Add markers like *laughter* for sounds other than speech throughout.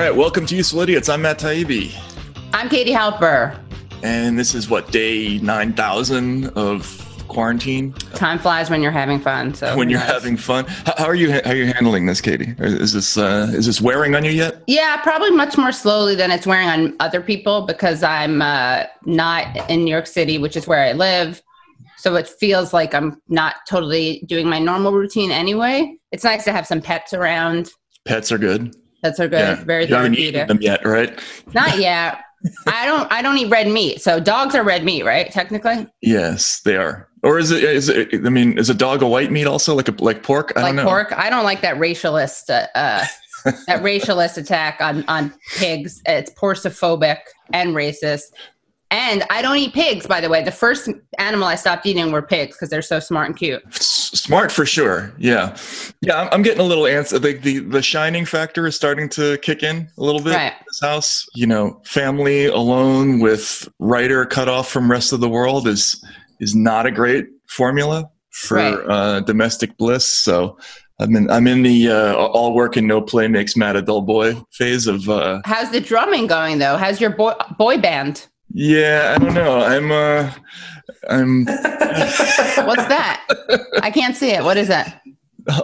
right, welcome to Useful Idiots. I'm Matt Taibbi. I'm Katie Halper. And this is what, day 9,000 of quarantine? Time flies when you're having fun. So when you're having fun. How, how, are you how are you handling this, Katie? Is this uh, is this wearing on you yet? Yeah, probably much more slowly than it's wearing on other people because I'm uh, not in New York City, which is where I live. So it feels like I'm not totally doing my normal routine anyway. It's nice to have some pets around. Pets are good. Pets are good. Yeah. Very you haven't eaten them yet, right? Not yet. *laughs* I don't. I don't eat red meat. So dogs are red meat, right? Technically. Yes, they are. Or is it? Is it? I mean, is a dog a white meat also, like a like pork? I like don't know. pork. I don't like that racialist. Uh, uh, that *laughs* racialist attack on on pigs. It's porcophobic and racist. And I don't eat pigs, by the way. The first animal I stopped eating were pigs because they're so smart and cute. Smart for sure. Yeah, yeah. I'm, I'm getting a little antsy. The, the the shining factor is starting to kick in a little bit. Right. This house, you know, family alone with writer cut off from rest of the world is is not a great formula for right. uh, domestic bliss. So I'm in I'm in the uh, all work and no play makes Matt a dull boy phase of. Uh, How's the drumming going though? How's your boy boy band? Yeah, I don't know. I'm uh I'm *laughs* What's that? I can't see it. What is that?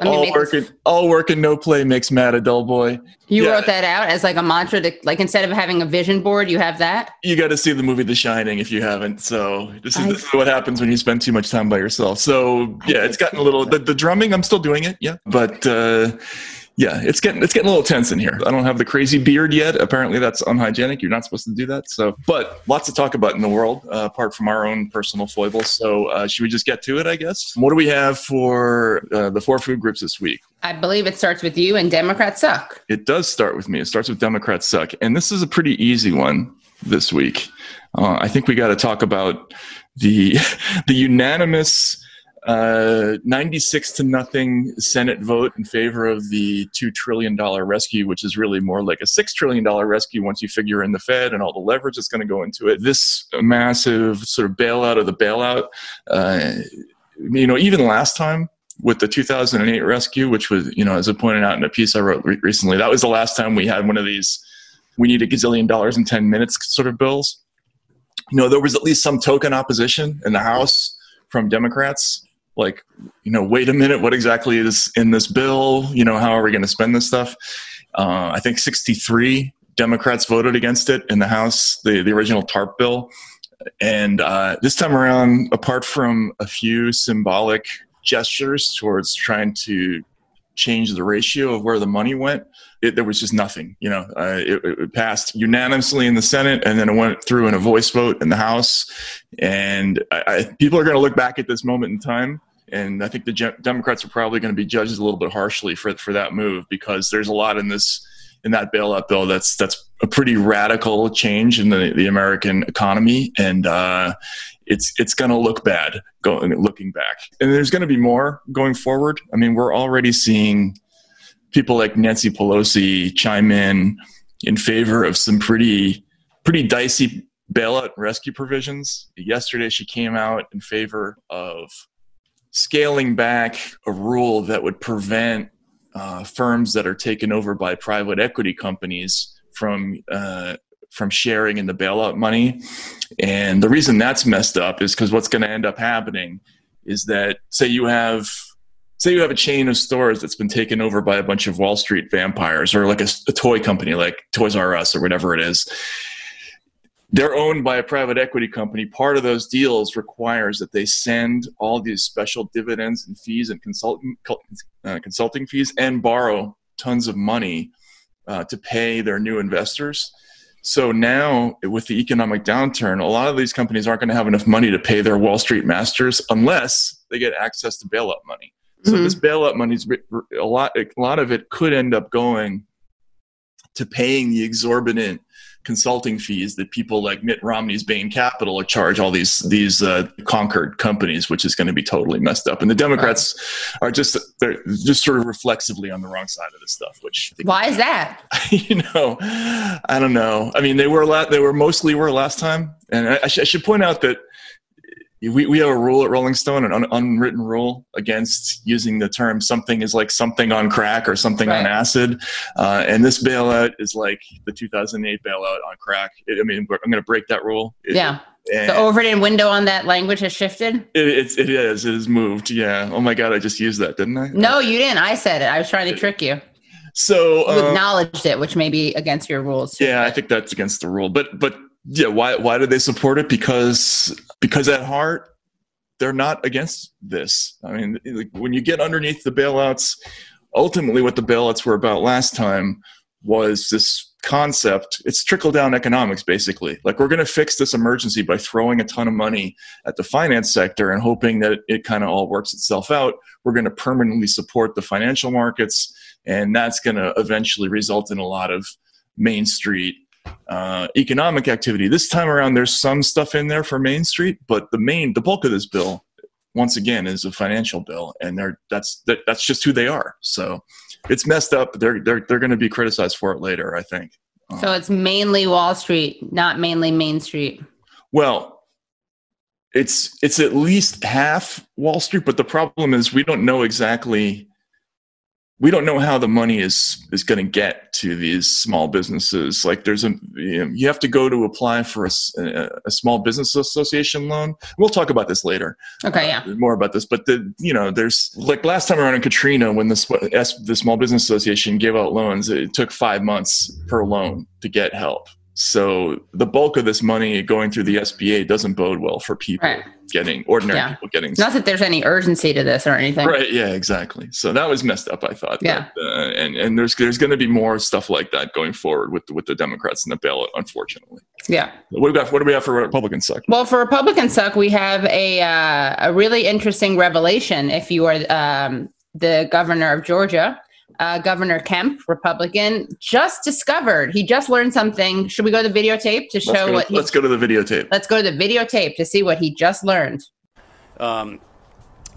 All work, and, all work and no play makes Matt a dull boy. You yeah. wrote that out as like a mantra to like instead of having a vision board, you have that? You got to see the movie The Shining if you haven't. So this is, I, this is what happens when you spend too much time by yourself. So yeah, it's gotten a little the, the drumming, I'm still doing it, yeah. But uh yeah, it's getting it's getting a little tense in here. I don't have the crazy beard yet. Apparently, that's unhygienic. You're not supposed to do that. So, but lots to talk about in the world uh, apart from our own personal foibles. So, uh, should we just get to it? I guess. What do we have for uh, the four food groups this week? I believe it starts with you and Democrats suck. It does start with me. It starts with Democrats suck, and this is a pretty easy one this week. Uh, I think we got to talk about the *laughs* the unanimous uh, 96 to nothing Senate vote in favor of the $2 trillion rescue, which is really more like a $6 trillion rescue once you figure in the Fed and all the leverage that's going to go into it. This massive sort of bailout of the bailout, uh, you know, even last time with the 2008 rescue, which was, you know, as I pointed out in a piece I wrote re- recently, that was the last time we had one of these we need a gazillion dollars in 10 minutes sort of bills. You know, there was at least some token opposition in the House from Democrats like you know wait a minute what exactly is in this bill? You know how are we going to spend this stuff? Uh, i think 63 democrats voted against it in the house the, the original tarp bill. And uh, this time around apart from a few symbolic gestures towards trying to change the ratio of where the money went it, there was just nothing you know uh, it, it, passed unanimously in the senate and then it went through in a voice vote in the house. And I, I, people are going to look back at this moment in time and I think the Democrats are probably going to be judged a little bit harshly for for that move because there's a lot in this in that bailout bill that's that's a pretty radical change in the, the American economy, and uh, it's it's going to look bad going looking back. And there's going to be more going forward. I mean, we're already seeing people like Nancy Pelosi chime in in favor of some pretty pretty dicey bailout rescue provisions. Yesterday, she came out in favor of scaling back a rule that would prevent uh, firms that are taken over by private equity companies from uh, from sharing in the bailout money. And the reason that's messed up is because what's going to end up happening is that say you have say you have a chain of stores that's been taken over by a bunch of Wall Street vampires or like a, a toy company like Toys R Us or whatever it is they're owned by a private equity company. Part of those deals requires that they send all these special dividends and fees and consulting uh, consulting fees and borrow tons of money uh, to pay their new investors. So now, with the economic downturn, a lot of these companies aren't going to have enough money to pay their Wall Street masters unless they get access to bailout money. So mm-hmm. this bailout money is a lot. A lot of it could end up going to paying the exorbitant consulting fees that people like Mitt Romney's Bain Capital charge all these these uh, conquered companies, which is going to be totally messed up. And the Democrats right. are just they're just sort of reflexively on the wrong side of this stuff. Which why is that? *laughs* You know, I don't know. I mean, they were la- they were mostly were last time, and I, I, sh- I should point out that we, we have a rule at Rolling Stone, an un, unwritten rule against using the term something is like something on crack or something right. on acid. Uh, and this bailout is like the 2008 bailout on crack. It, I mean, I'm going to break that rule. It, yeah. The Overton window on that language has shifted. It, it's it is it has moved. Yeah. Oh my god, I just used that, didn't I? No, you didn't. I said it. I was trying to trick you. So you um, acknowledged it, which may be against your rules. Yeah, I think that's against the rule. But but yeah, why why do they support it? Because because at heart they're not against this. I mean, when you get underneath the bailouts, ultimately what the bailouts were about last time was this concept. It's trickle down economics basically. Like we're going to fix this emergency by throwing a ton of money at the finance sector and hoping that it kind of all works itself out. We're going to permanently support the financial markets and that's going to eventually result in a lot of main street uh, economic activity this time around there's some stuff in there for main street but the main the bulk of this bill once again is a financial bill and they're that's that, that's just who they are so it's messed up. They're they're they're going to be criticized for it later. I think. So it's mainly Wall Street, not mainly Main Street. Well, it's it's at least half Wall Street, but the problem is we don't know exactly we don't know how the money is is going to get to these small businesses. Like there's a you, know, you have to go to apply for a, a, small business association loan. We'll talk about this later. Okay, yeah, uh, more about this. But the you know there's like last time around in Katrina when the the small business association gave out loans, it took five months per loan to get help. So the bulk of this money going through the SBA doesn't bode well for people right. getting ordinary yeah. people getting. Not that there's any urgency to this or anything. Right. Yeah. Exactly. So that was messed up. I thought. Yeah. But, uh, and and there's there's going to be more stuff like that going forward with with the Democrats in the ballot, unfortunately. Yeah. What do we got? What do we have for Republican suck? Well, for Republican suck, we have a uh, a really interesting revelation. If you are um, the governor of Georgia uh, Governor Kemp, Republican, just discovered. He just learned something. Should we go to the videotape to show let's what? To, let's go to the videotape. Let's go to the videotape to see what he just learned. Um,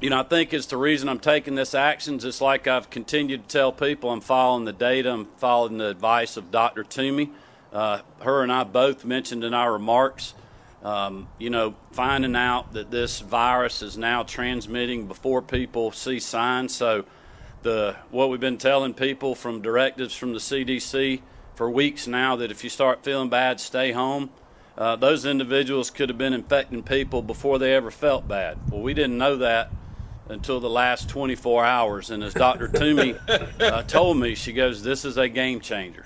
you know, I think it's the reason I'm taking this action. Just like I've continued to tell people, I'm following the data. I'm following the advice of Dr. Toomey. Uh, her and I both mentioned in our remarks. Um, you know, finding out that this virus is now transmitting before people see signs. So the what we've been telling people from directives from the CDC for weeks now that if you start feeling bad, stay home. Uh, those individuals could have been infecting people before they ever felt bad. Well, we didn't know that until the last 24 hours. And as Dr. Toomey *laughs* uh, told me, she goes, This is a game changer. *laughs*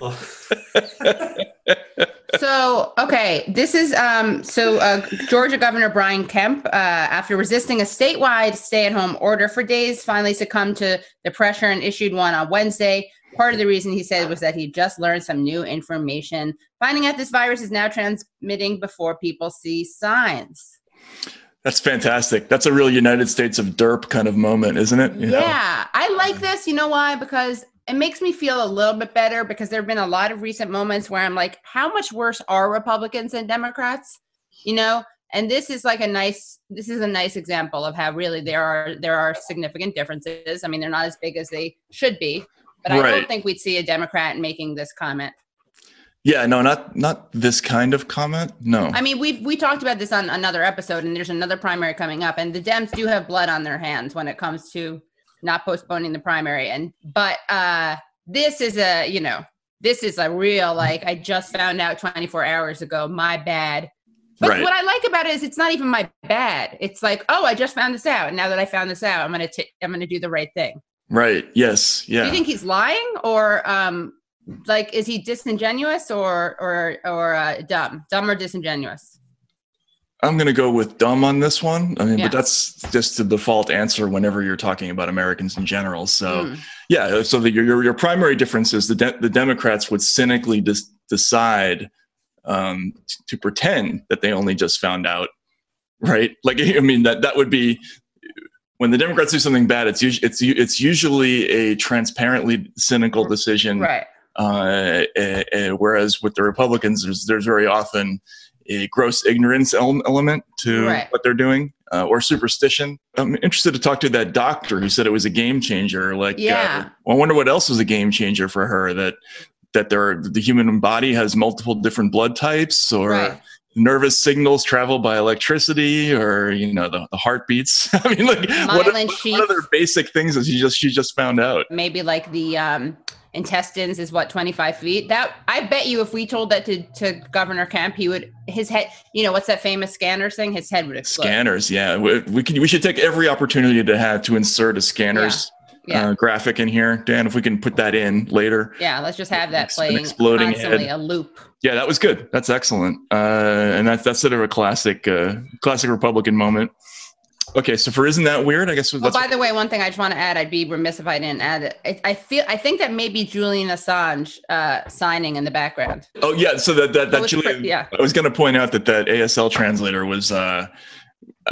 so, okay, this is um, so uh, Georgia Governor Brian Kemp, uh, after resisting a statewide stay at home order for days, finally succumbed to the pressure and issued one on Wednesday. Part of the reason he said was that he just learned some new information, finding out this virus is now transmitting before people see signs. That's fantastic. That's a real United States of derp kind of moment, isn't it? You yeah, know? I like this. You know why? Because it makes me feel a little bit better because there have been a lot of recent moments where I'm like, how much worse are Republicans than Democrats? You know, and this is like a nice this is a nice example of how really there are there are significant differences. I mean, they're not as big as they should be, but I don't think we'd see a Democrat making this comment. Yeah, no, not not this kind of comment. No. I mean, we've we talked about this on another episode, and there's another primary coming up, and the Dems do have blood on their hands when it comes to not postponing the primary. And but uh, this is a you know this is a real like I just found out 24 hours ago. My bad. But right. what I like about it is it's not even my bad. It's like, oh, I just found this out. And now that I found this out, I'm gonna t- I'm gonna do the right thing. Right. Yes. Yeah. Do you think he's lying, or um, like is he disingenuous or or or uh, dumb? Dumb or disingenuous? I'm going to go with dumb on this one. I mean yeah. but that's just the default answer whenever you're talking about americans in general. So mm. yeah so the, your, your primary difference is the, de- the democrats would cynically dis- decide um, t- to pretend that they only just found out right? Like i mean that that would be when the democrats do something bad it's usually it's it's usually a transparently cynical decision right uh, whereas with the Republicans, there's, there's very often a gross ignorance element to right. what they're doing uh, or superstition. I'm interested to talk to that doctor who said it was a game changer. Like, uh, yeah. Uh, I wonder what else was a game changer for her that that there the human body has multiple different blood types or. Right. nervous signals travel by electricity or you know the, the heartbeats *laughs* i mean like what, Myelin what sheath. other basic things that she just she just found out maybe like the um, intestines is what 25 feet? That i bet you if we told that to, to governor kemp he would his head you know what's that famous scanners thing? His head would explode. Scanners yeah. We, we can we should take every opportunity to have to insert a scanners yeah. Uh, graphic in here. Dan if we can put that in later. Yeah let's just have that an playing exploding constantly head. a loop. Yeah that was good. That's excellent. Uh and that's that's sort of a classic uh classic republican moment okay so for isn't that weird i guess Oh, by the way, one thing I just want to add, I'd be remiss if I didn't add it. I, I feel, I think that maybe Julian Assange uh, signing in the background. oh yeah so that that, It that Julian, pre- yeah. i was going to point out that that asl translator was uh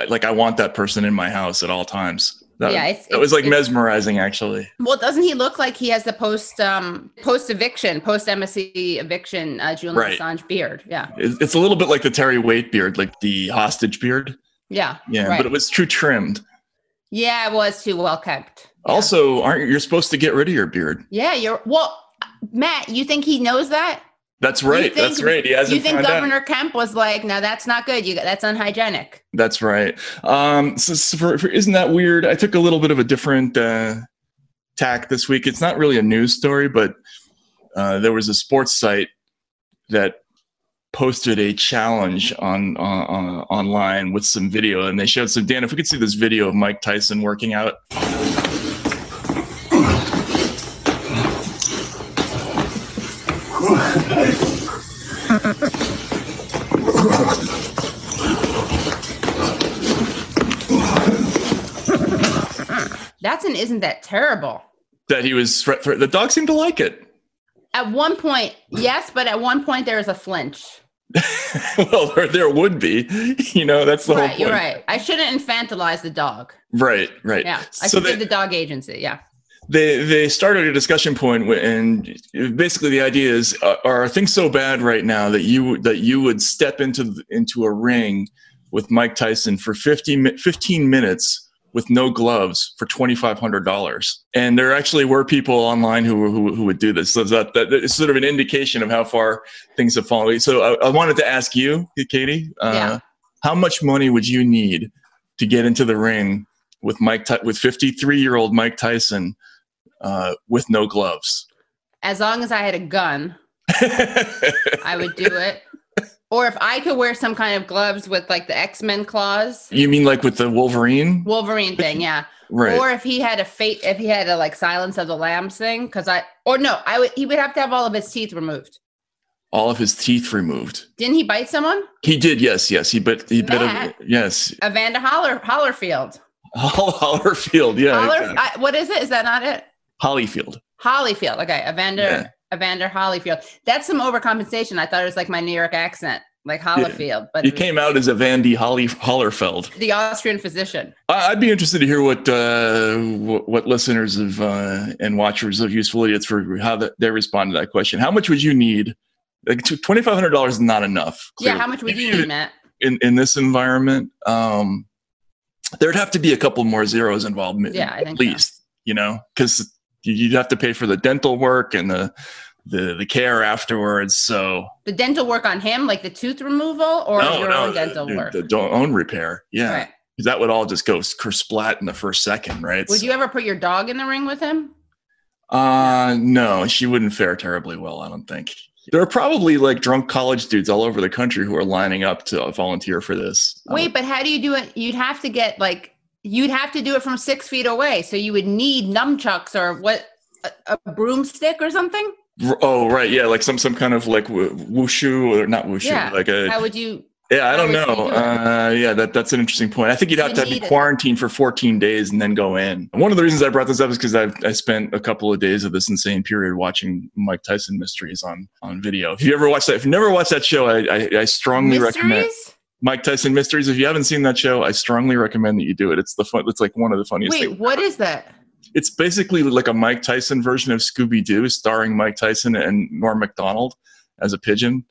like i want that person in my house at all times that, Yeah, it's- that was like it's- mesmerizing actually Well, doesn't he look like he has the post um, post eviction, post MSC eviction uh, Julian Right. Assange beard? Yeah, It- it's a little bit like the terry Waite beard like the hostage beard yeah, yeah right. but it was too trimmed yeah, it was too well kept. Yeah. also aren't you you're supposed to get rid of your beard yeah, you're well, Matt. You think he knows that? that's right think- that's right he hasn't You think found out. Governor Kemp was like, "No, that's not good. You that's unhygienic." That's right. Um, so, so for, for, isn't that weird? I took a little bit of a different uh, tack this week. It's not really a news story, but uh, there was a sports site that posted a challenge on, on, on online with some video, and they showed some. Dan, if we could see this video of Mike Tyson working out. That's an isn't that terrible? That he was threat. threat- The dog seemed to like it. At one point, yes, but at one point there was a flinch. *laughs* well, there, there would be. You know, that's the whole point. you're right. I shouldn't infantilize the dog. Right, right. Yeah, I so should they, give the dog agency. Yeah. they they started a discussion and basically the idea is: uh, are things so bad right now that you that you would step into into a ring with Mike Tyson for 50, 15 minutes with no gloves for twenty five hundred dollars? And there actually were people online who, who who would do this. So that that is sort of an indication of how far things have fallen. So I, I wanted to ask you, Katie, uh, Yeah. how much money would you need to get into the ring with Mike with 53 year old Mike Tyson uh, with no gloves. As long as I had a gun, *laughs* I would do it. Or if I could wear some kind of gloves with like the X Men claws, you mean like with the Wolverine? Wolverine thing, yeah. Right. Or if he had a fate, if he had a like Silence of the Lambs thing, because I, or no, I would, he would have to have all of his teeth removed. All of his teeth removed. Didn't he bite someone? He did, yes, yes. He bit, he bit, a, Matt. yes. Evander Holler, Hollerfield. Hol- *laughs* Hollerfield, yeah. Holler. I, what is it? Is that not it? Hollyfield. Hollyfield. Okay, Evander, Yeah. Evander Hollyfield. That's some overcompensation. I thought it was like my New York accent, like Hollyfield, but He it was came out as Evandy Holly Hollerfeld. the Austrian physician. I- I'd be interested to hear what uh, what, listeners of uh, and watchers of Useful Idiots for how that they respond to that question. How much would you need? Like twenty five hundred dollars is not enough. Yeah, how much would you need, Matt? in in this environment? Um, there'd have to be a couple more zeros involved, Yeah, I at think so. least. You know, because you'd have to pay for the dental work and the the the care afterwards. So The dental work on him, like the tooth removal, or your own dental the, work. the, the own repair. Yeah, Right. that would all just go splat in the first second, right? Would you ever put your dog in the ring with him? Uh, no, she wouldn't fare terribly well, I don't think. There are probably like drunk college dudes all over the country who are lining up to volunteer for this. Wait, but how do you do it? You'd have to get like you'd have to do it from six feet away. So you would need nunchucks or what a, a broomstick or something. oh, right, yeah, like some some kind of like wushu or not wushu, Yeah, like a How would you? yeah, I don't know. do? Uh, yeah, that that's an interesting point. I think you'd have You to be need it. quarantined for 14 days and then go in. One of the reasons I brought this up is because I spent a couple of days of this insane period watching Mike Tyson mysteries on on video. If you ever watched that, if you never watched that show, I I, I strongly recommend. Mike Tyson Mysteries. If you haven't seen that show, I strongly recommend that you do it. It's the fun. It's like one of the funniest Wait, what is that? It's basically like a Mike Tyson version of Scooby Doo, starring Mike Tyson and Norm Macdonald as a pigeon.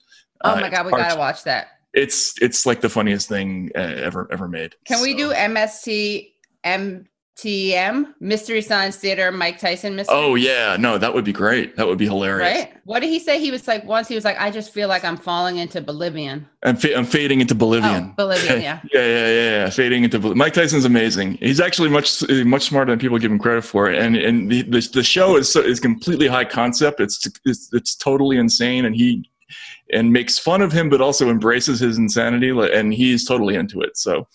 Oh Uh, my it's god, we gotta watch that. It's it's like the funniest thing uh, ever ever made. Can we do MST M TM Mystery Science Theater Mike Tyson mystery. Oh yeah, no, that would be great. That would be hilarious. Right? What did he say? He was like once he was like, I just feel like I'm falling into Bolivian. I'm, fa- I'm fading into Bolivian. Oh, Bolivian, *laughs* yeah. yeah, yeah, yeah, yeah. Fading into Bol- Mike Tyson's amazing. He's actually much much smarter than people give him credit for. And and the the, the show is so, is completely high concept. It's, it's it's totally insane, and he and makes fun of him, but also embraces his insanity, and he's totally into it. So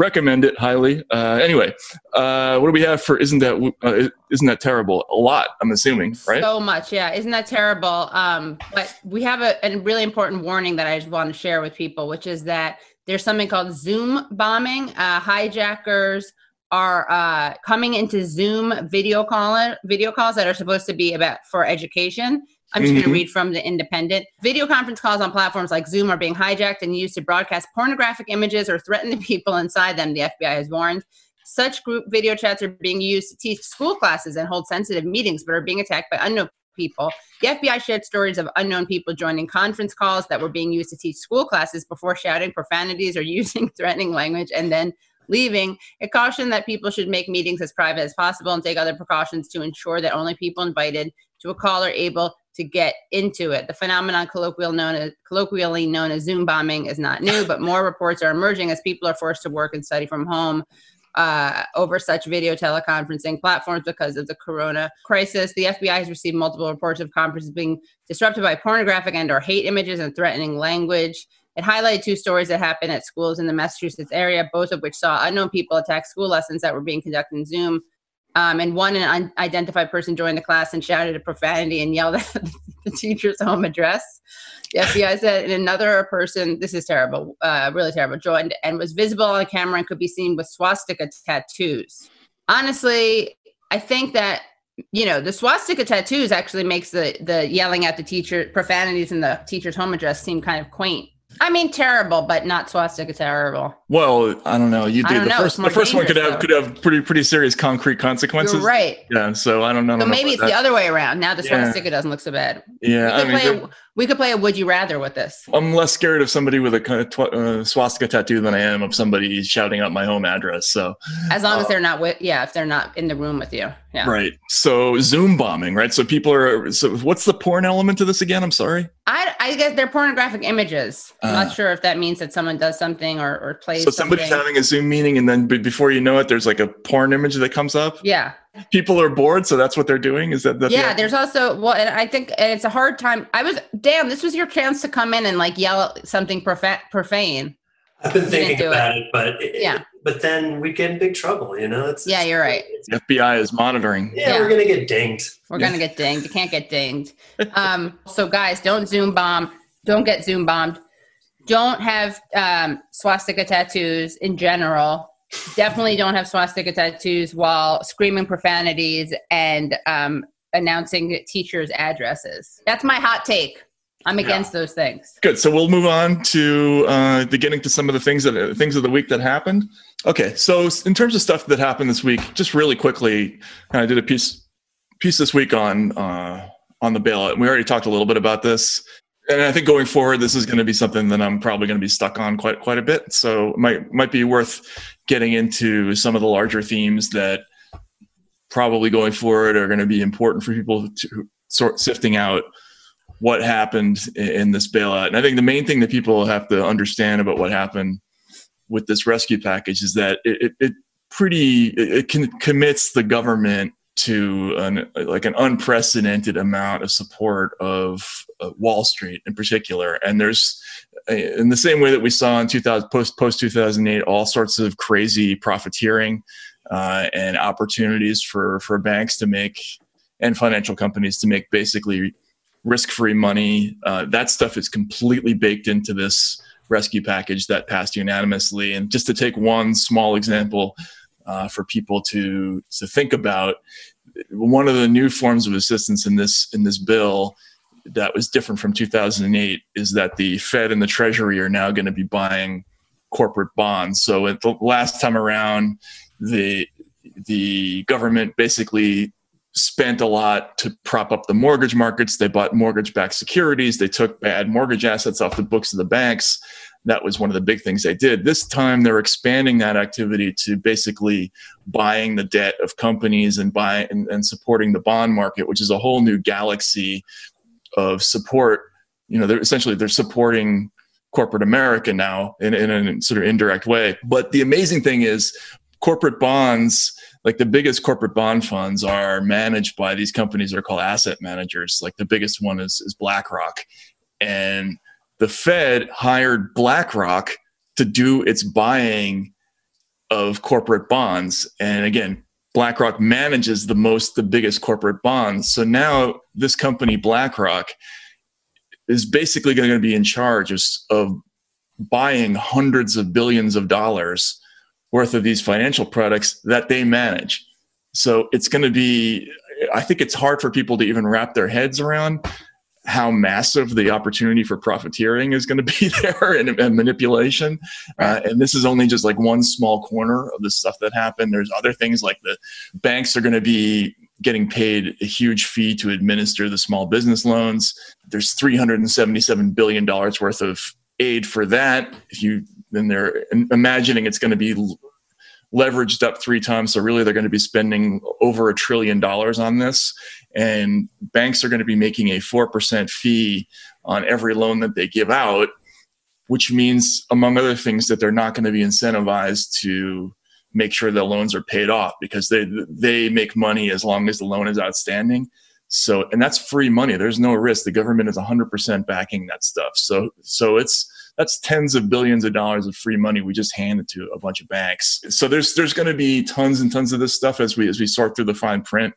recommend it highly. Uh, anyway, uh, what do we have for isn't that uh, isn't that terrible? A lot, I'm assuming, right? So much, yeah. Isn't that terrible? Um, but we have a, a really important warning that I just want to share with people, which is that there's something called Zoom bombing. Uh, hijackers are uh, coming into Zoom video call video calls that are supposed to be about for education I'm just mm-hmm. going to read from the Independent. Video conference calls on platforms like Zoom are being hijacked and used to broadcast pornographic images or threaten the people inside them, the FBI has warned. Such group video chats are being used to teach school classes and hold sensitive meetings, but are being attacked by unknown people. The FBI shared stories of unknown people joining conference calls that were being used to teach school classes before shouting profanities or *laughs* using threatening language and then leaving. It cautioned that people should make meetings as private as possible and take other precautions to ensure that only people invited to a call are able to get into it. The phenomenon colloquially known as, colloquially known as Zoom bombing is not new, but more reports are emerging as people are forced to work and study from home uh, over such video teleconferencing platforms because of the corona crisis. The FBI has received multiple reports of conferences being disrupted by pornographic and or hate images and threatening language. It highlighted two stories that happened at schools in the Massachusetts area, both of which saw unknown people attack school lessons that were being conducted in Zoom um, and one an unidentified person joined the class and shouted a profanity and yelled at *laughs* the teacher's home address. The FBI said, and another person, this is terrible, uh, really terrible, joined and was visible on the camera and could be seen with swastika tattoos. Honestly, I think that you know the swastika tattoos actually makes the the yelling at the teacher profanities in the teacher's home address seem kind of quaint I mean, terrible, but not swastika terrible. Well, I don't know. You did the first. The first one could have though. could have pretty pretty serious concrete consequences. You're right. Yeah. So I don't know. So maybe it's that. the other way around. Now the swastika yeah. doesn't look so bad. Yeah. I mean, a, we could play a would you rather with this. I'm less scared of somebody with a tw- uh, swastika tattoo than I am of somebody shouting out my home address. So as long uh, as they're not with, yeah, if they're not in the room with you. Yeah. Right. So Zoom bombing, right? So people are. So what's the porn element to this again? I'm sorry. I, I guess they're pornographic images. I'm uh, not sure if that means that someone does something or, or plays. So somebody's something. having a Zoom meeting, and then before you know it, there's like a porn image that comes up. Yeah. People are bored, so that's what they're doing. Is that? The Yeah. There's also well, and I think it's a hard time. I was damn. This was your chance to come in and like yell something profa- profane. I've been thinking about it, it but it, yeah but then we get in big trouble. You know, it's yeah, it's, you're right. The FBI is monitoring. Yeah, yeah, we're gonna get dinged. We're gonna get dinged. You can't get dinged. *laughs* Um, so guys, don't Zoom bomb. Don't get Zoom bombed. Don't have um, swastika tattoos in general. Definitely don't have swastika tattoos while screaming profanities and um, announcing teachers' addresses. That's my hot take. I'm against yeah. those things. Good. So we'll move on to uh, the getting to some of the things that things of the week that happened. Okay. So in terms of stuff that happened this week, just really quickly, I did a piece piece this week on uh, on the bailout. We already talked a little bit about this, and I think going forward, this is going to be something that I'm probably going to be stuck on quite quite a bit. So it might might be worth getting into some of the larger themes that probably going forward are going to be important for people to sort sifting out what happened in this bailout. And I think the main thing that people have to understand about what happened with this rescue package is that it, it, it pretty it can, commits the government to an like an unprecedented amount of support of uh, Wall Street in particular. And there's in the same way that we saw in 2000 post post 2008 all sorts of crazy profiteering uh, and opportunities for for banks to make and financial companies to make basically risk-free money. Uh, that stuff is completely baked into this rescue package that passed unanimously. And just to take one small example uh, for people to to think about, one of the new forms of assistance in this in this bill that was different from 2008 is that the Fed and the Treasury are now going to be buying corporate bonds. So at the last time around, the the government basically spent a lot to prop up the mortgage markets. They bought mortgage backed securities. They took bad mortgage assets off the books of the banks. That was one of the big things they did. This time they're expanding that activity to basically buying the debt of companies and buying and, and supporting the bond market, which is a whole new galaxy of support. You know, they're essentially they're supporting corporate America now in, in a sort of indirect way. But the amazing thing is corporate bonds like the biggest corporate bond funds are managed by these companies that are called asset managers. Like the biggest one is, is BlackRock. And the Fed hired BlackRock to do its buying of corporate bonds. And again, BlackRock manages the most, the biggest corporate bonds. So now this company, BlackRock, is basically going to be in charge of, buying hundreds of billions of dollars worth of these financial products that they manage. So it's going to be, I think it's hard for people to even wrap their heads around how massive the opportunity for profiteering is going to be *laughs* there and, and manipulation. Uh, and this is only just like one small corner of the stuff that happened. There's other things like the banks are going to be getting paid a huge fee to administer the small business loans. There's $377 billion worth of aid for that. If you then they're imagining it's going to be leveraged up three times. So really, they're going to be spending over a trillion dollars on this, and banks are going to be making a four percent fee on every loan that they give out, which means, among other things, that they're not going to be incentivized to make sure the loans are paid off because they they make money as long as the loan is outstanding. So, and that's free money. There's no risk. The government is 100% backing that stuff. So, so it's that's tens of billions of dollars of free money we just handed to a bunch of banks. So there's there's going to be tons and tons of this stuff as we as we sort through the fine print,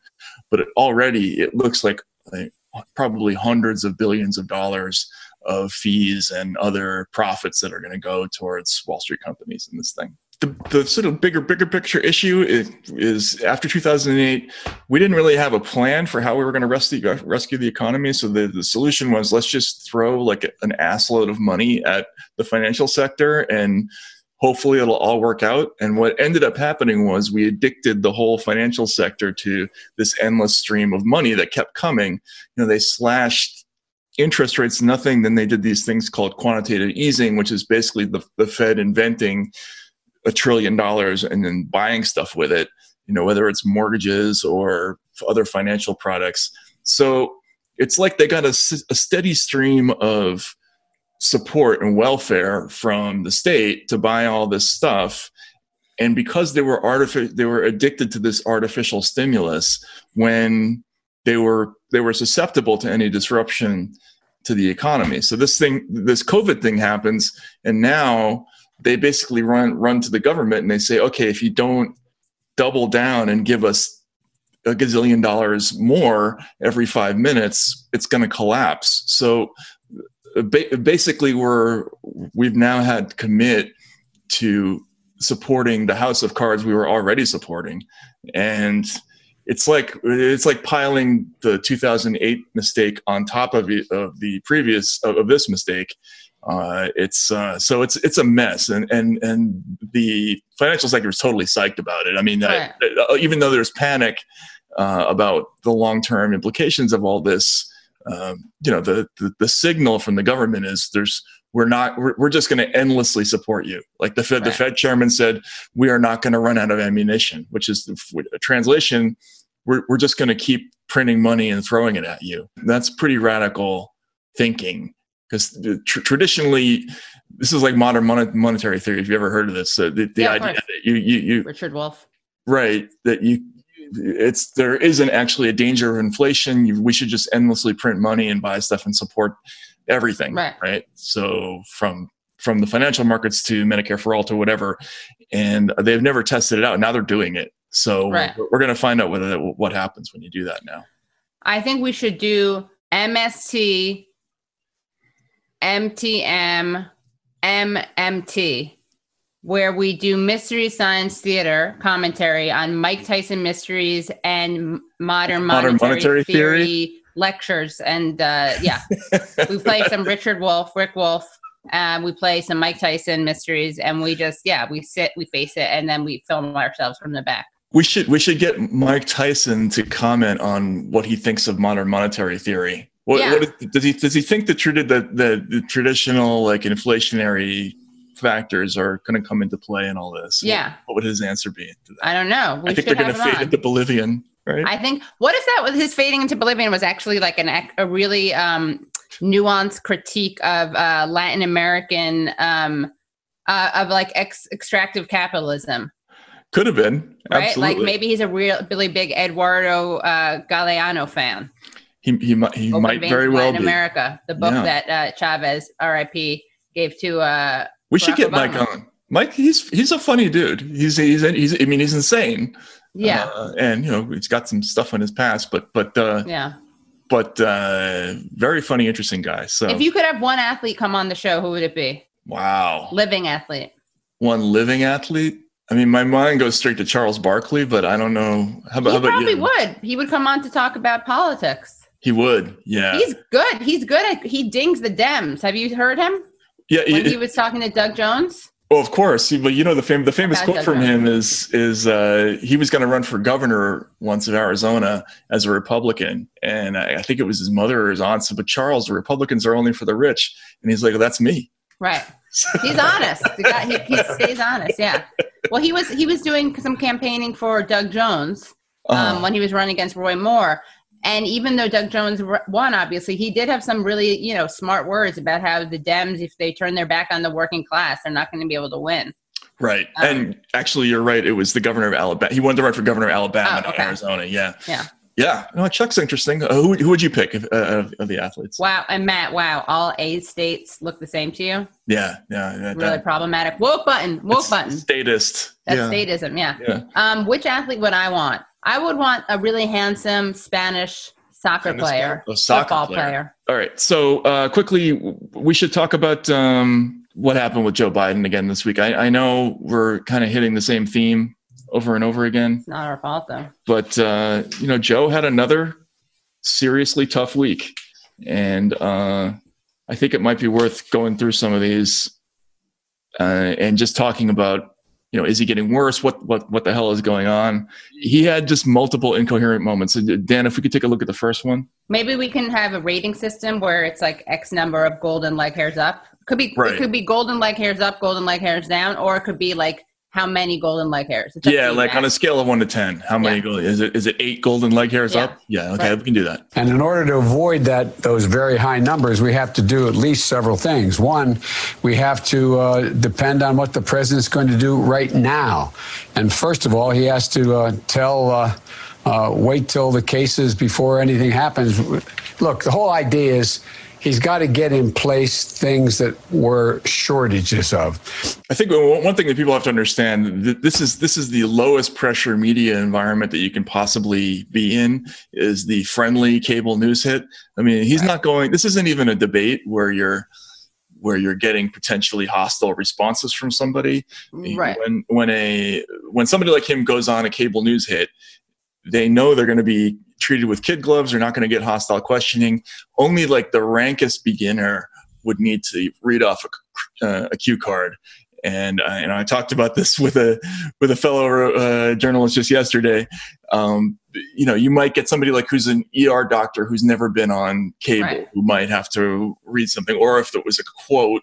but it, already it looks like, like probably hundreds of billions of dollars of fees and other profits that are going to go towards Wall Street companies in this thing the, the sort of bigger bigger picture issue is, is, after 2008 we didn't really have a plan for how we were going to rescue rescue the economy. So the, the solution was let's just throw like an assload of money at the financial sector and hopefully it'll all work out. And what ended up happening was we addicted the whole financial sector to this endless stream of money that kept coming. You know they slashed interest rates nothing. Then they did these things called quantitative easing which is basically the, the fed inventing a trillion dollars and then buying stuff with it, you know, whether it's mortgages or other financial products. So it's like they got a, a steady stream of support and welfare from the state to buy all this stuff and because they were artific- they were addicted to this artificial stimulus when they were they were susceptible to any disruption to the economy so this thing this covid thing happens and now they basically run run to the government and they say, okay, if you don't double down and give us a gazillion dollars more every five minutes, it's going to collapse. So basically, we're we've now had commit to supporting the house of cards we were already supporting, and it's like it's like piling the 2008 mistake on top of, of the previous of, of this mistake uh, it's uh, so it's it's a mess, and and and the financial sector is totally psyched about it. I mean, right. uh, even though there's panic uh, about the long term implications of all this, um, you know, the, the, the signal from the government is there's we're not we're, we're just going to endlessly support you. Like the Fed, right. the Fed chairman said, we are not going to run out of ammunition, which is a translation. We're we're just going to keep printing money and throwing it at you. That's pretty radical thinking because tr- traditionally this is like modern mon- monetary theory if you ever heard of this uh, the, the yeah, idea that you, you you richard wolff. Right that you it's there isn't actually a danger of inflation you, we should just endlessly print money and buy stuff and support everything right, right? so from from the financial markets to medicare for all to whatever and they've never tested it out now they're doing it. So right. we're, we're going to find out whether that, what happens when you do that now. I think we should do mst MTM MMT, where we do Mystery Science Theater commentary on Mike Tyson mysteries and modern, modern monetary, monetary theory, theory, lectures. And uh, yeah, *laughs* we play some Richard Wolff, Rick Wolff. Um, we play some Mike Tyson mysteries, and we just yeah, we sit, we face it, and then we film ourselves from the back. We should we should get Mike Tyson to comment on what he thinks of modern monetary theory What, yeah. what does he does he think the, the, the, the traditional like inflationary factors are going to come into play in all this? Yeah. What, what would his answer be? I don't know. We I think they're going to fade into Bolivian, right? I think. What if that was his fading into Bolivian was actually like an a really um, nuanced critique of uh, Latin American um, uh, of like ex- extractive capitalism? Could have been right. Absolutely. Like maybe he's a real really big Eduardo uh, Galeano fan. He he might he might very well Latin be. America, the book yeah. that uh, Chavez R.I.P. gave to. Uh, we should get Obama. Mike on. Mike, he's he's a funny dude. He's he's he's. I mean, he's insane. Yeah. Uh, and you know, he's got some stuff in his past, but but uh, yeah. But uh, very funny, interesting guy. So, if you could have one athlete come on the show, who would it be? Wow. Living athlete. One living athlete. I mean, my mind goes straight to Charles Barkley, but I don't know. How about, he how about probably you? would. He would come on to talk about politics. He would, yeah. He's good. He's good at he dings the Dems. Have you heard him? Yeah, when he was talking to Doug Jones. Well, of course, but you know the fam- the famous quote Doug from Jones. him is is uh, he was going to run for governor once of Arizona as a Republican, and I, I, think it was his mother or his aunt said, "But Charles, the Republicans are only for the rich," and he's like, well, "That's me." Right. *laughs* He's honest. Guy, he, he, stays honest. Yeah. Well, he was he was doing some campaigning for Doug Jones um, uh-huh. when he was running against Roy Moore, and even though Doug Jones won, obviously, he did have some really, you know, smart words about how the Dems, if they turn their back on the working class, they're not going to be able to win. Right. Um, and actually, you're right. It was the governor of Alabama. He wanted to run for governor of Alabama, oh, okay. Arizona. Yeah. Yeah. Yeah. No, Chuck's interesting. Uh, who, who would you pick of, uh, of, the athletes? Wow. And Matt, wow. All A states look the same to you? Yeah. Yeah. yeah really that, problematic. Woke button. Woke button. Statist. That's yeah. statism. Yeah. yeah. Um, which athlete would I want? I would want a really handsome Spanish soccer player, a soccer football player. player. All right. So uh, quickly, we should talk about um, what happened with Joe Biden again this week. I, I know we're kind of hitting the same theme over and over again. It's not our fault though. But uh, you know, Joe had another seriously tough week, and uh, I think it might be worth going through some of these uh, and just talking about you know, is he getting worse? What what what the hell is going on? He had just multiple incoherent moments. Uh, Dan, if we could take a look at the first one. Maybe we can have a rating system where it's like X number of golden leg hairs up. Could be right. it could be golden leg hairs up, golden leg hairs down, or it could be like how many golden leg hairs? Yeah, like on a scale of one to ten, how many? Yeah. Golden, is it is it eight golden leg hairs yeah. up? Yeah, okay, right. we can do that. And in order to avoid that those very high numbers, we have to do at least several things. One, we have to uh, depend on what the president's going to do right now, and first of all, he has to uh, tell. Uh, uh wait till the cases before anything happens. Look, the whole idea is he's got to get in place things that were shortages of. I think one thing that people have to understand that this is this is the lowest pressure media environment that you can possibly be in is the friendly cable news hit. I mean, he's not going. This isn't even a debate where you're where you're getting potentially hostile responses from somebody. Right. When when a when somebody like him goes on a cable news hit, they know they're going to be treated with kid gloves. They're not going to get hostile questioning. Only like the rankest beginner would need to read off a, uh, a cue card. And uh, you know, I talked about this *laughs* with a with a fellow uh, journalist just yesterday. Um, you know, you might get somebody like who's an ER doctor who's never been on cable, right. who might have to read something, or if it was a quote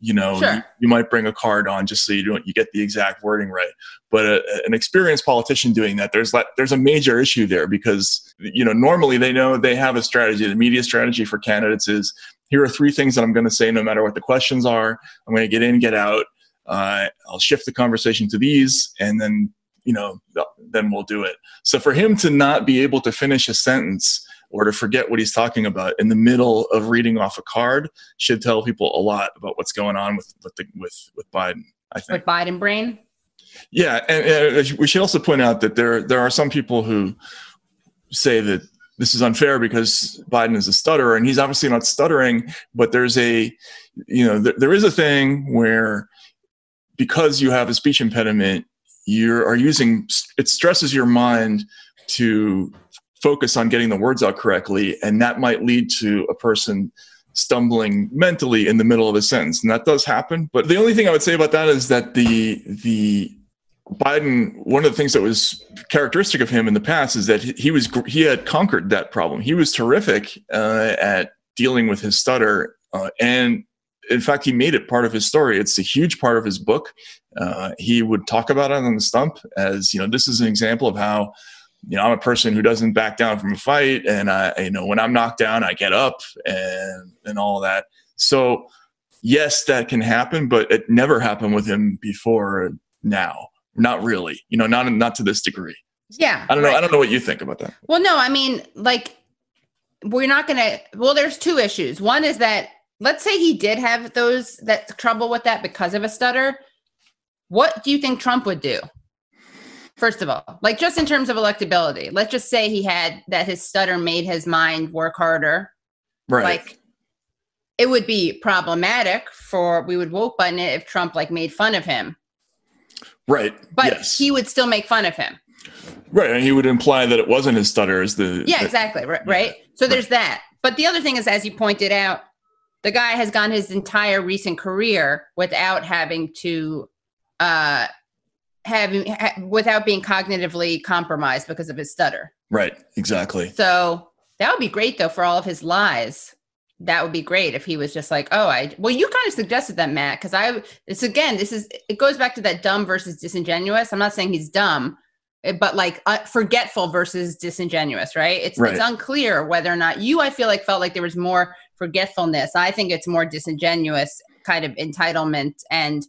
you know sure. you, you, might bring a card on just so you don't you get the exact wording right. But a, an experienced politician doing that there's like there's a major issue there because you know normally they know they have a strategy. The media strategy for candidates is here are three things that i'm going to say no matter what the questions are. I'm going to get in get out. Uh, i'll shift the conversation to these and then you know then we'll do it. So for him to not be able to finish a sentence or to forget what he's talking about in the middle of reading off a card should tell people a lot about what's going on with with the, with, with Biden. I think with Biden brain. Yeah, and, and uh, we should also point out that there there are some people who say that this is unfair because Biden is a stutterer, and he's obviously not stuttering. But there's a, you know, there, there is a thing where because you have a speech impediment, you are using it stresses your mind to focus on getting the words out correctly, and that might lead to a person stumbling mentally in the middle of a sentence, and that does happen. But the only thing I would say about that is that the the Biden, one of the things that was characteristic of him in the past is that he was he had conquered that problem. He was terrific uh, at dealing with his stutter, uh, and in fact, he made it part of his story. It's a huge part of his book. Uh, he would talk about it on the stump as you know, this is an example of how you know I'm a person who doesn't back down from a fight, and I you know when I'm knocked down, I get up and and all that. So yes, that can happen, but it never happened with him before now. Not really, you know, not not to this degree. Yeah, I don't right. know. I don't know what you think about that. Well, no, I mean, like we're not going to. Well, there's two issues. One is that let's say he did have those that trouble with that because of a stutter what do you think trump would do first of all like just in terms of electability let's just say he had that his stutter made his mind work harder right like it would be problematic for we would woke button it if trump like made fun of him right but yes. he would still make fun of him right and he would imply that it wasn't his stutter as the yeah exactly right, right? so right. there's that but the other thing is as you pointed out the guy has gone his entire recent career without having to uh having ha- without being cognitively compromised because of his stutter. Right exactly. So that would be great though for all of his lies. That would be great if he was just like oh i well you kind of suggested that matt because i this again this is it goes back to that dumb versus disingenuous. I'm not saying he's dumb eh, but like uh, forgetful versus disingenuous right? It's right. it's unclear whether or not you i feel like felt like there was more forgetfulness. I think it's more disingenuous kind of entitlement and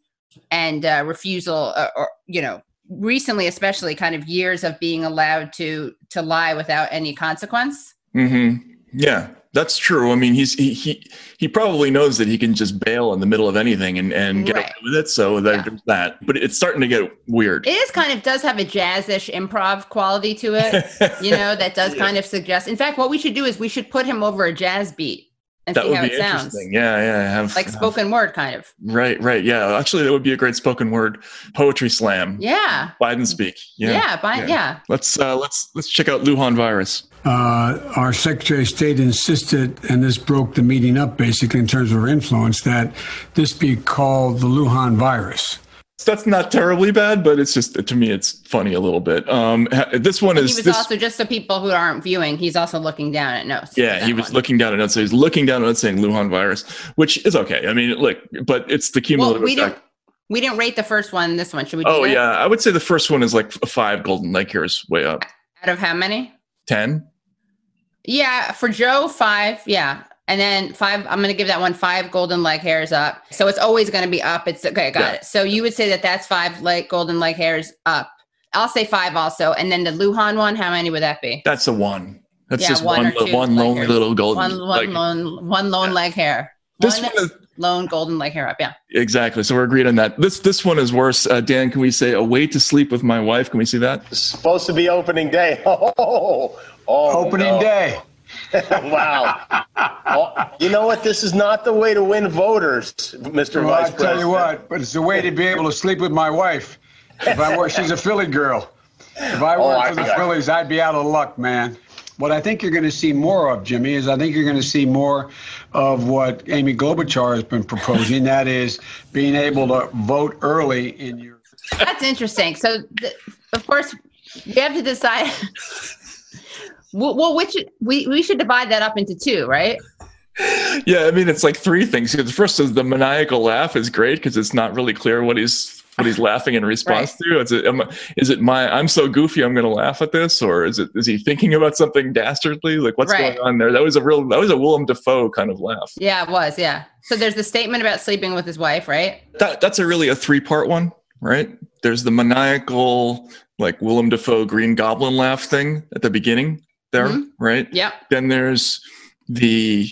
and uh, refusal, uh, or you know, recently especially kind of years of being allowed to to lie without any consequence. Mm-hmm. Yeah, that's true. I mean, he's he he he probably knows that he can just bail in the middle of anything and and get right. away with it. So there's yeah. that. But it's starting to get weird. It is kind of does have a jazzish improv quality to it. you know, that does *laughs* yeah. kind of suggest. In fact, what we should do is we should put him over a jazz beat and that see how it sounds. Yeah, yeah, I have, like spoken have, word, kind of. Right, right. Yeah, actually, that would be a great spoken word poetry slam. Yeah, Biden speak. Yeah, yeah, Biden, yeah. yeah. Let's uh, let's let's check out Wuhan virus. Uh, our Secretary of State insisted, and this broke the meeting up basically in terms of her influence, that this be called the Wuhan virus that's not terribly bad, but it's just to me it's funny a little bit. Um, this one is. He was this, also just so people who aren't viewing. He's also looking down at notes. Yeah, he was one. looking down at notes. So he's looking down at notes saying Wuhan virus, which is okay. I mean, look, but it's the cumulative well, we effect. Didn't, we didn't rate the first one. This one should we? oh yeah, I would say the first one is like a five golden Like hairs way up. Out of how many? Ten. Yeah, for Joe, five. Yeah, and then five, I'm going to give that one five golden leg hairs up. So it's always going to be up. It's okay. I got yeah. it. So you would say that that's five like golden leg hairs up. I'll say five also. And then the Wuhan one, how many would that be? That's a one. That's yeah, just one, one, one lone hairs. little golden. One, one lone, one lone yeah. leg hair. This one, one is lone golden leg hair up. Yeah. Exactly. So we're agreed on that. This this one is worse. Uh, Dan, can we say a way to sleep with my wife? Can we see that? It's supposed to be opening day. *laughs* Oh, oh opening no. day. *laughs* wow. Oh, you know what? This is not the way to win voters, Mr. Well, Vice President. I tell you what, but it's a way to be able to sleep with my wife. If I were, she's a Philly girl. If I oh, worked oh, for the Phillies, I'd be out of luck, man. What I think you're going to see more of, Jimmy, is I think you're going to see more of what Amy Klobuchar has been proposing. that is being able to vote early in your. That's interesting. So, th- of course, you have to decide well, which we we should divide that up into two, right? Yeah, I mean it's like three things. The first is the maniacal laugh is great because it's not really clear what he's what he's laughing in response right. to. Is it am, is it my I'm so goofy I'm going to laugh at this, or is it is he thinking about something dastardly? Like what's right. going on there? That was a real that was a Willem Dafoe kind of laugh. Yeah, it was. Yeah. So there's the statement about sleeping with his wife, right? That that's a really a three part one, right? There's the maniacal like Willem Dafoe Green Goblin laugh thing at the beginning there, mm-hmm. right? Yeah. Then there's the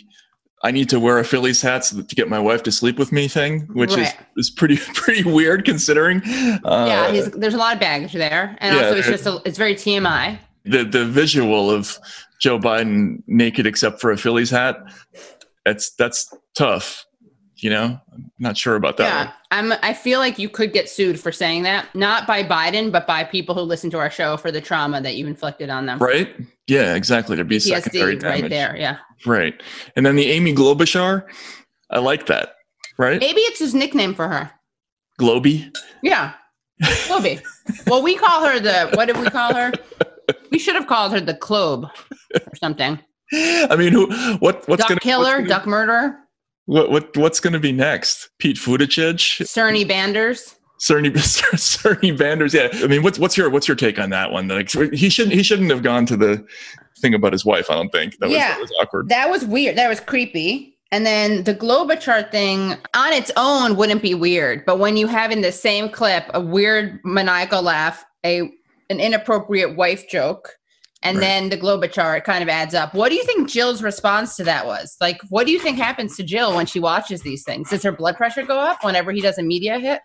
I need to wear a Phillies hat so to get my wife to sleep with me thing, which right. is, is pretty *laughs* pretty weird considering. Uh, yeah, there's a lot of baggage there, and yeah, also it's just a, it's very TMI. The the visual of Joe Biden naked except for a Phillies hat, that's that's tough you know i'm not sure about that yeah one. i'm i feel like you could get sued for saying that not by biden but by people who listen to our show for the trauma that you inflicted on them right yeah exactly there'd be PTSD secondary damage right there yeah right and then the amy Globishar, i like that right maybe it's his nickname for her globy yeah Globy. Well, we call her the. What did we call her? We should have called her the Clobe or something. I mean, who? What? What's duck gonna killer? What's duck murderer? What? What? What's going to be next? Pete Buttigieg? Cerny Banders? Cerny, *laughs* Cerny Banders. Yeah. I mean, what's what's your what's your take on that one? Like, he shouldn't he shouldn't have gone to the thing about his wife. I don't think that was, yeah, that was awkward. That was weird. That was creepy. And then the Globochart thing on its own wouldn't be weird, but when you have in the same clip a weird maniacal laugh, a an inappropriate wife joke, and right. then the Globochart kind of adds up. What do you think Jill's response to that was? Like, what do you think happens to Jill when she watches these things? Does her blood pressure go up whenever he does a media hit?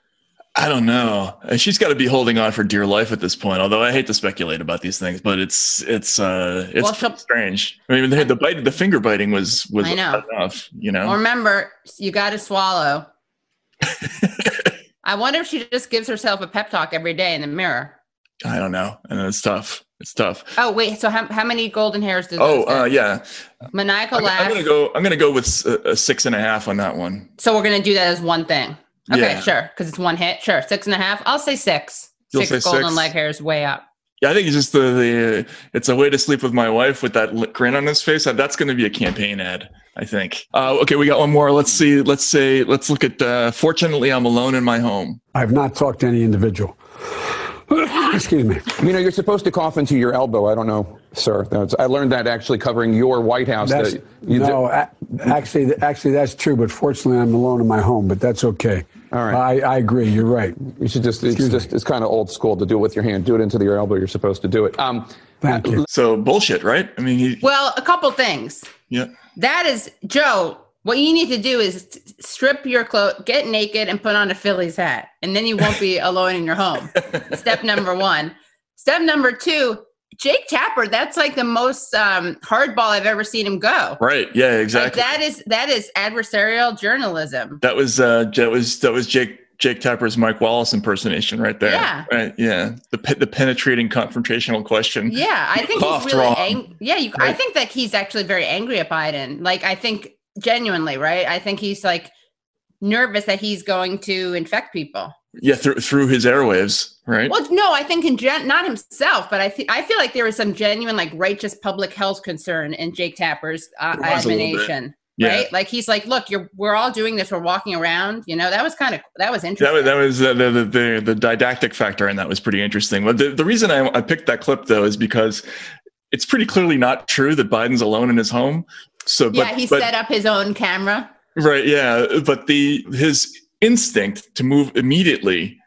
I don't know. She's got to be holding on for dear life at this point. Although I hate to speculate about these things, but it's it's uh it's well, strange. I mean, the, the bite, the finger biting was was enough. You know. Well, remember, you got to swallow. *laughs* I wonder if she just gives herself a pep talk every day in the mirror. I don't know, and it's tough. It's tough. Oh wait, so how, how many golden hairs does? Oh uh, yeah, maniacal I'm, laugh. I'm gonna go. I'm gonna go with a, a six and a half on that one. So we're gonna do that as one thing. Okay, Yeah. sure. Because it's one hit. Sure. Six and a half. I'll say six. You'll six say golden six? leg hairs way up. Yeah, I think it's just the, the it's a way to sleep with my wife with that grin on his face. That- That's going to be a campaign ad, I think. Uh, okay, we got one more. Let's see. Let's say. Let's look at. Uh, Fortunately, I'm alone in my home. I've not talked to any individual. *coughs* Excuse me. You know, you're supposed to cough into your elbow. I don't know, sir. That's, I learned that actually covering your White House. That's, that you no, a- actually, actually, that's true. But fortunately, I'm alone in my home. But that's okay. All right. I, I agree. You're right. You should just, it's Excuse just, it's kind of old school to do it with your hand. Do it into your elbow. You're supposed to do it. Um, Thank you. So bullshit, right? I mean, he, Well, a couple things. yeah. That is, Joe, what you need to do is strip your clothes, get naked, and put on a Phillies hat. And then you won't be *laughs* alone in your home. Step number one. Step number two, Jake Tapper, that's like the most um, hardball I've ever seen him go. Right. Yeah. Like Exactly. that is that is adversarial journalism. that was uh, that was that was Jake Jake Tapper's Mike Wallace impersonation right there. Yeah. Right. Yeah. The the penetrating confrontational question. Yeah, I think he's really angry. Yeah, you, I think that he's actually very angry at Biden. Like, I think genuinely, right? I think he's like nervous that he's going to infect people. Yeah. Through through his airwaves. Right. Well, no, I think in gen- not himself, but I think I feel like there was some genuine like righteous public health concern in Jake Tapper's uh, There was a little bit. admonition. Yeah. Right, like he's like, look, you're we're all doing this. We're walking around. You know, that was kind of that was That interesting. was, that was uh, the, the, the, the didactic factor, and that was pretty interesting. But the, the reason I, I picked that clip, though, is because it's pretty clearly not true that Biden's alone in his home. So, but, yeah, he but, set up his own camera. right, yeah, but the his instinct to move immediately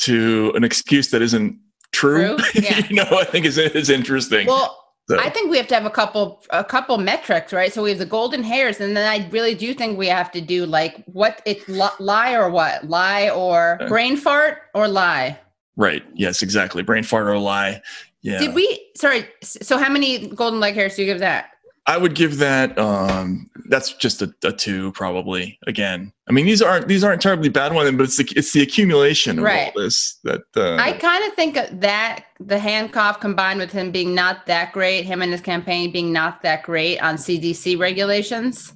to an excuse that isn't true, True? *laughs* Yeah. you know, I think is is interesting. Well, So- I think we have to have a couple a couple metrics, right? So we have the golden hairs, and then I really do think we have to do like what it's li- lie or what lie or Uh. brain fart or lie. right, yes, exactly. Brain fart or lie. Yeah, Did we? Sorry. So how many golden leg hairs do you give that? I would give that. Um, that's just a, a two, probably. Again, I mean, these aren't these aren't terribly bad ones, but it's the it's the accumulation of Right. all this that. Uh, I kind of think that the hand cough combined with him being not that great, him and his campaign being not that great on CDC regulations,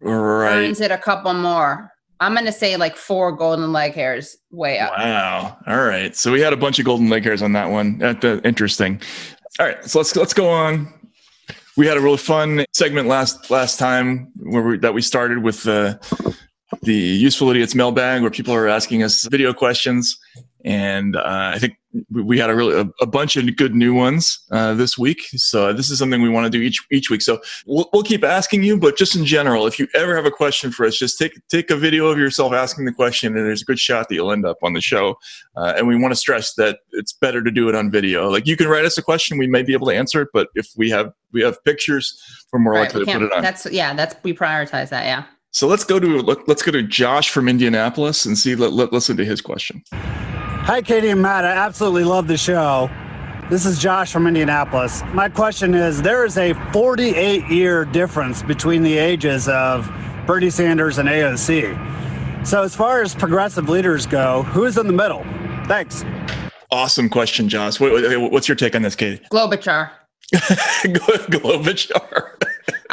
right. earns it a couple more. I'm gonna say like four golden leg hairs way up. Wow. All right. So we had a bunch of golden leg hairs on that one. That, uh, interesting. All right. So let's let's go on. We had a really fun segment last last time where we, that we started with the the useful idiots mailbag where people are asking us video questions, and uh, I think we- had a really a, a bunch of good new ones uh, this week. So this is something we want to do each each week. So we'll, we'll keep asking you, but just in general, if you ever have a question for us, just take take a video of yourself asking the question, and there's a good shot that you'll end up on the show. Uh, and we want to stress that it's better to do it on video. Like you can write us a question, we may be able to answer it, but if we have we have pictures, we're more Right, likely we to put it on. that's yeah, that's we prioritize that. Yeah. So let's go to let, let's go to Josh from Indianapolis and see. Let, let, listen to his question. Hi, Katie and Matt. I absolutely love the show. This is Josh from Indianapolis. My question is there is a 48 year difference between the ages of Bernie Sanders and AOC. So, as far as progressive leaders go, who's in the middle? Thanks. Awesome question, Josh. What, what- what's your take on this, Katie? Globichar. Globichar. *laughs*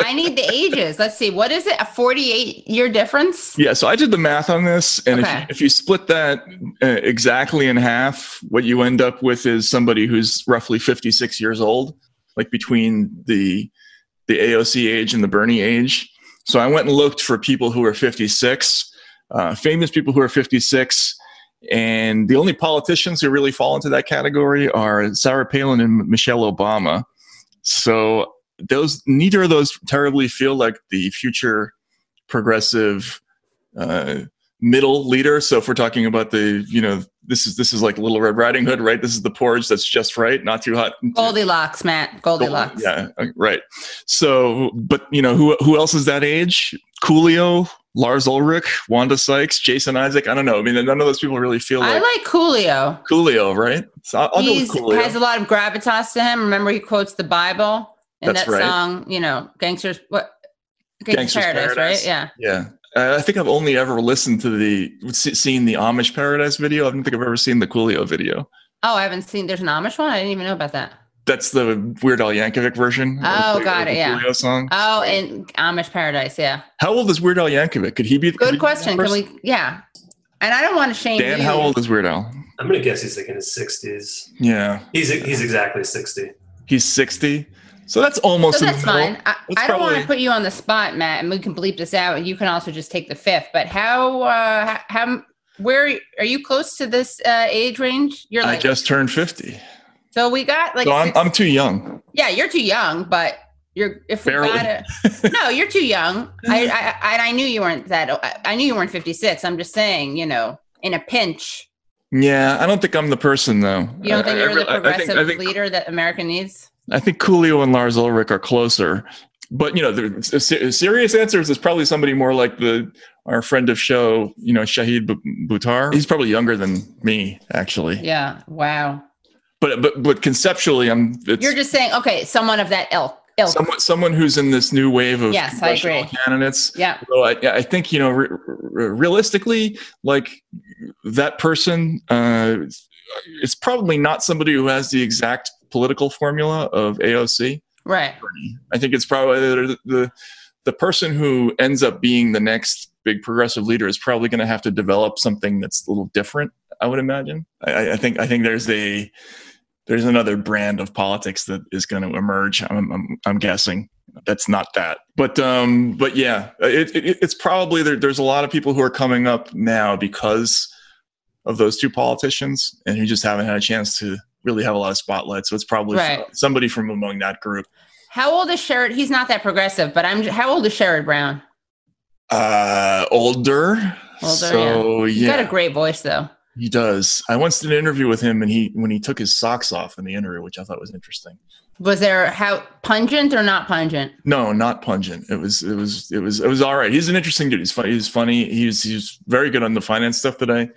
I need the ages. Let's see. What is it? A 48 year difference? Yeah. So I did the math on this, and okay. if, you, if you split that uh, exactly in half, what you end up with is somebody who's roughly 56 years old, like between the the AOC age and the Bernie age. So I went and looked for people who are 56, uh, famous people who are 56. And the only politicians who really fall into that category are Sarah Palin and Michelle Obama. So those neither of those terribly feel like the future progressive uh, middle leader. So if we're talking about the, you know, this is this is like Little Red Riding Hood, right? This is the porridge that's just right, not too hot. Goldilocks, Matt. Goldilocks. Yeah, uh, right. So, but you know, who who else is that age? Coolio, Lars Ulrich, Wanda Sykes, Jason Isaac. I don't know. I mean, none of those people really feel like. I like Coolio. Coolio, right? So I'll, I'll go with Coolio. has a lot of gravitas to him. Remember, he quotes the Bible in That's that right. song. You know, gangsters. What? Gangsters, Gangsters Paradise, Paradise, right? Yeah. Yeah. I think I've only ever listened to the seen the Amish Paradise video. I don't think I've ever seen the Coolio video. Oh, I haven't seen. There's an Amish one. I didn't even know about that. That's the Weird Al Yankovic version. Oh, the, got it. Yeah. Coolio song. Oh, and Amish Paradise. Yeah. How old is Weird Al Yankovic? Could he be? Good could question. Can we? Yeah. And I don't want to shame Dan, you. how old is Weird Al? I'm gonna guess he's like in his 60s. Yeah. He's he's exactly 60. He's 60. So that's almost. So that's fine. I, that's I don't probably... want to put you on the spot, Matt, and we can bleep this out. You can also just take the fifth. But how? Uh, how? Where are you close to this uh, age range? You're like. I just turned fifty. So we got like. So I'm I'm too young. Yeah, you're too young, but you're if we got it. *laughs* no, you're too young. I, I I knew you weren't that. I knew you weren't 56. I'm just saying, you know, in a pinch. Yeah, I don't think I'm the person though. You don't think I, you're I, the progressive I think, think, leader that America needs? I think Coolio and Lars Ulrich are closer. But you know, the serious answers is probably somebody more like the our friend of show, you know, Shahid Buttar. He's probably younger than me, actually. Yeah. Wow. But but but conceptually, I'm. You're just saying, okay, someone of that ilk. Ilk. Someone, someone who's in this new wave of yes, I agree. candidates. Yeah. So I, I think you know, re- re- realistically, like that person, uh, it's probably not somebody who has the exact political formula of AOC. Right. I think it's probably the, the, the person who ends up being the next big progressive leader is probably going to have to develop something that's a little different. I would imagine. I, I think I think there's a there's another brand of politics that is going to emerge. I'm, I'm, I'm guessing that's not that, but um, but yeah, it, it, it's probably there, there's a lot of people who are coming up now because of those two politicians and who just haven't had a chance to really have a lot of spotlight. So it's probably right. somebody from among that group. How old is Sherrod? He's not that progressive, but I'm. How old is Sherrod Brown? Uh, older. Older. So yeah. He's got a great voice, though. He does. I once did an interview with him, and he when he took his socks off in the interview, which I thought was interesting. Was there how pungent or not pungent? No, not pungent. It was it was it was it was all right. He's an interesting dude. He's funny. He's funny. He's he's very good on the finance stuff that I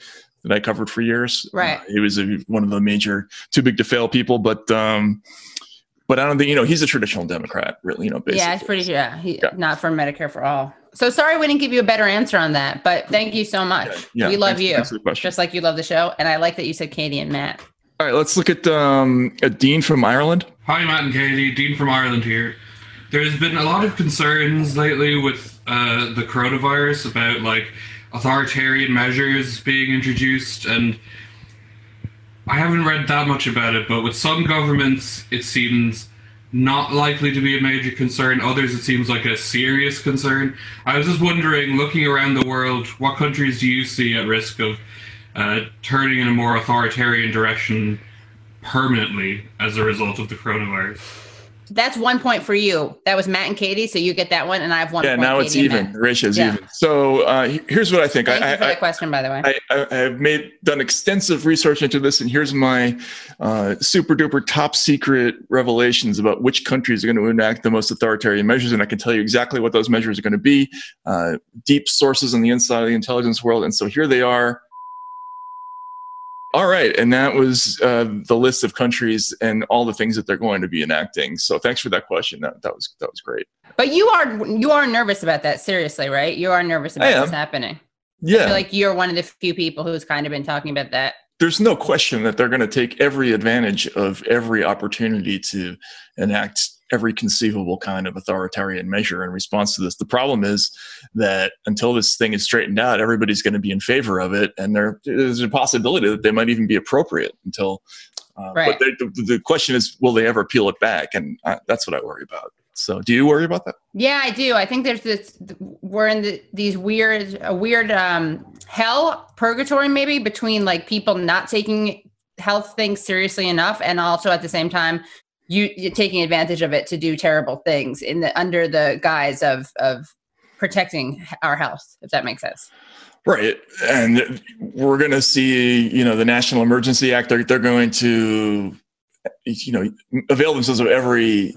that I covered for years. Right. Uh, he was a, one of the major too big to fail people, but um, but I don't think you know he's a traditional Democrat, really. You know, basically. Yeah, it's pretty. Yeah, he, yeah. not for Medicare for all. So sorry we didn't give you a better answer on that, but thank you so much. Yeah, yeah we love thanks, you, thanks just like you love the show, and I like that you said Katie and Matt. All right, let's look at um, at Dean from Ireland. Hi, Matt and Katie. Dean from Ireland here. There's been a lot of concerns lately with uh, the coronavirus about like authoritarian measures being introduced and I haven't read that much about it, but with some governments it seems not likely to be a major concern. Others it seems like a serious concern. I was just wondering, looking around the world, what countries do you see at risk of uh, turning in a more authoritarian direction permanently as a result of the coronavirus? That's one point for you. That was Matt and Katie, so you get that one, and I have one. Yeah, now it's even. Ratio's yeah. even. So uh, here's what I think. Thank I, you for I, that question, by the way. I, I, have made done extensive research into this, and here's my uh, super duper top secret revelations about which countries are going to enact the most authoritarian measures, and I can tell you exactly what those measures are going to be. Uh, deep sources on the inside of the intelligence world, and so here they are. All right, and that was uh, the list of countries and all the things that they're going to be enacting. So thanks for that question. That, that was that was great. But you are you are nervous about that, seriously, right? You are nervous about what's happening. Yeah, I feel like you're one of the few people who's kind of been talking about that. There's no question that they're going to take every advantage of every opportunity to enact every conceivable kind of authoritarian measure in response to this. The problem is that until this thing is straightened out, everybody's going to be in favor of it, and there, there's a possibility that they might even be appropriate until. Uh, right. But the, the, question is, will they ever peel it back? And I, that's what I worry about. So, do you worry about that? Yeah, I do. I think there's this. We're in the, these weird, a weird um, hell purgatory, maybe between like people not taking health things seriously enough, and also at the same time you you're taking advantage of it to do terrible things in the under the guise of of protecting our health if that makes sense. Right. And we're going to see you know the national emergency act they're, they're going to you know avail themselves of every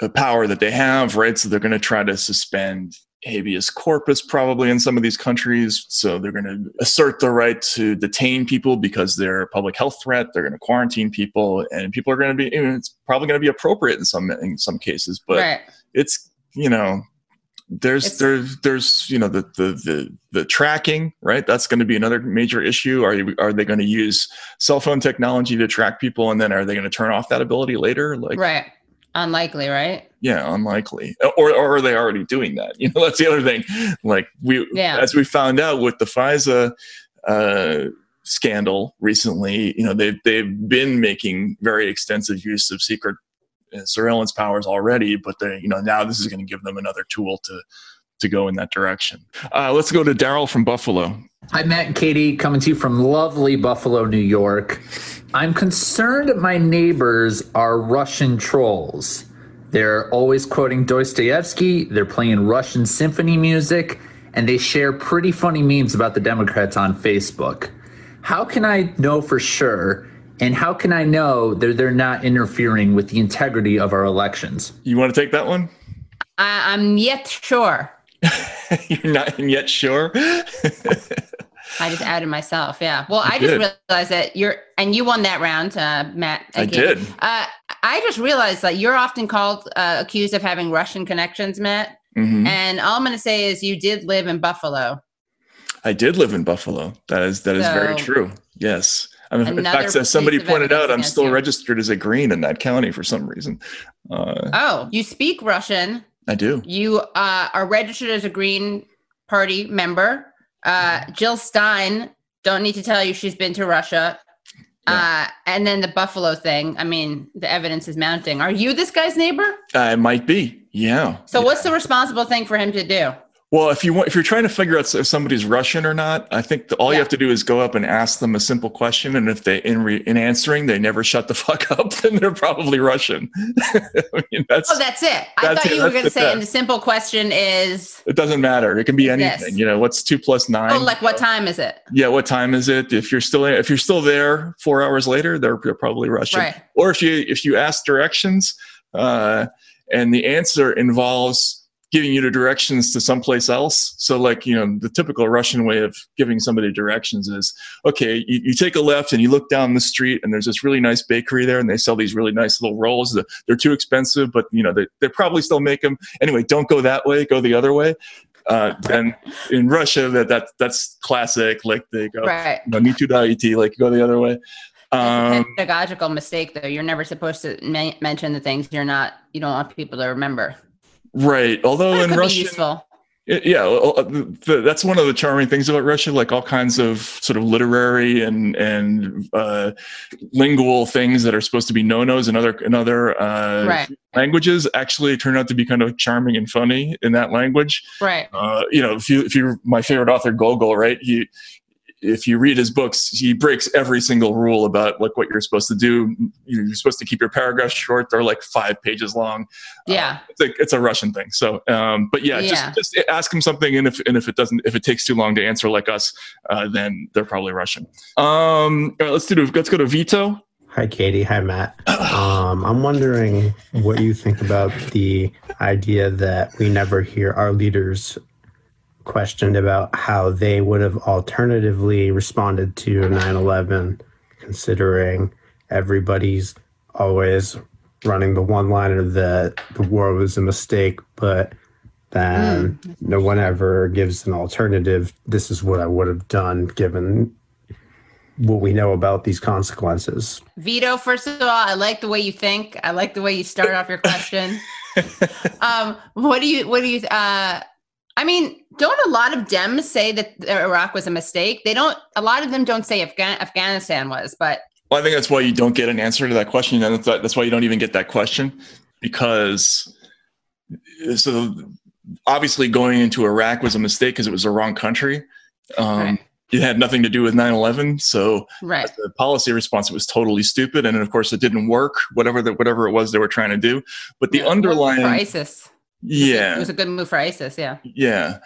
uh, power that they have right? So they're going to try to suspend habeas corpus probably in some of these countries. So they're going to assert the right to detain people because they're a public health threat. They're going to quarantine people, and people are going to be. You know, it's probably going to be appropriate in some in some cases, but right. it's you know. There's it's, there's there's you know the, the the the tracking right that's going to be another major issue are you are they going to use cell phone technology to track people and then are they going to turn off that ability later like right Unlikely, right? Yeah, unlikely. Or, or are they already doing that? *laughs* You know, that's the other thing. Like we, yeah. as we found out with the FISA uh, scandal recently, you know, they've they've been making very extensive use of secret uh, surveillance powers already, but they, you know, now this is going to give them another tool to to go in that direction. Uh, let's go to Daryl from Buffalo. Hi, Matt and Katie, coming to you from lovely Buffalo, New York. I'm concerned my neighbors are Russian trolls. They're always quoting Dostoevsky, they're playing Russian symphony music, and they share pretty funny memes about the Democrats on Facebook. How can I know for sure? And how can I know that they're not interfering with the integrity of our elections? You want to take that one? I, I'm yet sure. *laughs* You're not yet sure? I just added myself. Yeah. Well, you I just realized that you're, and you won that round, uh, Matt. I did. Uh, I just realized that you're often called, uh, accused of having Russian connections, Matt. Mm-hmm. And all I'm going to say is you did live in Buffalo. I did live in Buffalo. That is that so, is very true. Yes. I mean, in fact, as somebody pointed out, I'm still you. registered as a green in that county for some reason. Uh, oh, you speak Russian. I do. You uh, are registered as a Green Party member. Uh, Jill Stein, don't need to tell you she's been to Russia. Yeah. Uh, and then the Buffalo thing. I mean, the evidence is mounting. Are you this guy's neighbor? I might be. Yeah. So, yeah. what's the responsible thing for him to do? Well, if you want, if you're trying to figure out if somebody's Russian or not, I think the, all yeah. you have to do is go up and ask them a simple question, and if they in re, in answering they never shut the *laughs* fuck up, then they're probably Russian. *laughs* I mean, that's oh, that's it. I thought it, you were going to say, and the simple question is. It doesn't matter. It can be anything. This. You know, what's two plus nine? Oh, like what time is it? Yeah, what time is it? If you're still if you're still there four hours later, they're, they're probably Russian. Right. Or if you if you ask directions, uh, and the answer involves giving you the directions to someplace else. So, like, you know, the typical Russian way of giving somebody directions is okay, you, you, take a left and you look down the street, and there's this really nice bakery there, and they sell these really nice little rolls. They're too expensive, but, you know, they, they probably still make them. Anyway, don't go that way, go the other way. Uh, and in Russia, that, that that's classic. Like they go, right. no, need to like go the other way. Um, pedagogical mistake, though. You're never supposed to ma- mention the things you're not. You don't want people to remember. Right. Although that in Russia, yeah, uh, that's one of the charming things about Russia. Like all kinds of sort of literary and and uh, lingual things that are supposed to be no nos in other in other uh, right. languages actually turn out to be kind of charming and funny in that language. Right. Uh, you know, if you if you're my favorite author Gogol, right? He if you read his books, he breaks every single rule about like what you're supposed to do. You're supposed to keep your paragraphs short; they're like five pages long. Yeah, uh, it's a it's a Russian thing. So, um, but yeah, yeah, just just ask him something, and if and if it doesn't, if it takes too long to answer like us, uh, then they're probably Russian. Um, all right, let's do let's go to Vito. Hi, Katie. Hi, Matt. Um, I'm wondering what you think about the idea that we never hear our leaders questioned about how they would have alternatively responded to 9 11, considering everybody's always running the one liner that the war was a mistake, but then mm. no one ever gives an alternative. This is what I would have done given what we know about these consequences. Vito, first of all, I like the way you think. I like the way you start off your question. *laughs* um, what do you, what do you, uh, I mean, don't a lot of Dems say that Iraq was a mistake? They don't, a lot of them don't say Afghan- Afghanistan was, but. Well, I think that's why you don't get an answer to that question. And that's why you don't even get that question because so obviously going into Iraq was a mistake because it was the wrong country. Um, right. It had nothing to do with 9/11. So right. the policy response was totally stupid, and of course it didn't work. Whatever the, whatever it was they were trying to do, but the yeah, underlying for ISIS. Yeah, it was a good move for ISIS. Yeah. Yeah,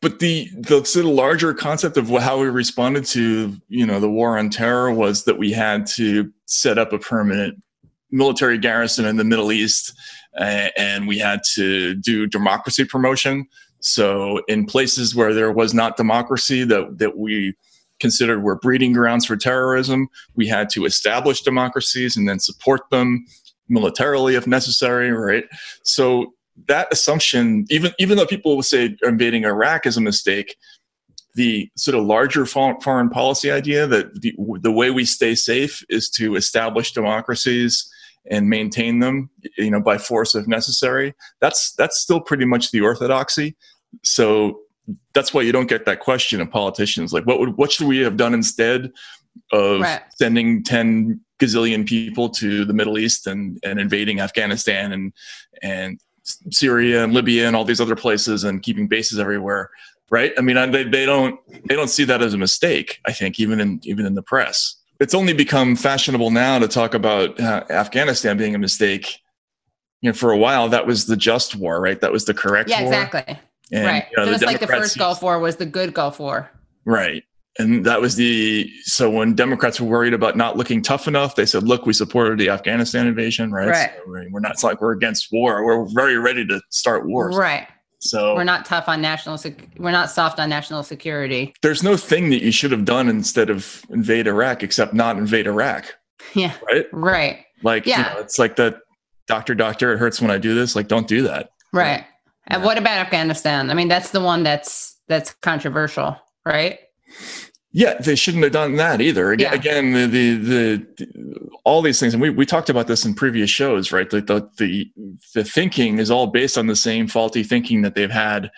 but the the sort of larger concept of how we responded to you know the war on terror was that we had to set up a permanent military garrison in the Middle East and we had to do democracy promotion. So in places where there was not democracy that that we considered were breeding grounds for terrorism, we had to establish democracies and then support them militarily if necessary, right? So that assumption, even even though people will say invading Iraq is a mistake, the sort of larger foreign policy idea that the, the way we stay safe is to establish democracies and maintain them, you know, by force if necessary. That's that's still pretty much the orthodoxy. So that's why you don't get that question of politicians like what would what should we have done instead of right. sending 10 gazillion people to the Middle East and, and invading Afghanistan and and Syria and Libya and all these other places and keeping bases everywhere right i mean they, they don't they don't see that as a mistake i think even in even in the press it's only become fashionable now to talk about uh, Afghanistan being a mistake. You know, for a while that was the just war, right? That was the correct yeah, war. exactly. And, right. You know, Just like the first Gulf War was the good Gulf War. Right. And that was the so when Democrats were worried about not looking tough enough, they said, "Look, we supported the Afghanistan invasion, right? Right. So we're not it's like we're against war. We're very ready to start wars, right? So we're not tough on national. Sec- we're not soft on national security. There's no thing that you should have done instead of invade Iraq except not invade Iraq. Yeah. Right. Right. Like yeah, you know, it's like the doctor, doctor. It hurts when I do this. Like, don't do that. Right. Yeah. And what about Afghanistan? I mean, that's the one that's that's controversial, right? Yeah, they shouldn't have done that either. Again, yeah. again the, the, the all these things, and we, we talked about this in previous shows, right? The, the the the thinking is all based on the same faulty thinking that they've had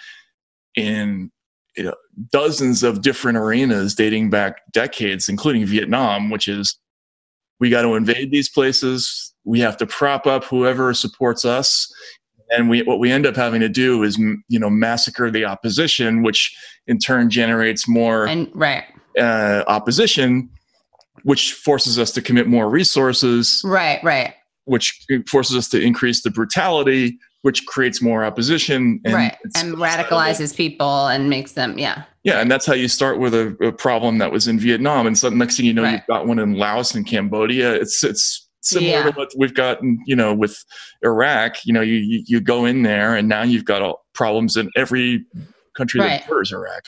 in you know, dozens of different arenas dating back decades, including Vietnam, which is we got to invade these places. We have to prop up whoever supports us, and we what we end up having to do is you know massacre the opposition, which in turn generates more and right uh, opposition, which forces us to commit more resources. Right, right. Which forces us to increase the brutality, which creates more opposition. And right, and radicalizes people and makes them, yeah. Yeah, and that's how you start with a, a problem that was in Vietnam, and so next thing you know, right. you've got one in Laos and Cambodia. It's it's similar yeah. to what we've gotten, you know, with Iraq. You know, you you, go in there, and now you've got all problems in every country right. that borders Iraq.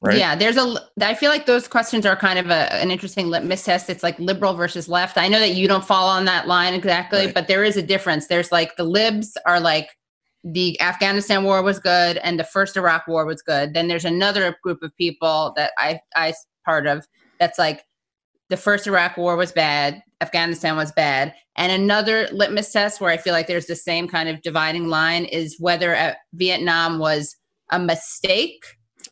Right? Yeah, there's a. I feel like those questions are kind of a, an interesting litmus test. It's like liberal versus left. I know that you don't fall on that line exactly, right. but there is a difference. There's like the libs are like the Afghanistan war was good and the first Iraq war was good. Then there's another group of people that I I part of that's like the first Iraq war was bad, Afghanistan was bad. And another litmus test where I feel like there's the same kind of dividing line is whether uh, Vietnam was a mistake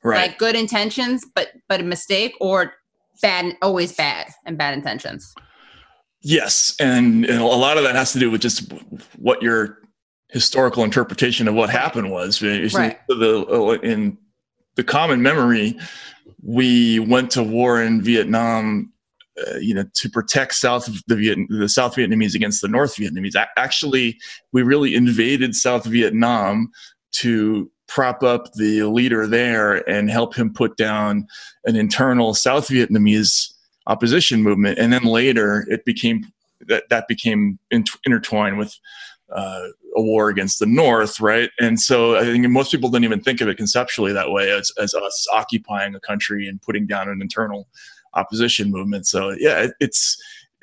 right. like good intentions, but but a mistake or bad, always bad and bad intentions. Yes, and, and a lot of that has to do with just what your historical interpretation of what happened was. Right. The, uh, in the common memory, we went to war in Vietnam, uh, you know, to protect South the Viet- the South Vietnamese against the North Vietnamese. Actually, we really invaded South Vietnam to prop up the leader there and help him put down an internal South Vietnamese opposition movement. And then later, it became that that became intertwined with uh, a war against the North, right? And so I think most people don't even think of it conceptually that way as, as us occupying a country and putting down an internal opposition movement. So yeah, it, it's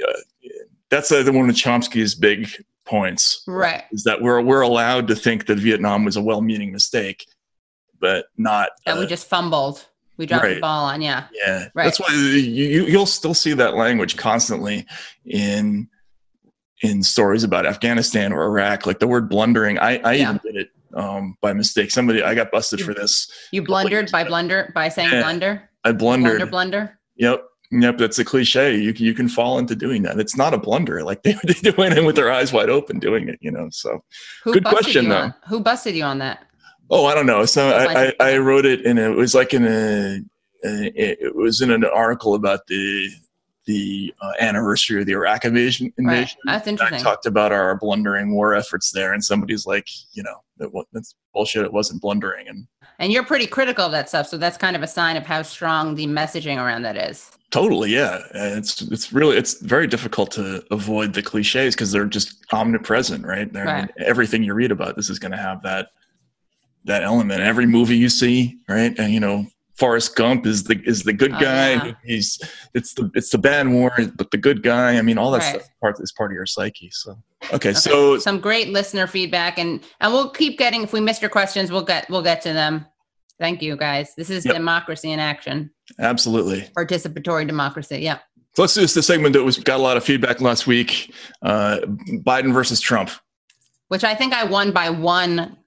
uh, that's uh, one of Chomsky's big points. Right. Is that we're we're allowed to think that Vietnam was a well-meaning mistake, but not that uh, we just fumbled. we dropped right. the ball on. Yeah. Yeah. Right. That's why you, you'll still see that language constantly in in stories about Afghanistan or Iraq, like the word blundering. I, I yeah. even did it um, by mistake. Somebody I got busted for this. You blundered by blunder by saying yeah, blunder. I blundered. Blunder, blunder. Yep. Yep, that's a cliche. You you can fall into doing that. It's not a blunder. Like *laughs* they, they went in with their eyes wide open doing it. You know. So Who good question though. On, who busted you on that? Oh, I don't know. So I, I, I, wrote it and it was like in a, it was in an article about the the uh, anniversary of the Iraq invasion. invasion. Right. That's interesting. I talked about our blundering war efforts there, and somebody's like, you know, that, that's bullshit. It wasn't blundering, and and you're pretty critical of that stuff. So that's kind of a sign of how strong the messaging around that is. Totally, yeah. it's it's really it's very difficult to avoid the cliches because they're just omnipresent, right? right. everything you read about this is going to have that that element. Every movie you see, right? And you know, Forrest Gump is the is the good oh, guy. Yeah. He's it's the it's the bad war, but the good guy. I mean, all that right. stuff part is part of your psyche. So okay, okay, so some great listener feedback, and and we'll keep getting. If we missed your questions, we'll get we'll get to them. Thank you, guys. This is yep. democracy in action. Absolutely, participatory democracy. Yeah. So let's do this. The segment that was got a lot of feedback last week: uh, Biden versus Trump. Which I think I won by one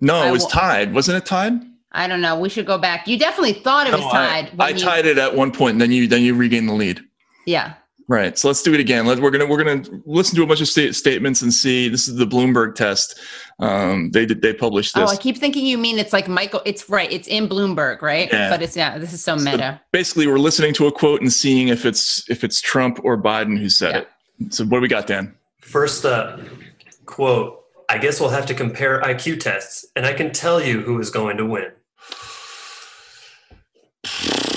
no, it was tied. Wasn't it tied? I don't know. We should go back. You definitely thought it was tied. I, I you... tied it at one point, and then you then you regained the lead. Yeah. Right. So let's do it again. Let, we're gonna we're gonna listen to a bunch of state statements and see. This is the Bloomberg test. Um, they did they published this. Oh, I keep thinking you mean it's like Michael. It's right. It's in Bloomberg, right? Yeah. But it's yeah. This is so meta. So basically, we're listening to a quote and seeing if it's if it's Trump or Biden who said yeah. it. So what do we got, Dan? First uh, quote I guess we'll have to compare IQ tests, and I can tell you who is going to win.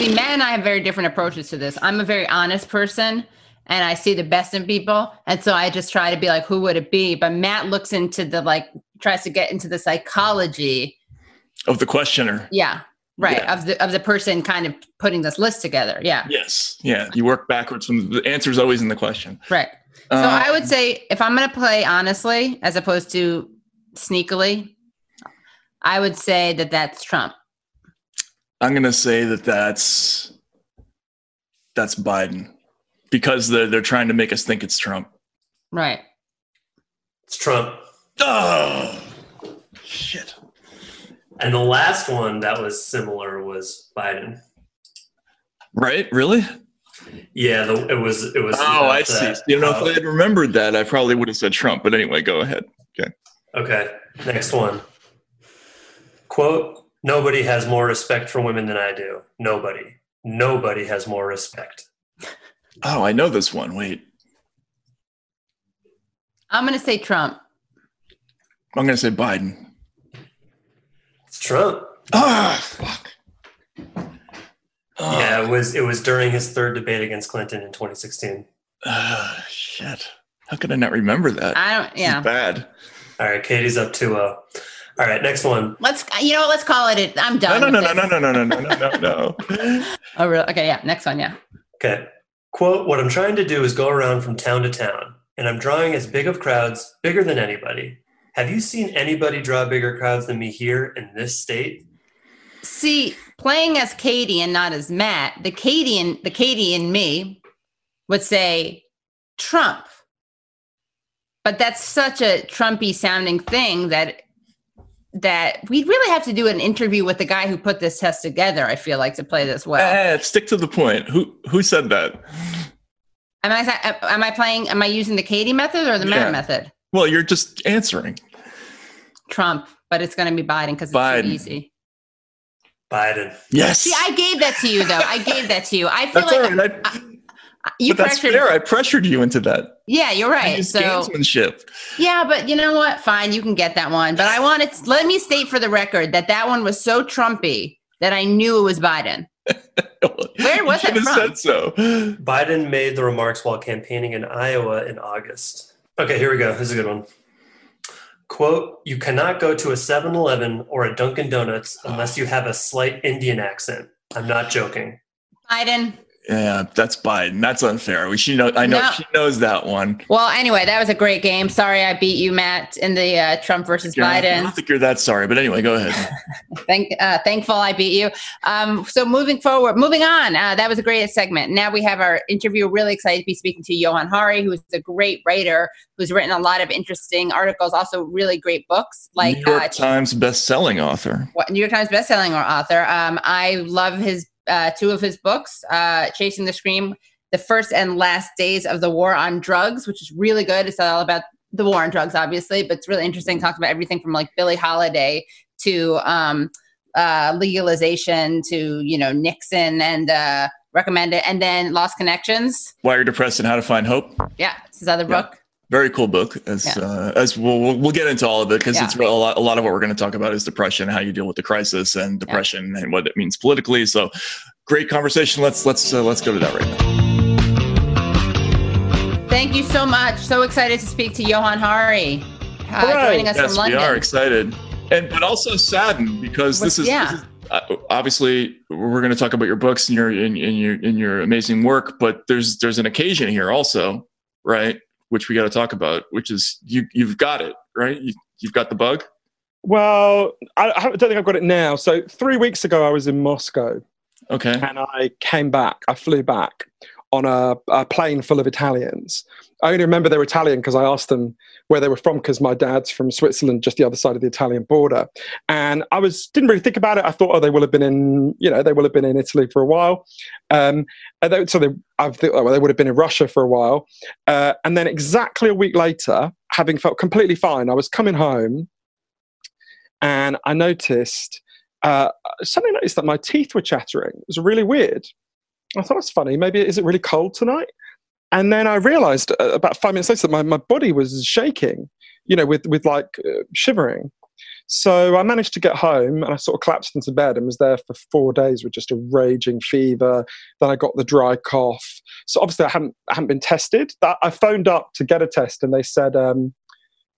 See, Matt and I have very different approaches to this. I'm a very honest person and I see the best in people. And so I just try to be like, who would it be? But Matt looks into the like, tries to get into the psychology of the questioner. Yeah. Right. Yeah. Of the of the person kind of putting this list together. Yeah. Yes. Yeah. You work backwards from the answer is always in the question. Right. So uh, I would say if I'm going to play honestly as opposed to sneakily, I would say that that's Trump. I'm going to say that that's that's Biden because they're they're trying to make us think it's Trump. Right. It's Trump. Oh shit. And the last one that was similar was Biden. Right? Really? Yeah, the, it was. It was. Oh, I see. You know, uh, if I had remembered that, I probably would have said Trump. But anyway, go ahead. Okay. Okay. Next one. Quote: Nobody has more respect for women than I do. Nobody. Nobody has more respect. Oh, I know this one. Wait. I'm going to say Trump. I'm going to say Biden. It's Trump. Ah, fuck. Oh. Yeah, it was it was during his third debate against Clinton in 2016. Uh, shit. How could I not remember that? I don't. Yeah. bad. All right, Katie's up to. Uh, all right, next one. Let's you know what? let's call it. it I'm done. No, no, no, no, no, no, no, no, no, no, no. oh, really? Okay, yeah. Next one, yeah. Okay. Quote: What I'm trying to do is go around from town to town, and I'm drawing as big of crowds, bigger than anybody. Have you seen anybody draw bigger crowds than me here in this state? See, playing as Katie and not as Matt, the Katie and the Katie and me would say Trump. But that's such a Trumpy sounding thing that that we really have to do an interview with the guy who put this test together. I feel like to play this well. Uh, stick to the point. Who who said that? Am I am I playing? Am I using the Katie method or the yeah. Matt method? Well, you're just answering. Trump, but it's going to be Biden because it's Biden. easy. Biden. Yes. See, I gave that to you though. I gave that to you. I feel That's like right. I, I, you but that's fair. I pressured you into that. Yeah, you're right. So gamesmanship. Yeah, but you know what? Fine, you can get that one. But I wanted to, let me state for the record that that one was so Trumpy that I knew it was Biden. *laughs* Where was it from? Said so. Biden made the remarks while campaigning in Iowa in August. Okay, here we go. This is a good one. Quote, you cannot go to a 7 Eleven or a Dunkin' Donuts unless you have a slight Indian accent. I'm not joking. Biden. Yeah, that's Biden. That's unfair. We she know. I know No. she knows that one. Well, anyway, that was a great game. Sorry, I beat you, Matt, in the uh, Trump versus I Biden. don't think you're that sorry, but anyway, go ahead. *laughs* Thank, uh, thankful I beat you. Um, so moving forward, moving on. Uh, that was a great segment. Now we have our interview. Really excited to be speaking to Johann Hari, who's a great writer who's written a lot of interesting articles, also really great books like New York uh, Times best-selling author. what- New York Times best-selling author. Um, I love his uh, two of his books, uh, "Chasing the Scream," "The First and Last Days of the War on Drugs," which is really good. It's all about the war on drugs, obviously, but it's really interesting. Talks about everything from like Billie Holiday to um, uh, legalization to you know Nixon and uh, recommend it, and then Lost Connections. Why You're Depressed and How to Find Hope. Yeah, it's his other book. Very cool book. As Yeah. uh, as we'll, we'll we'll get into all of it because Yeah. it's a lot. A lot of what we're going to talk about is depression, how you deal with the crisis, and depression, and what it means politically. So, great conversation. Let's let's uh, let's go to that right now. Thank you so much. So excited to speak to Johann Hari, uh, Hooray! joining us yes, from London. we are excited, and but also saddened because this is, yeah. this is uh, obviously we're going to talk about your books and your in, in your in your amazing work, but there's there's an occasion here also, right? Which we got to talk about, which is you you've got it right. You, you've got the bug. Well, I, I don't think I've got it now. So three weeks ago, I was in Moscow. Okay. And I came back. I flew back on a, a plane full of Italians. I only remember they were Italian because I asked them where they were from because my dad's from Switzerland, just the other side of the Italian border. And I was didn't really think about it. I thought, oh, they will have been in, you know, they will have been in Italy for a while. Um, they, so they, I thought, oh, well, they would have been in Russia for a while. Uh, and then exactly a week later, having felt completely fine, I was coming home and I noticed uh, suddenly noticed that my teeth were chattering. It was really weird. I thought that's funny. Maybe is it really cold tonight? And then I realized uh, about five minutes later that my, my body was shaking, you know, with with like uh, shivering. So I managed to get home and I sort of collapsed into bed and was there for four days with just a raging fever. Then I got the dry cough. So obviously I hadn't I hadn't been tested. I phoned up to get a test and they said um,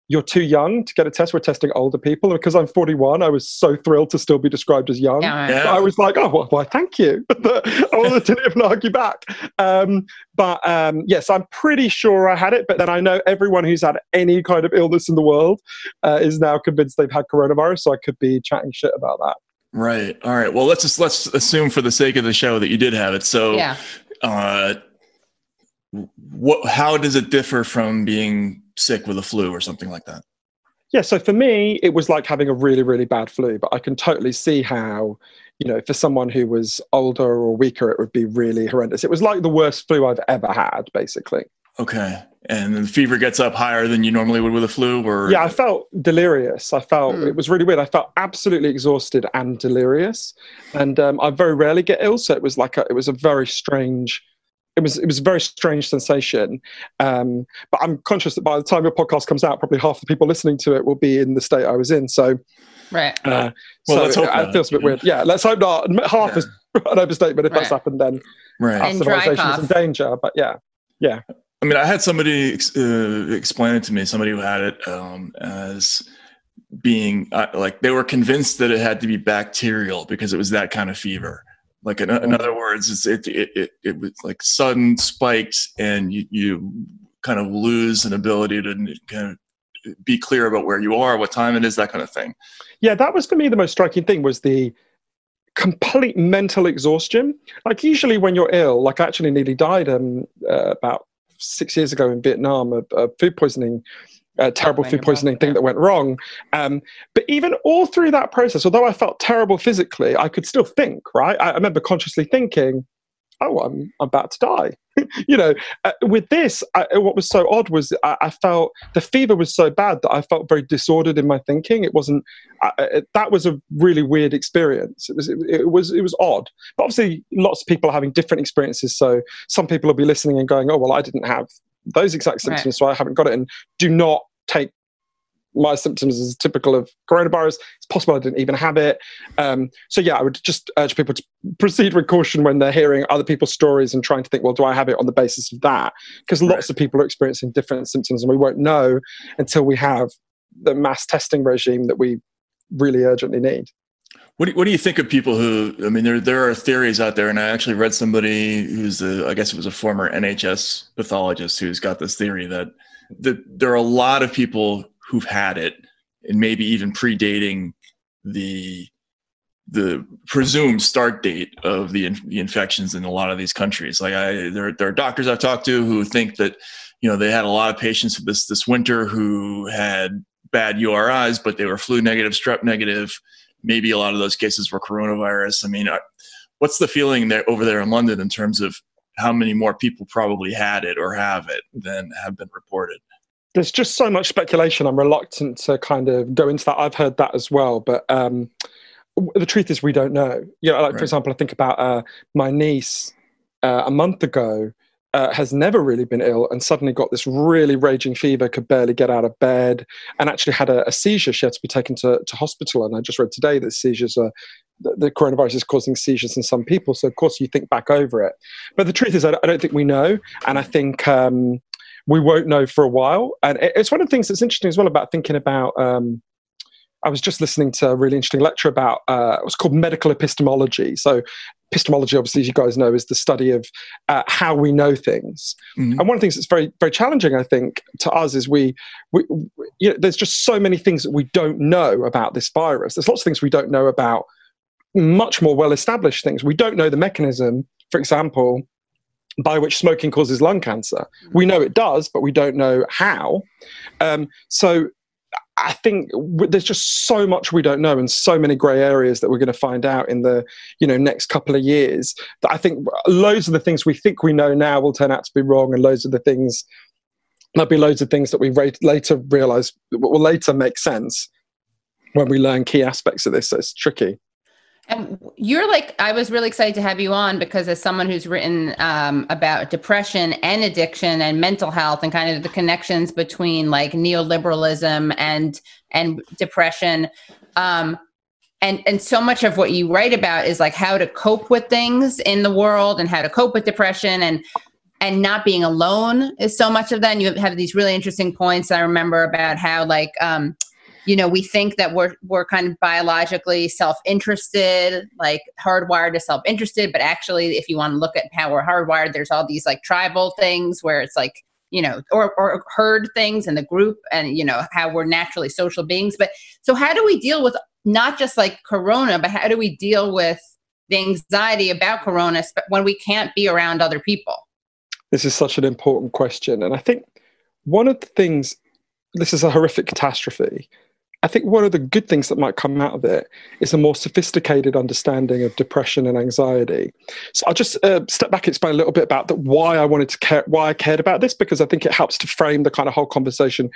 you're too young to get a test. We're testing older people. And because I'm 41, I was so thrilled to still be described as young. Yeah, right. So I was like, oh, well, why, thank you. *laughs* I wanted to even argue back. Um, but um, yes, I'm pretty sure I had it. But then I know everyone who's had any kind of illness in the world uh, is now convinced they've had coronavirus. So I could be chatting shit about that. Right. All right. Well, let's just let's assume for the sake of the show that you did have it. So, Yeah. uh, what? How does it differ from being sick with a flu or something like that? Yeah, so for me, it was like having a really, really bad flu, but I can totally see how, you know, for someone who was older or weaker, it would be really horrendous. It was like the worst flu I've ever had, basically. Okay. And the fever gets up higher than you normally would with a flu, or Yeah, I felt delirious. I felt Hmm. it was really weird. I felt absolutely exhausted and delirious, and um, I very rarely get ill, so it was like a, it was a very strange. It was it was a very strange sensation, um, but I'm conscious that by the time your podcast comes out, probably half the people listening to it will be in the state I was in. So Right. Uh, Well, so let's hope it, not. it feels a bit weird. Yeah, let's hope not. Half is *laughs* an overstatement. If that's happened, then right. our And dry civilization is in danger. But yeah, yeah. I mean, I had somebody ex- uh, explain it to me. Somebody who had it um, as being uh, like they were convinced that it had to be bacterial because it was that kind of fever. Like in, in other words, it's, it, it it it was like sudden spikes, and you you kind of lose an ability to kind of be clear about where you are, what time it is, that kind of thing. Yeah, that was for me the most striking thing was the complete mental exhaustion. Like usually when you're ill, like I actually nearly died um, uh, about six years ago in Vietnam of, of food poisoning. A terrible food poisoning thing that went wrong. Um, but even all through that process, although I felt terrible physically, I could still think, right? I, I remember consciously thinking, oh, I'm, I'm about to die. *laughs* you know, uh, with this, I, what was so odd was I, I felt the fever was so bad that I felt very disordered in my thinking. It wasn't. I, I, that was a really weird experience. It was. It, it was. It was odd. But obviously, lots of people are having different experiences. So some people will be listening and going, "Oh, well, I didn't have those exact Right. symptoms, so I haven't got it." And do not take my symptoms as typical of coronavirus. It's possible I didn't even have it. Um, so yeah, I would just urge people to proceed with caution when they're hearing other people's stories and trying to think, well, do I have it on the basis of that? Because lots of people are experiencing different symptoms, and we won't know until we have the mass testing regime that we really urgently need. What do, what do you think of people who? I mean, there there are theories out there, and I actually read somebody who's a, I guess it was a former NHS pathologist who's got this theory that that there are a lot of people who've had it, and maybe even predating the the presumed start date of the, the infections in a lot of these countries. Like I, there, there are doctors I've talked to who think that, you know, they had a lot of patients this this winter who had bad URIs, but they were flu negative, strep negative. Maybe a lot of those cases were coronavirus. I mean, what's the feeling there over there in London in terms of how many more people probably had it or have it than have been reported? There's just so much speculation. I'm reluctant to kind of go into that. I've heard that as well, but um, the truth is we don't know. You know, like right. for example, I think about uh, my niece uh, a month ago uh, has never really been ill and suddenly got this really raging fever, could barely get out of bed, and actually had a, a seizure. She had to be taken to, to hospital. And I just read today that seizures are the, the coronavirus is causing seizures in some people. So of course you think back over it, but the truth is I I don't think we know, and I think. Um, we won't know for a while, and it's one of the things that's interesting as well about thinking about um, I was just listening to a really interesting lecture about uh, was called medical epistemology. So, epistemology, obviously, as you guys know, is the study of uh, how we know things. Mm-hmm. And one of the things that's very, very challenging, I think, to us is we, we, you know, there's just so many things that we don't know about this virus. There's lots of things we don't know about much more well-established things. We don't know the mechanism, for example, by which smoking causes lung cancer. We know it does, but we don't know how. Um, so I think there's just so much we don't know and so many grey areas that we're going to find out in the you know next couple of years that I think loads of the things we think we know now will turn out to be wrong and loads of the things there'll be loads of things that we later realize will later make sense when we learn key aspects of this so it's tricky and you're like, I was really excited to have you on because, as someone who's written um, about depression and addiction and mental health and kind of the connections between like neoliberalism and and depression, um, and and so much of what you write about is like how to cope with things in the world and how to cope with depression and and not being alone is so much of that. And you have these really interesting points. I remember about how like um, you know we think that we're we're kind of biologically self-interested like hardwired to self-interested but actually if you want to look at how we're hardwired there's all these like tribal things where it's like you know or or herd things in the group and you know how we're naturally social beings. But so how do we deal with not just like corona but how do we deal with the anxiety about corona when we can't be around other people? This is such an important question and i think one of the things this is a horrific catastrophe I think one of the good things that might come out of it is a more sophisticated understanding of depression and anxiety. So I'll just uh, step back and explain a little bit about the, why I wanted to care, why I cared about this, because I think it helps to frame the kind of whole conversation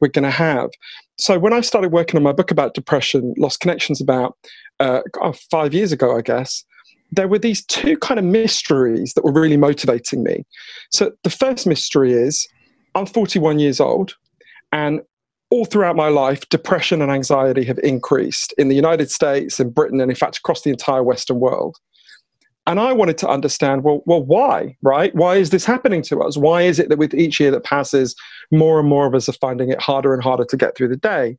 we're going to have. So when I started working on my book about depression, Lost Connections, about uh, oh, five years ago, I guess, there were these two kind of mysteries that were really motivating me. So the first mystery is I'm 41 years old, and all throughout my life, depression and anxiety have increased in the United States, in Britain, and in fact across the entire Western world. And I wanted to understand, well, well, why, right? Why is this happening to us? Why is it that with each year that passes, more and more of us are finding it harder and harder to get through the day?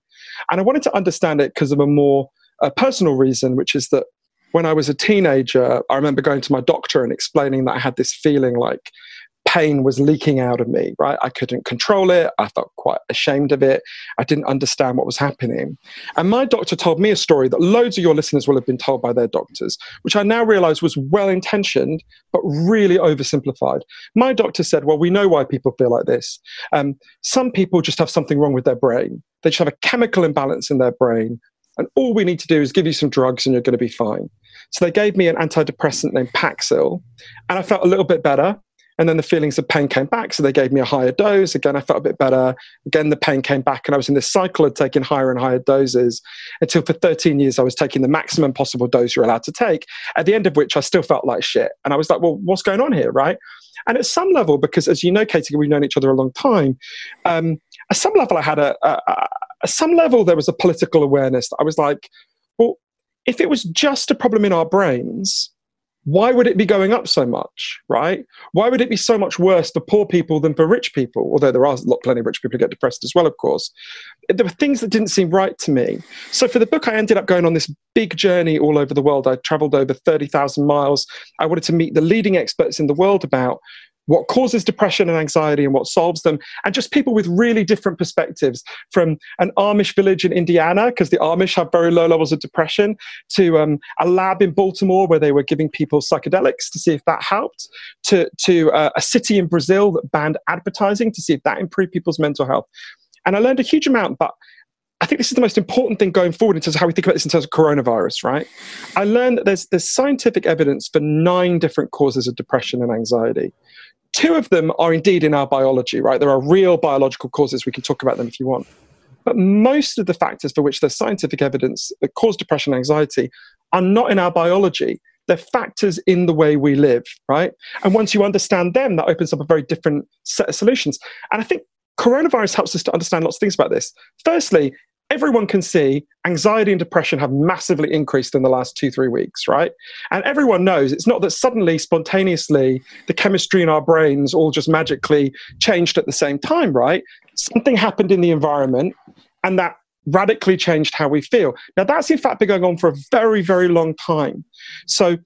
And I wanted to understand it because of a more uh, personal reason, which is that when I was a teenager, I remember going to my doctor and explaining that I had this feeling like pain was leaking out of me, right? I couldn't control it. I felt quite ashamed of it. I didn't understand what was happening. And my doctor told me a story that loads of your listeners will have been told by their doctors, which I now realize was well intentioned, but really oversimplified. My doctor said, Well, we know why people feel like this. Um, some people just have something wrong with their brain, they just have a chemical imbalance in their brain. And all we need to do is give you some drugs and you're going to be fine. So they gave me an antidepressant named Paxil, and I felt a little bit better. And then the feelings of pain came back. So they gave me a higher dose. Again, I felt a bit better. Again, the pain came back. And I was in this cycle of taking higher and higher doses until for 13 years I was taking the maximum possible dose you're allowed to take, at the end of which I still felt like shit. And I was like, well, what's going on here? Right. And at some level, because as you know, Katie, we've known each other a long time, um, at some level, I had a, a, a, at some level, there was a political awareness that I was like, well, if it was just a problem in our brains, why would it be going up so much, right? Why would it be so much worse for poor people than for rich people? Although there are plenty of rich people who get depressed as well, of course. There were things that didn't seem right to me. So for the book, I ended up going on this big journey all over the world. I traveled over 30,000 miles. I wanted to meet the leading experts in the world about what causes depression and anxiety and what solves them, and just people with really different perspectives from an Amish village in Indiana, because the Amish have very low levels of depression, to um, a lab in Baltimore where they were giving people psychedelics to see if that helped, to, to uh, a city in Brazil that banned advertising to see if that improved people's mental health. And I learned a huge amount, but I think this is the most important thing going forward in terms of how we think about this in terms of coronavirus, right? I learned that there's, there's scientific evidence for nine different causes of depression and anxiety. Two of them are indeed in our biology, right? There are real biological causes. We can talk about them if you want. But most of the factors for which there's scientific evidence that cause depression and anxiety are not in our biology. They're factors in the way we live, right? And once you understand them, that opens up a very different set of solutions. And I think coronavirus helps us to understand lots of things about this. Firstly, everyone can see anxiety and depression have massively increased in the last two, three weeks, right? And everyone knows it's not that suddenly, spontaneously, the chemistry in our brains all just magically changed at the same time, right? Something happened in the environment and that radically changed how we feel. Now, that's in fact been going on for a very, very long time. So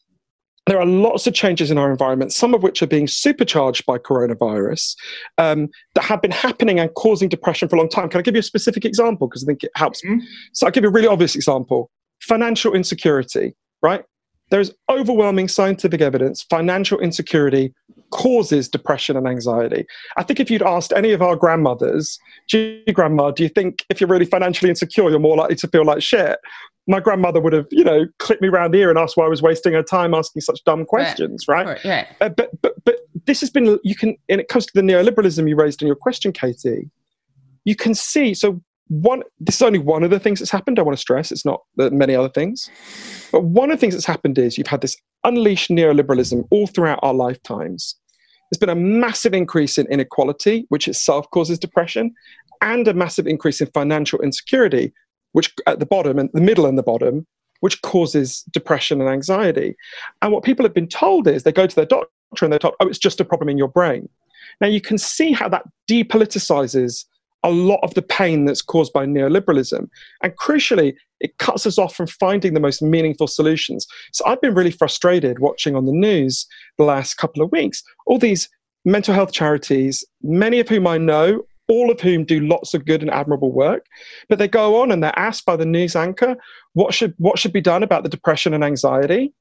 there are lots of changes in our environment, some of which are being supercharged by coronavirus, um, that have been happening and causing depression for a long time. Can I give you a specific example? Because I think it helps. Mm-hmm. So I'll give you a really obvious example financial insecurity, right? There's overwhelming scientific evidence financial insecurity causes depression and anxiety. I think if you'd asked any of our grandmothers, gee, grandma, do you think if you're really financially insecure, you're more likely to feel like shit? My grandmother would have, you know, clipped me around the ear and asked why I was wasting her time asking such dumb questions, right? right? right. Uh, but but but this has been you can, and it comes to the neoliberalism you raised in your question, Katie. You can see so one. This is only one of the things that's happened. I want to stress it's not many other things, but one of the things that's happened is you've had this unleashed neoliberalism all throughout our lifetimes. There's been a massive increase in inequality, which itself causes depression, and a massive increase in financial insecurity, which at the bottom and the middle and the bottom, which causes depression and anxiety. And what people have been told is they go to their doctor and they're told, oh, it's just a problem in your brain. Now you can see how that depoliticizes a lot of the pain that's caused by neoliberalism. And crucially, it cuts us off from finding the most meaningful solutions. So I've been really frustrated watching on the news the last couple of weeks all these mental health charities, many of whom I know all of whom do lots of good and admirable work. But they go on and they're asked by the news anchor what should what should be done about the depression and anxiety,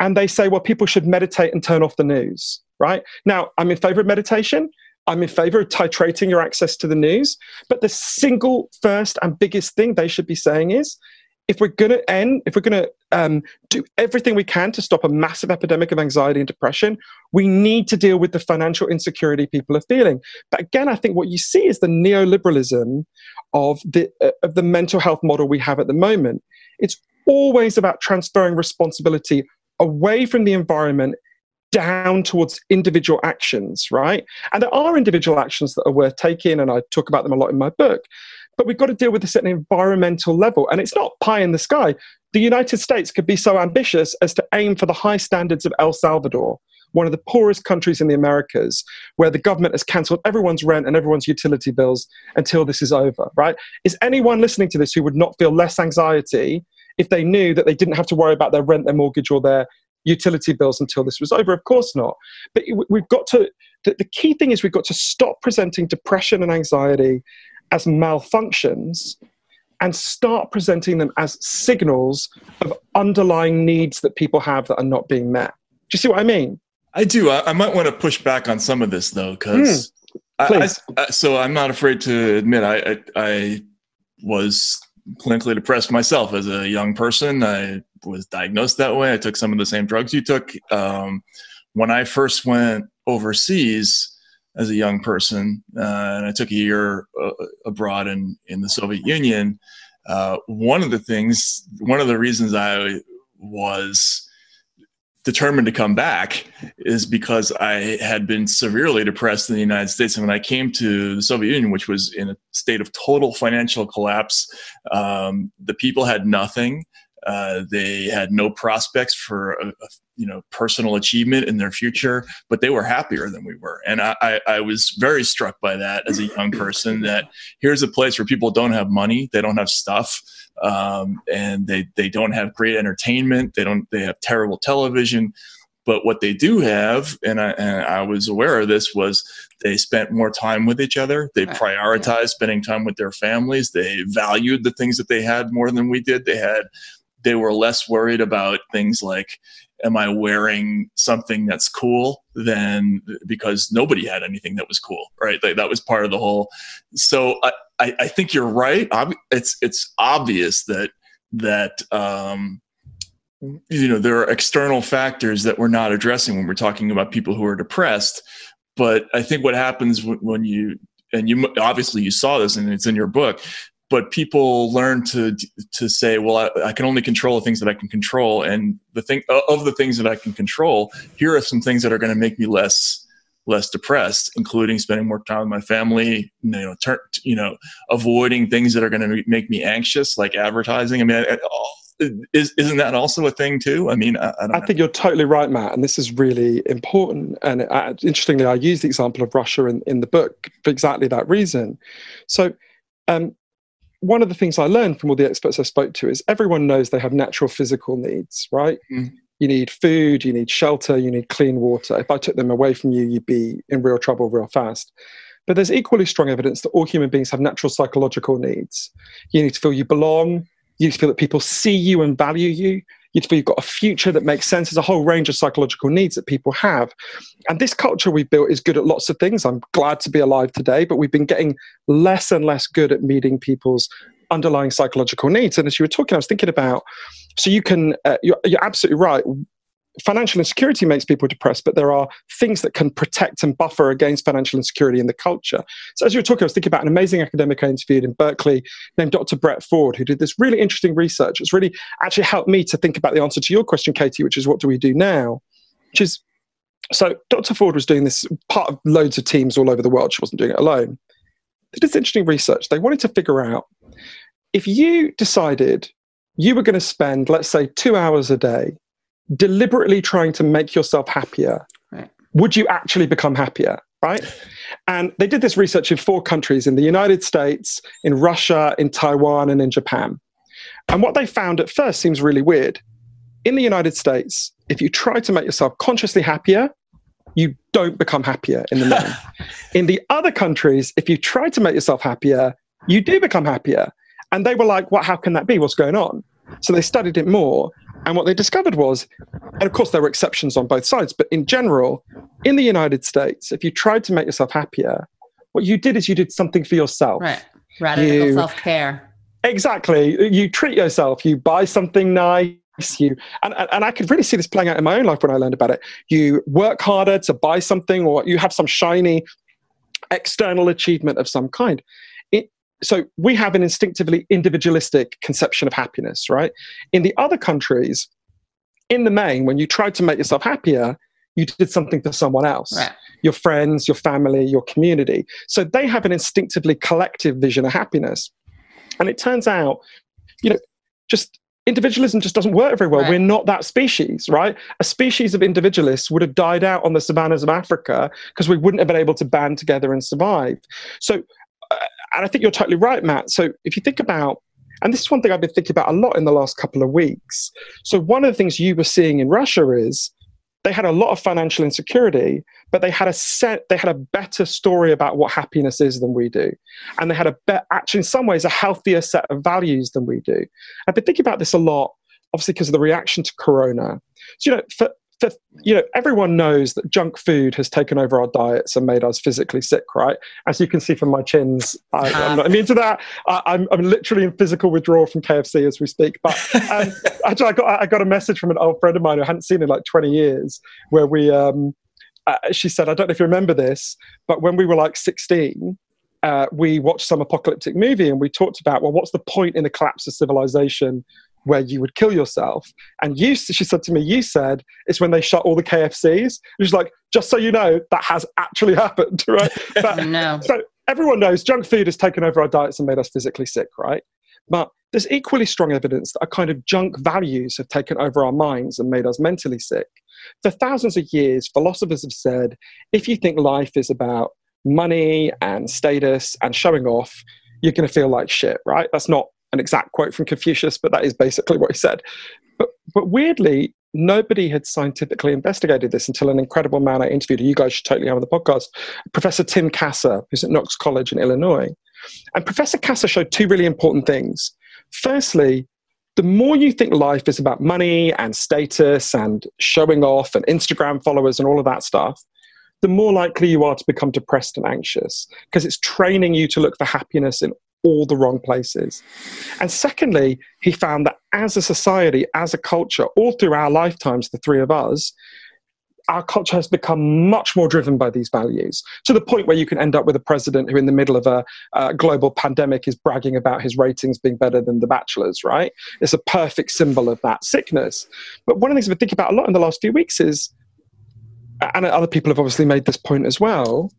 and they say, well, people should meditate and turn off the news. Right now, I'm in favor of meditation. I'm in favor of titrating your access to the news. But the single first and biggest thing they should be saying is if we're going to end, if we're going to um, do everything we can to stop a massive epidemic of anxiety and depression, we need to deal with the financial insecurity people are feeling. But again, I think what you see is the neoliberalism of the uh, of the mental health model we have at the moment. It's always about transferring responsibility away from the environment down towards individual actions, right? And there are individual actions that are worth taking, and I talk about them a lot in my book. But we've got to deal with this at an environmental level. And it's not pie in the sky. The United States could be so ambitious as to aim for the high standards of El Salvador, one of the poorest countries in the Americas, where the government has cancelled everyone's rent and everyone's utility bills until this is over, right? Is anyone listening to this who would not feel less anxiety if they knew that they didn't have to worry about their rent, their mortgage, or their utility bills until this was over? Of course not. But we've got to, the key thing is we've got to stop presenting depression and anxiety as malfunctions and start presenting them as signals of underlying needs that people have that are not being met. Do you see what I mean? I do. I, I might want to push back on some of this though, because mm, so I'm not afraid to admit I, I, I was clinically depressed myself as a young person. I was diagnosed that way. I took some of the same drugs you took. Um, when I first went overseas, as a young person, uh, and I took a year uh, abroad in in the Soviet Union. Uh, one of the things, one of the reasons I was determined to come back is because I had been severely depressed in the United States. And when I came to the Soviet Union, which was in a state of total financial collapse, um, the people had nothing. Uh, they had no prospects for a, a, you know personal achievement in their future, but they were happier than we were. And I, I, I was very struck by that as a young person. That here's a place where people don't have money, they don't have stuff, um, and they they don't have great entertainment. They don't they have terrible television. But what they do have, and I, and I was aware of this, was they spent more time with each other. They prioritized spending time with their families. They valued the things that they had more than we did. They had, they were less worried about things like, am I wearing something that's cool? Than because nobody had anything that was cool, right? Like, that was part of the whole. So I, I, I think you're right. It's it's obvious that that um, you know there are external factors that we're not addressing when we're talking about people who are depressed but i think what happens when you and you obviously you saw this and it's in your book but people learn to to say well I, I, can only control the things that i can control and the thing of the things that i can control here are some things that are going to make me less less depressed including spending more time with my family you know turn, you know avoiding things that are going to make me anxious like advertising i mean I, is, isn't that also a thing too? I mean, I, I, I think you're totally right, Matt, and this is really important. And uh, interestingly, I use the example of Russia in, in the book for exactly that reason. So, um, one of the things I learned from all the experts I spoke to is everyone knows they have natural physical needs, right? Mm. You need food, you need shelter, you need clean water. If I took them away from you, you'd be in real trouble real fast. But there's equally strong evidence that all human beings have natural psychological needs. You need to feel you belong, you need to feel that people see you and value you. You've got a future that makes sense. There's a whole range of psychological needs that people have. And this culture we've built is good at lots of things. I'm glad to be alive today, but we've been getting less and less good at meeting people's underlying psychological needs. And as you were talking, I was thinking about so you can, uh, you're, you're absolutely right financial insecurity makes people depressed, but there are things that can protect and buffer against financial insecurity in the culture. So, as you were talking, I was thinking about an amazing academic I interviewed in Berkeley named Dr. Brett Ford, who did this really interesting research. It's really actually helped me to think about the answer to your question, Katie, which is what do we do now? Which is so, Dr. Ford was doing this part of loads of teams all over the world. She wasn't doing it alone. They did this interesting research. They wanted to figure out if you decided you were going to spend, let's say, two hours a day deliberately trying to make yourself happier, right. would you actually become happier? Right? And they did this research in four countries in the United States, in Russia, in Taiwan, and in Japan. And what they found at first seems really weird. In the United States, if you try to make yourself consciously happier, you don't become happier in the *laughs* main. in the other countries, if you try to make yourself happier, you do become happier. And they were like, "What? Well, how can that be? What's going on?" So they studied it more, and what they discovered was, and of course, there were exceptions on both sides, but in general, in the United States, if you tried to make yourself happier, what you did is you did something for yourself. Right. Radical self care. Exactly. You treat yourself, you buy something nice. You and, and I could really see this playing out in my own life when I learned about it. You work harder to buy something, or you have some shiny external achievement of some kind so we have an instinctively individualistic conception of happiness, right? In the other countries, in the main, when you tried to make yourself happier, you did something for someone else right. your friends, your family, your community. So they have an instinctively collective vision of happiness. And it turns out, you know, just individualism just doesn't work very well. Right. We're not that species, right? A species of individualists would have died out on the savannas of Africa because we wouldn't have been able to band together and survive. So and I think you're totally right, Matt. So if you think about, and this is one thing I've been thinking about a lot in the last couple of weeks. So one of the things you were seeing in Russia is they had a lot of financial insecurity, but they had a set, they had a better story about what happiness is than we do, and they had a better, actually in some ways a healthier set of values than we do. I've been thinking about this a lot, obviously because of the reaction to Corona. So you know, for you know, everyone knows that junk food has taken over our diets and made us physically sick, right? As you can see from my chins, I, am not immune to that. I, am I'm, I'm literally in physical withdrawal from KFC as we speak. But um, *laughs* actually, I got, I got a message from an old friend of mine who I hadn't seen in like 20 years, where we, um, uh, she said, I don't know if you remember this, but when we were like 16, uh, we watched some apocalyptic movie and we talked about, well, what's the point in the collapse of civilization where you would kill yourself. And you, she said to me, you said it's when they shut all the KFCs. She's like, just so you know, that has actually *laughs* happened, right? *laughs* But, no. So everyone knows junk food has taken over our diets and made us physically sick, right? But there's equally strong evidence that a kind of junk values have taken over our minds and made us mentally sick. For thousands of years, philosophers have said if you think life is about money and status and showing off, you're going to feel like shit, right? That's not an exact quote from Confucius, but that is basically what he said. But, but weirdly, nobody had scientifically investigated this until an incredible man I interviewed, you guys should totally have on the podcast, Professor Tim Kasser, who's at Knox College in Illinois. And Professor Kasser showed two really important things. Firstly, the more you think life is about money and status and showing off and Instagram followers and all of that stuff, the more likely you are to become depressed and anxious because it's training you to look for happiness in all the wrong places. And secondly, he found that as a society, as a culture, all through our lifetimes, the three of us, our culture has become much more driven by these values to the point where you can end up with a president who, in the middle of a, a global pandemic, is bragging about his ratings being better than The Bachelor's, right? It's a perfect symbol of that sickness. But one of the things I've been thinking about a lot in the last few weeks is, and other people have obviously made this point as well.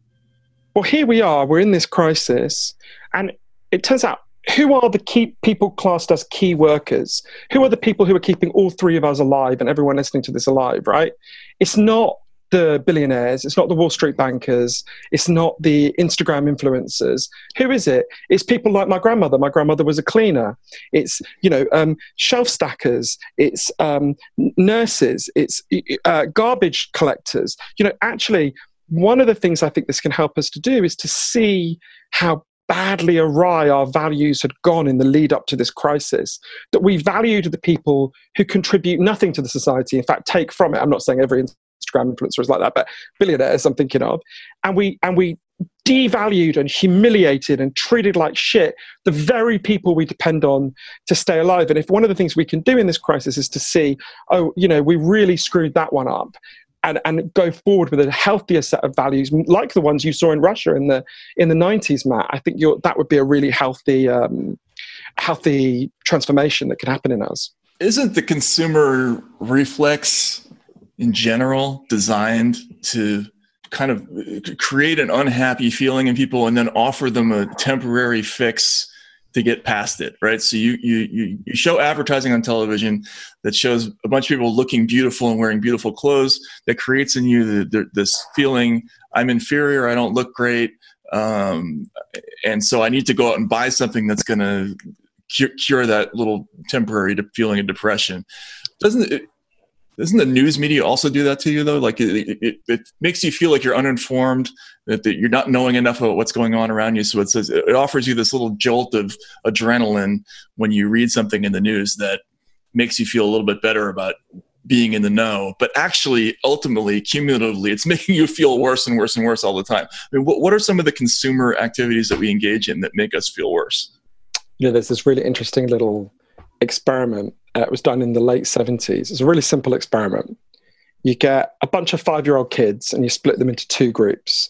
Well, here we are, we're in this crisis, and it turns out who are the key people classed as key workers? Who are the people who are keeping all three of us alive and everyone listening to this alive, right? It's not the billionaires, it's not the Wall Street bankers, it's not the Instagram influencers. Who is it? It's people like my grandmother. My grandmother was a cleaner. It's you know um, shelf stackers. It's um, nurses. It's uh, garbage collectors. You know, actually, one of the things I think this can help us to do is to see how badly awry our values had gone in the lead up to this crisis, that we valued the people who contribute nothing to the society, in fact, take from it. I'm not saying every Instagram influencer is like that, but billionaires I'm thinking of. And we and we devalued and humiliated and treated like shit the very people we depend on to stay alive. And if one of the things we can do in this crisis is to see, oh, you know, we really screwed that one up and, and go forward with a healthier set of values like the ones you saw in Russia in the in the 90s Matt. I think that would be a really healthy um, healthy transformation that could happen in us. Isn't the consumer reflex in general designed to kind of create an unhappy feeling in people and then offer them a temporary fix to get past it, right? So you you you show advertising on television that shows a bunch of people looking beautiful and wearing beautiful clothes that creates in you the, the, this feeling I'm inferior, I don't look great, um, and so I need to go out and buy something that's going to cure, cure, that little temporary feeling of depression. Doesn't it? Doesn't the news media also do that to you though? Like it, it, it makes you feel like you're uninformed, that, that, you're not knowing enough about what's going on around you. So it says it offers you this little jolt of adrenaline when you read something in the news that makes you feel a little bit better about being in the know. But actually, ultimately, cumulatively, it's *laughs* making you feel worse and worse and worse all the time. I mean, what, what are some of the consumer activities that we engage in that make us feel worse? You know, there's this really interesting little experiment uh, it was done in the late 70s. It's a really simple experiment. You get a bunch of five year old kids and you split them into two groups.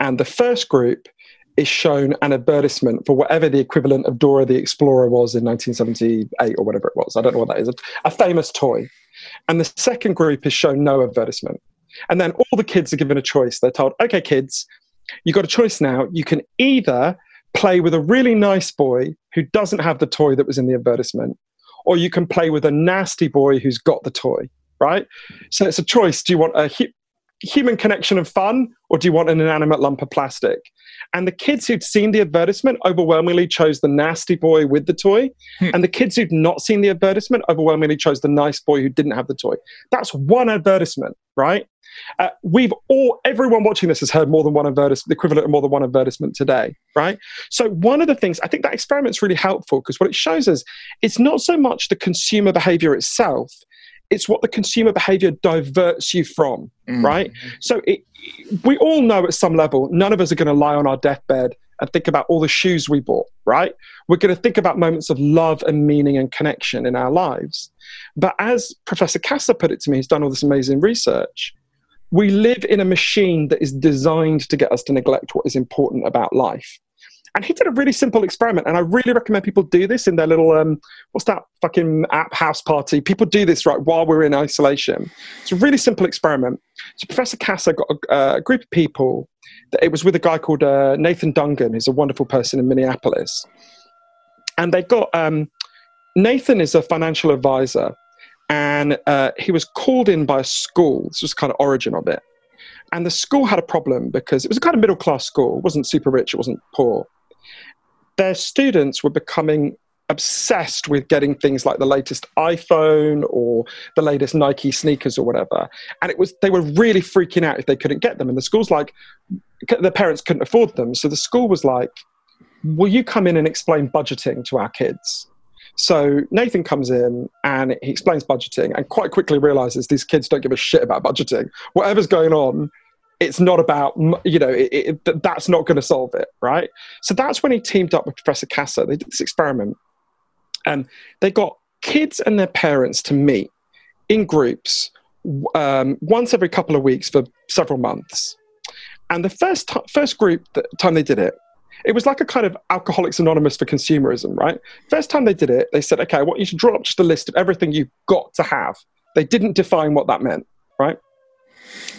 And the first group is shown an advertisement for whatever the equivalent of Dora the Explorer was in 1978 or whatever it was. I don't know what that is. A famous toy. And the second group is shown no advertisement. And then all the kids are given a choice. They're told, okay, kids, you've got a choice now. You can either play with a really nice boy who doesn't have the toy that was in the advertisement, or you can play with a nasty boy who's got the toy, right? So it's a choice. Do you want a hu- human connection and fun, or do you want an inanimate lump of plastic? And the kids who'd seen the advertisement overwhelmingly chose the nasty boy with the toy. Hmm. And the kids who'd not seen the advertisement overwhelmingly chose the nice boy who didn't have the toy. That's one advertisement, right? Uh, we've all, everyone watching this has heard more than one advertisement, the equivalent of more than one advertisement today, right? So, one of the things, I think that experiment's really helpful because what it shows us, it's not so much the consumer behavior itself, it's what the consumer behavior diverts you from, mm. right? So, it, we all know at some level, none of us are going to lie on our deathbed and think about all the shoes we bought, right? We're going to think about moments of love and meaning and connection in our lives. But as Professor Kasser put it to me, he's done all this amazing research we live in a machine that is designed to get us to neglect what is important about life. And he did a really simple experiment, and I really recommend people do this in their little um, what's that fucking app house party? People do this right while we're in isolation. It's a really simple experiment. So Professor Kasser got a, a group of people. That it was with a guy called uh, Nathan Dungan, who's a wonderful person in Minneapolis, and they got um, Nathan is a financial advisor, and uh, he was called in by a school. This was kind of origin of it. And the school had a problem because it was a kind of middle class school. It wasn't super rich, it wasn't poor. Their students were becoming obsessed with getting things like the latest iPhone or the latest Nike sneakers or whatever. And it was they were really freaking out if they couldn't get them. And the school's like their parents couldn't afford them. So the school was like, Will you come in and explain budgeting to our kids? So Nathan comes in and he explains budgeting and quite quickly realizes these kids don't give a shit about budgeting. Whatever's going on, it's not about, you know, it, it, that's not going to solve it, right? So that's when he teamed up with Professor Kasser. They did this experiment and they got kids and their parents to meet in groups um, once every couple of weeks for several months. And the first, t- first group that, time they did it, it was like a kind of Alcoholics Anonymous for consumerism, right? First time they did it, they said, okay, I want you to draw up just a list of everything you've got to have. They didn't define what that meant, right?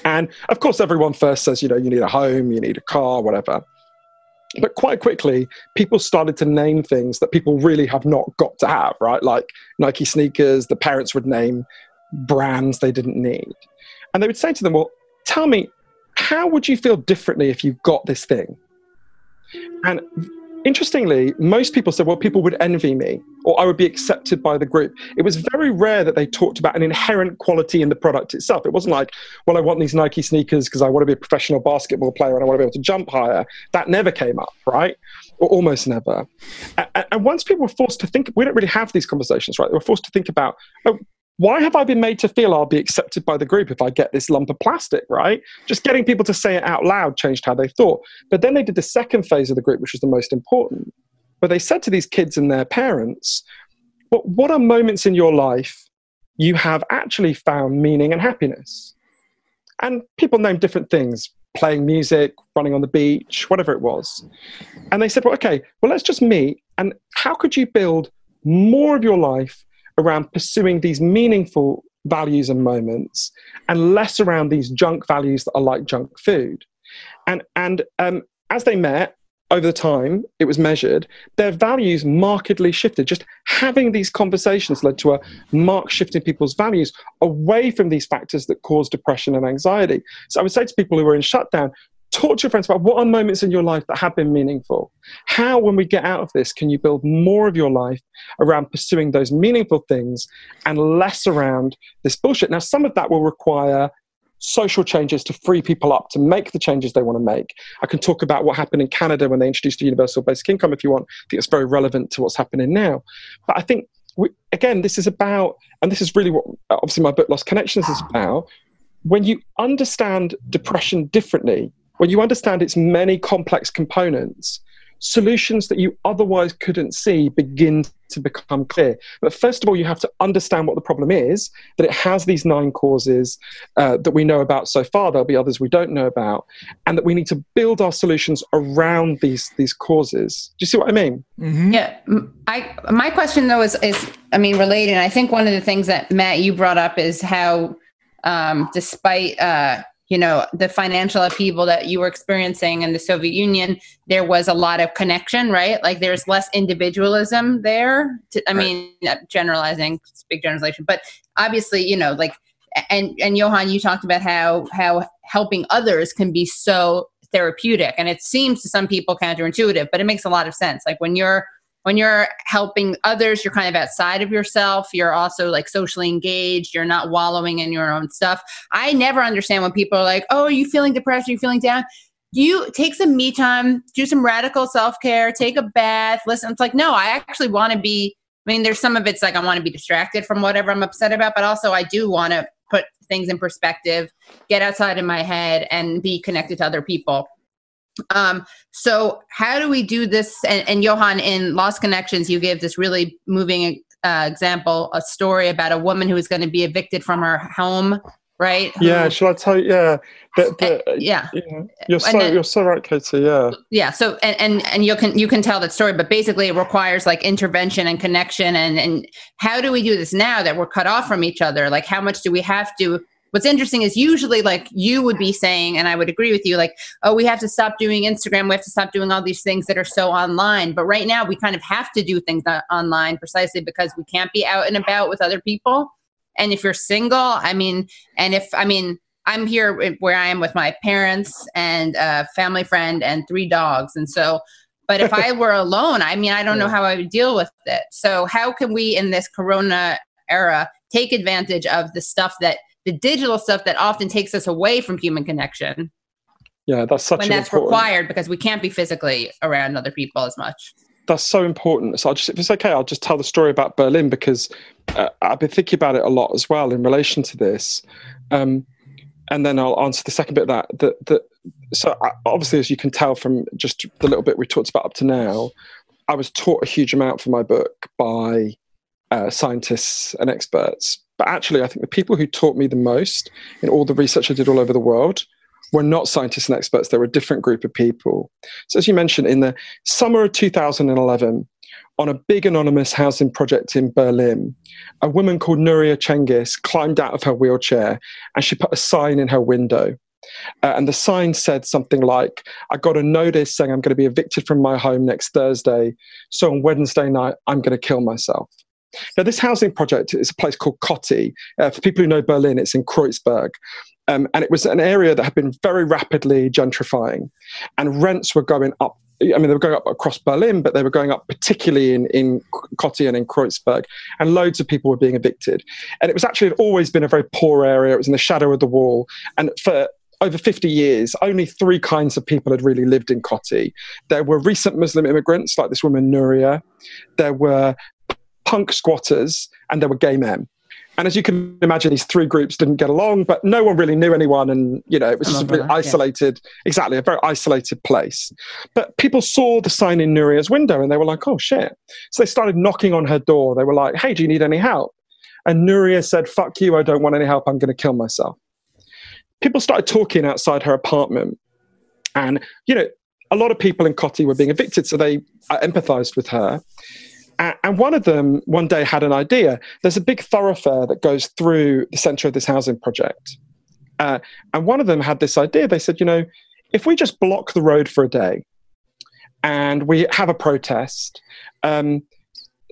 And of course, everyone first says, you know, you need a home, you need a car, whatever. But quite quickly, people started to name things that people really have not got to have, right? Like Nike sneakers, the parents would name brands they didn't need. And they would say to them, well, tell me, how would you feel differently if you got this thing? And interestingly, most people said, well, people would envy me or I would be accepted by the group. It was very rare that they talked about an inherent quality in the product itself. It wasn't like, well, I want these Nike sneakers because I want to be a professional basketball player and I want to be able to jump higher. That never came up, right? Or almost never. And once people were forced to think, we don't really have these conversations, right? They were forced to think about, oh, why have I been made to feel I'll be accepted by the group if I get this lump of plastic, right? Just getting people to say it out loud changed how they thought. But then they did the second phase of the group, which was the most important, where they said to these kids and their parents, well, what are moments in your life you have actually found meaning and happiness? And people named different things playing music, running on the beach, whatever it was. And they said, well, okay, well, let's just meet. And how could you build more of your life around pursuing these meaningful values and moments and less around these junk values that are like junk food. And, and um, as they met, over the time it was measured, their values markedly shifted. Just having these conversations led to a marked shift in people's values away from these factors that cause depression and anxiety. So I would say to people who are in shutdown, talk to your friends about what are moments in your life that have been meaningful. How, when we get out of this, can you build more of your life around pursuing those meaningful things and less around this bullshit? Now, some of that will require social changes to free people up to make the changes they want to make. I can talk about what happened in Canada when they introduced a universal basic income if you want. I think it's very relevant to what's happening now. But I think, we, again, this is about, and this is really what obviously my book Lost Connections is about. When you understand depression differently, when you understand its many complex components, solutions that you otherwise couldn't see begin to become clear. But first of all, you have to understand what the problem is, that it has these nine causes uh, that we know about so far. There'll be others we don't know about, and that we need to build our solutions around these these causes. Do you see what I mean? Mm-hmm. Yeah. I my question though is is I mean related. I think one of the things that Matt you brought up is how um, despite uh, you know the financial upheaval that you were experiencing in the soviet union there was a lot of connection right like there's less individualism there to, i right. mean uh, generalizing big generalization but obviously you know like and and johann you talked about how how helping others can be so therapeutic and it seems to some people counterintuitive but it makes a lot of sense like when you're when you're helping others, you're kind of outside of yourself. You're also like socially engaged. You're not wallowing in your own stuff. I never understand when people are like, oh, are you feeling depressed? Are you feeling down? Do you take some me time, do some radical self care, take a bath, listen. It's like, no, I actually want to be. I mean, there's some of it's like I want to be distracted from whatever I'm upset about, but also I do want to put things in perspective, get outside of my head, and be connected to other people. Um, so how do we do this? And, and Johann, in Lost Connections, you gave this really moving uh, example, a story about a woman who is going to be evicted from her home, right? Yeah, who, shall I tell you? Yeah, the, the, uh, yeah. yeah. You're so then, you're so right, Katie. Yeah. Yeah. So and, and and you can you can tell that story, but basically it requires like intervention and connection. And and how do we do this now that we're cut off from each other? Like how much do we have to what's interesting is usually like you would be saying, and I would agree with you, like, oh, we have to stop doing Instagram. We have to stop doing all these things that are so online. But right now, we kind of have to do things online precisely because we can't be out and about with other people. And if you're single, I mean, and if, I mean, I'm here where I am with my parents and a family friend and three dogs. And so, but if I *laughs* were alone, I mean, I don't know how I would deal with it. So, how can we in this corona era take advantage of the stuff that the digital stuff that often takes us away from human connection Yeah, that's such when that's important. required because we can't be physically around other people as much? that's so important. So I'll just, if it's okay, I'll just tell the story about Berlin because uh, I've been thinking about it a lot as well in relation to this. Um, and then I'll answer the second bit of that. That, that so I, obviously, as you can tell from just the little bit we talked about up to now, I was taught a huge amount for my book by uh, scientists and experts. But actually, I think the people who taught me the most in all the research I did all over the world were not scientists and experts. They were a different group of people. So, as you mentioned, in the summer of 2011, on a big anonymous housing project in Berlin, a woman called Nuria Cengiz climbed out of her wheelchair and she put a sign in her window. Uh, and the sign said something like, I got a notice saying I'm going to be evicted from my home next Thursday. So on Wednesday night, I'm going to kill myself. Now, this housing project is a place called Kotti. Uh, for people who know Berlin, it's in Kreuzberg. Um, and it was an area that had been very rapidly gentrifying, and rents were going up. I mean, they were going up across Berlin, but they were going up particularly in, in Kotti and in Kreuzberg, and loads of people were being evicted. And it was actually always been a very poor area. It was in the shadow of the wall. And for over 50 years, only three kinds of people had really lived in Kotti. There were recent Muslim immigrants, like this woman Nuria. There were punk squatters, and there were gay men. And as you can imagine, these three groups didn't get along, but no one really knew anyone. And, you know, it was just a bit that, yeah. isolated, exactly, a very isolated place. But people saw the sign in Nuria's window and they were like, oh shit. So they started knocking on her door. They were like, hey, do you need any help? And Nuria said, fuck you, I don't want any help. I'm going to kill myself. People started talking outside her apartment. And, you know, a lot of people in Kotti were being evicted, so they uh, empathized with her. And one of them one day had an idea. There's a big thoroughfare that goes through the center of this housing project. Uh, and one of them had this idea. They said, you know, if we just block the road for a day and we have a protest, um,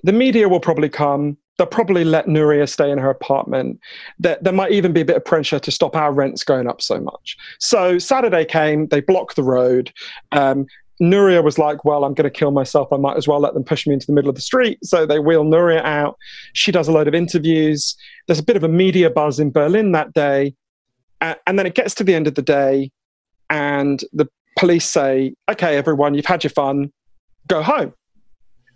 the media will probably come. They'll probably let Nuria stay in her apartment. There, there might even be a bit of pressure to stop our rents going up so much. So Saturday came, they blocked the road. Um, Nuria was like, Well, I'm going to kill myself. I might as well let them push me into the middle of the street. So they wheel Nuria out. She does a load of interviews. There's a bit of a media buzz in Berlin that day. A- and then it gets to the end of the day, and the police say, Okay, everyone, you've had your fun, go home.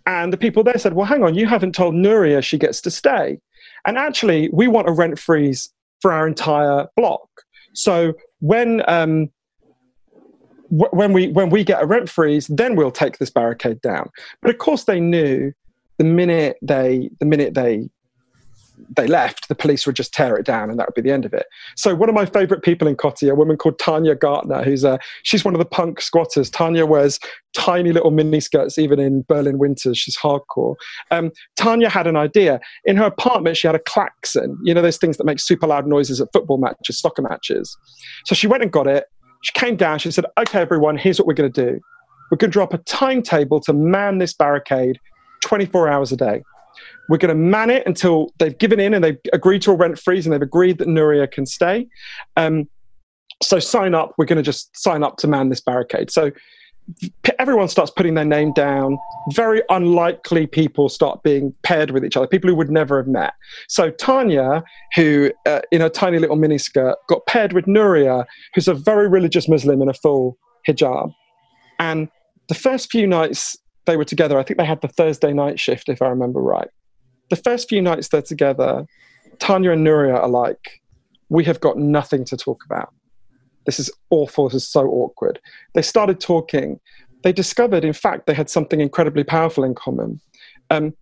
And the people there said, Well, hang on, you haven't told Nuria she gets to stay. And actually, we want a rent freeze for our entire block. So when um, wh- when we when we get a rent freeze, then we'll take this barricade down. But of course, they knew the minute they the minute they they left, the police would just tear it down, and that would be the end of it. So one of my favourite people in Kotti, a woman called Tanya Gartner, who's a she's one of the punk squatters. Tanya wears tiny little mini skirts even in Berlin winters. She's hardcore. Um, Tanya had an idea in her apartment. She had a klaxon, you know those things that make super loud noises at football matches, soccer matches. So she went and got it. She came down. She said, "Okay, everyone, here's what we're going to do. We're going to drop a timetable to man this barricade 24 hours a day." We're going to man it until they've given in and they've agreed to a rent freeze and they've agreed that Nuria can stay. Um, so sign up. We're going to just sign up to man this barricade. So everyone starts putting their name down. Very unlikely people start being paired with each other, people who would never have met. So Tanya, who uh, in a tiny little miniskirt, got paired with Nuria, who's a very religious Muslim in a full hijab. And the first few nights they were together, I think they had the Thursday night shift, if I remember right. The first few nights they're together, Tanya and Nuria are like, we have got nothing to talk about. This is awful. This is so awkward. They started talking. They discovered, in fact, they had something incredibly powerful in common. Um,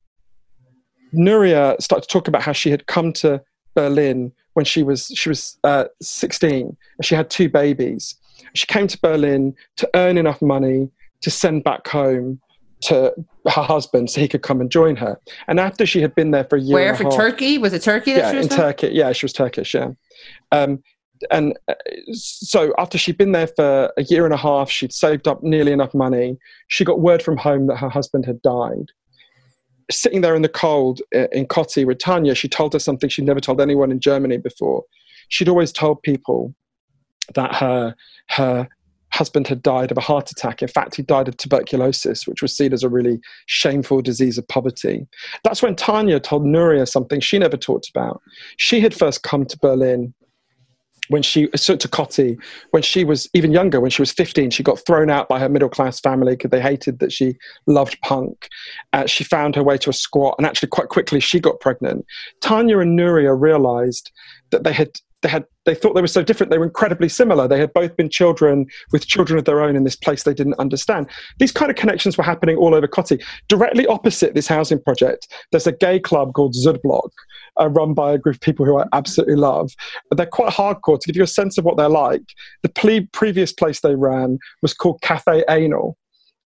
Nuria started to talk about how she had come to Berlin when she was she was uh, 16 and she had two babies. She came to Berlin to earn enough money to send back home to her husband so he could come and join her. And after she had been there for a year, Where half- Turkey? Was it Turkey that yeah, she was in from? Turkey. Yeah, she was Turkish. Yeah. Um, and uh, so after she'd been there for a year and a half, she'd saved up nearly enough money. She got word from home that her husband had died. Sitting there in the cold uh, in Kotti with Tanya, she told us something she'd never told anyone in Germany before. She'd always told people that her her husband had died of a heart attack. In fact, he died of tuberculosis, which was seen as a really shameful disease of poverty. That's when Tanya told Nuria something she never talked about. She had first come to Berlin when she so to Kotti when she was even younger when she was 15 she got thrown out by her middle class family because they hated that she loved punk. Uh, she found her way to a squat and actually quite quickly she got pregnant. Tanya and nuria realized that they had they had they thought they were so different they were incredibly similar. They had both been children with children of their own in this place they didn't understand. These kind of connections were happening all over Kotti directly opposite this housing project there's a gay club called Südblock uh, run by a group of people who I absolutely love. They're quite hardcore. To give you a sense of what they're like the previous place they ran was called Cafe Anal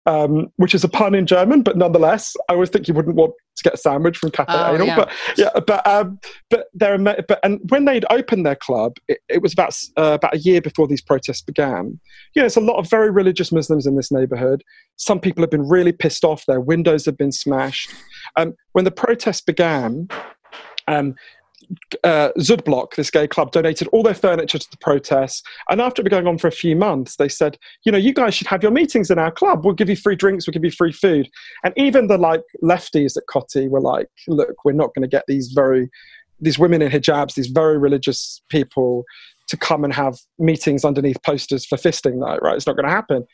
um, which is a pun in German, but nonetheless, I always think you wouldn't want to get a sandwich from Cafe Oh, Anal. yeah. But yeah, but um, but they're ama- but and when they'd opened their club, it, it was about uh, about a year before these protests began. You know, it's a lot of very religious Muslims in this neighborhood. Some people have been really pissed off. Their windows have been smashed. Um, when the protests began. Um, uh, Südblock, this gay club, donated all their furniture to the protests. And after it been going on for a few months, they said, you know, you guys should have your meetings in our club. We'll give you free drinks, we'll give you free food. And even the like lefties at Kotti were like, look, we're not going to get these very, these women in hijabs, these very religious people to come and have meetings underneath posters for fisting night, right? It's not going to happen.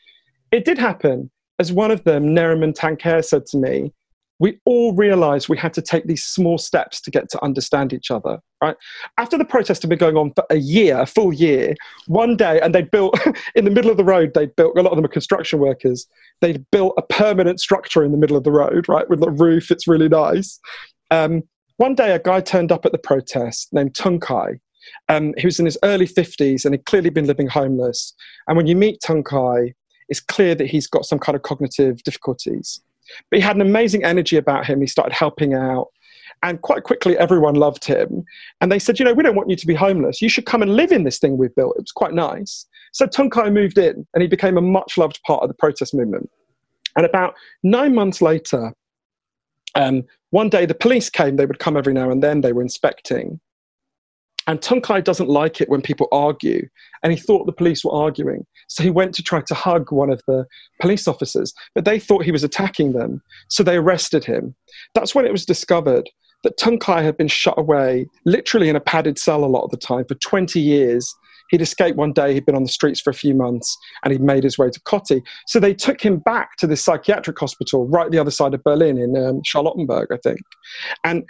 It did happen. As one of them, Neriman Tanker, said to me, we all realized we had to take these small steps to get to understand each other right? After the protest had been going on for a year a full year one day and they built *laughs* in the middle of the road they built a lot of them are construction workers they'd built a permanent structure in the middle of the road right with a roof it's really nice. Um, one day a guy turned up at the protest named tuncay um, he was in his early 50s and he'd clearly been living homeless. And when you meet tuncay it's clear that he's got some kind of cognitive difficulties but he had an amazing energy about him. He started helping out. And quite quickly, everyone loved him. And they said, you know, we don't want you to be homeless. You should come and live in this thing we've built. It was quite nice. So Tuncay moved in and he became a much loved part of the protest movement. And about nine months later, um, one day the police came. They would come every now and then. They were inspecting. And Tuncay doesn't like it when people argue. And he thought the police were arguing. So he went to try to hug one of the police officers, but they thought he was attacking them. So they arrested him. That's when it was discovered that Tuncay had been shut away, literally in a padded cell a lot of the time, for 20 years. He'd escaped one day, he'd been on the streets for a few months, and he'd made his way to Kotti. So they took him back to this psychiatric hospital right the other side of Berlin in um, Charlottenburg, I think. And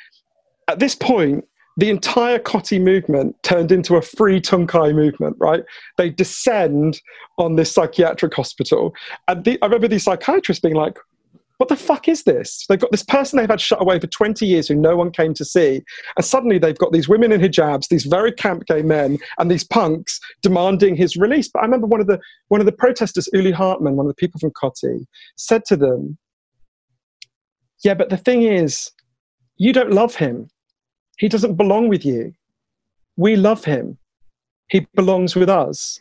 at this point, the entire Kotti movement turned into a free Tuncay movement, right? They descend on this psychiatric hospital. And the, I remember these psychiatrists being like, what the fuck is this? They've got this person they've had shut away for 20 years who no one came to see. And suddenly they've got these women in hijabs, these very camp gay men, and these punks demanding his release. But I remember one of the, one of the protesters, Uli Hartmann, one of the people from Kotti, said to them, yeah, but the thing is, you don't love him. He doesn't belong with you. We love him. He belongs with us.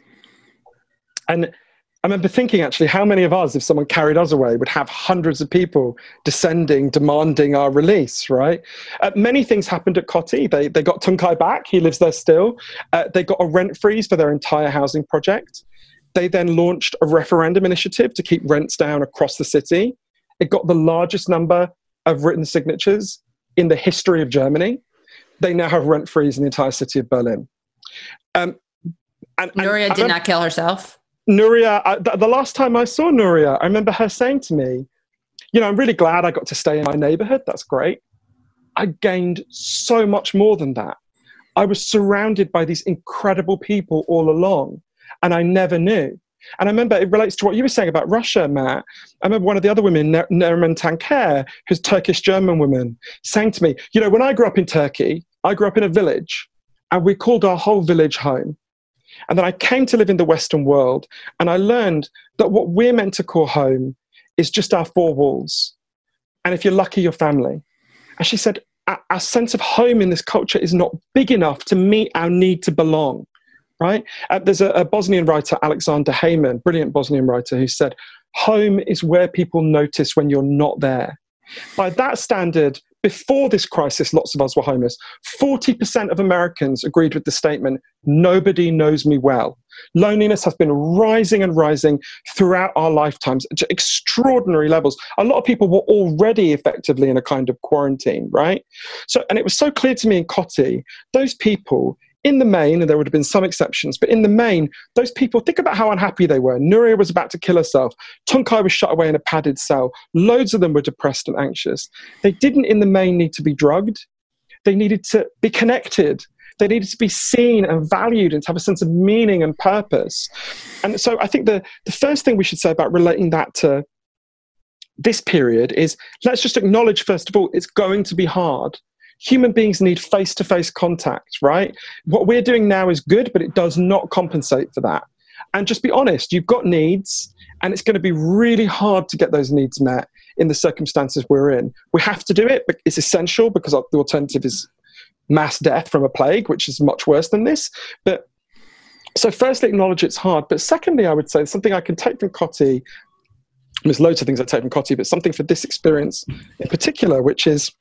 And I remember thinking actually, how many of us, if someone carried us away, would have hundreds of people descending, demanding our release, right? Uh, many things happened at Kotti. They, they got Tuncay back, he lives there still. Uh, they got a rent freeze for their entire housing project. They then launched a referendum initiative to keep rents down across the city. It got the largest number of written signatures in the history of Germany. They now have rent freeze in the entire city of Berlin. Um, and, Nuria did not kill herself. Nuria, I, the, the last time I saw Nuria, I remember her saying to me, You know, I'm really glad I got to stay in my neighborhood. That's great. I gained so much more than that. I was surrounded by these incredible people all along, and I never knew. And I remember it relates to what you were saying about Russia, Matt. I remember one of the other women, Ner- Neriman Tanker, who's Turkish German woman, saying to me, You know, when I grew up in Turkey, I grew up in a village, and we called our whole village home. And then I came to live in the Western world, and I learned that what we're meant to call home is just our four walls. And if you're lucky, your family. And she said, our, sense of home in this culture is not big enough to meet our need to belong right? Uh, there's a, a, Bosnian writer, Aleksandar Hemon, brilliant Bosnian writer, who said, Home is where people notice when you're not there. By that standard, before this crisis, lots of us were homeless. 40% of Americans agreed with the statement, Nobody knows me well. Loneliness has been rising and rising throughout our lifetimes to extraordinary levels. A lot of people were already effectively in a kind of quarantine, right? So, and it was so clear to me in Kotti, those people in the main, and there would have been some exceptions, but in the main, those people, think about how unhappy they were. Nuria was about to kill herself. Tuncay was shut away in a padded cell. Loads of them were depressed and anxious. They didn't, in the main, need to be drugged. They needed to be connected. They needed to be seen and valued and to have a sense of meaning and purpose. And so I think the, the first thing we should say about relating that to this period is let's just acknowledge, first of all, it's going to be hard human beings need face to face contact, right? What we're doing now is good, but it does not compensate for that. And just be honest, you've got needs, and it's going to be really hard to get those needs met in the circumstances we're in. We have to do it, but it's essential because the alternative is mass death from a plague, which is much worse than this. But so, firstly, acknowledge it's hard. But secondly, I would say something I can take from Kotti. There's loads of things I take from Kotti, but something for this experience in particular, which is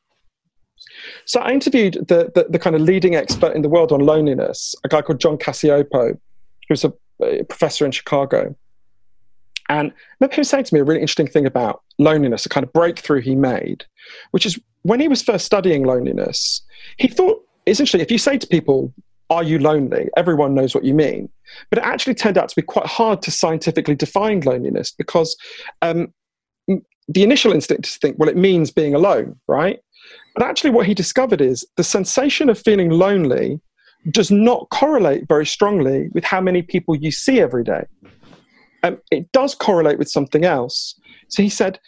so I interviewed the, the, the, kind of leading expert in the world on loneliness, a guy called John Cacioppo, who's a, a professor in Chicago. And I remember him saying to me a really interesting thing about loneliness, a kind of breakthrough he made, which is when he was first studying loneliness, he thought, essentially, if you say to people, Are you lonely? everyone knows what you mean. But it actually turned out to be quite hard to scientifically define loneliness because um, the initial instinct is to think, well, it means being alone, right? But actually, what he discovered is the sensation of feeling lonely does not correlate very strongly with how many people you see every day. Um, it does correlate with something else. So he said,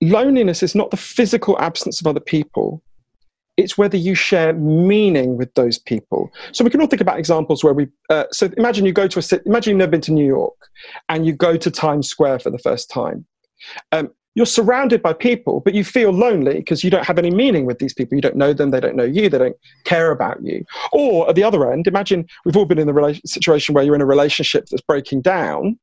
loneliness is not the physical absence of other people, it's whether you share meaning with those people. So we can all think about examples where we. Uh, so imagine you go to a city. Imagine you've never been to New York, and you go to Times Square for the first time. Um, you're surrounded by people, but you feel lonely because you don't have any meaning with these people. You don't know them, they don't know you, they don't care about you. Or at the other end, imagine we've all been in the rela- situation where you're in a relationship that's breaking down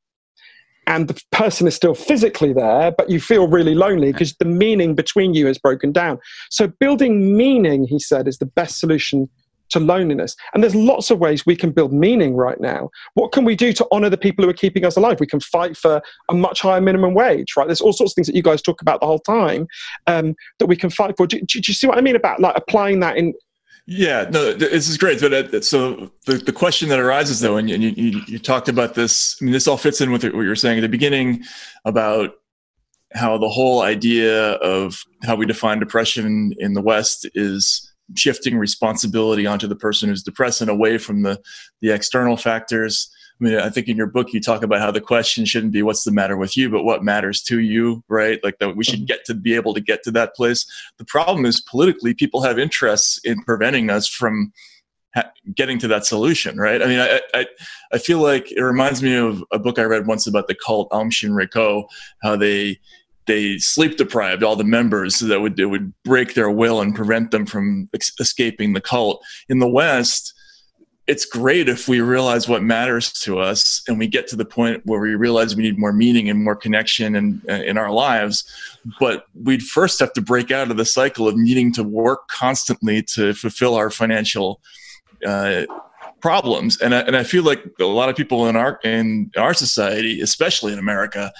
and the person is still physically there, but you feel really lonely because the meaning between you is broken down. So, building meaning, he said, is the best solution to loneliness. And there's lots of ways we can build meaning right now. What can we do to honor the people who are keeping us alive? We can fight for a much higher minimum wage, right? There's all sorts of things that you guys talk about the whole time um, that we can fight for. Do, do, do, you see what I mean about like applying that in? Yeah, no, this is great. But uh, so the, the question that arises though, and you, you, you talked about this, I mean, this all fits in with what you were saying at the beginning about how the whole idea of how we define depression in the West is shifting responsibility onto the person who's depressed and away from the the external factors. I mean, I think in your book you talk about how the question shouldn't be what's the matter with you, but what matters to you, right? Like that we should mm-hmm. get to be able to get to that place. The problem is politically, people have interests in preventing us from ha- getting to that solution, right? I mean, I, I, I feel like it reminds me of a book I read once about the cult Aum Shinrikyo, how they they sleep deprived all the members so that would it would break their will and prevent them from ex- escaping the cult. In the West, it's great if we realize what matters to us and we get to the point where we realize we need more meaning and more connection in, in our lives. But we'd first have to break out of the cycle of needing to work constantly to fulfill our financial uh, problems. And I, and I feel like a lot of people in our in our society, especially in America,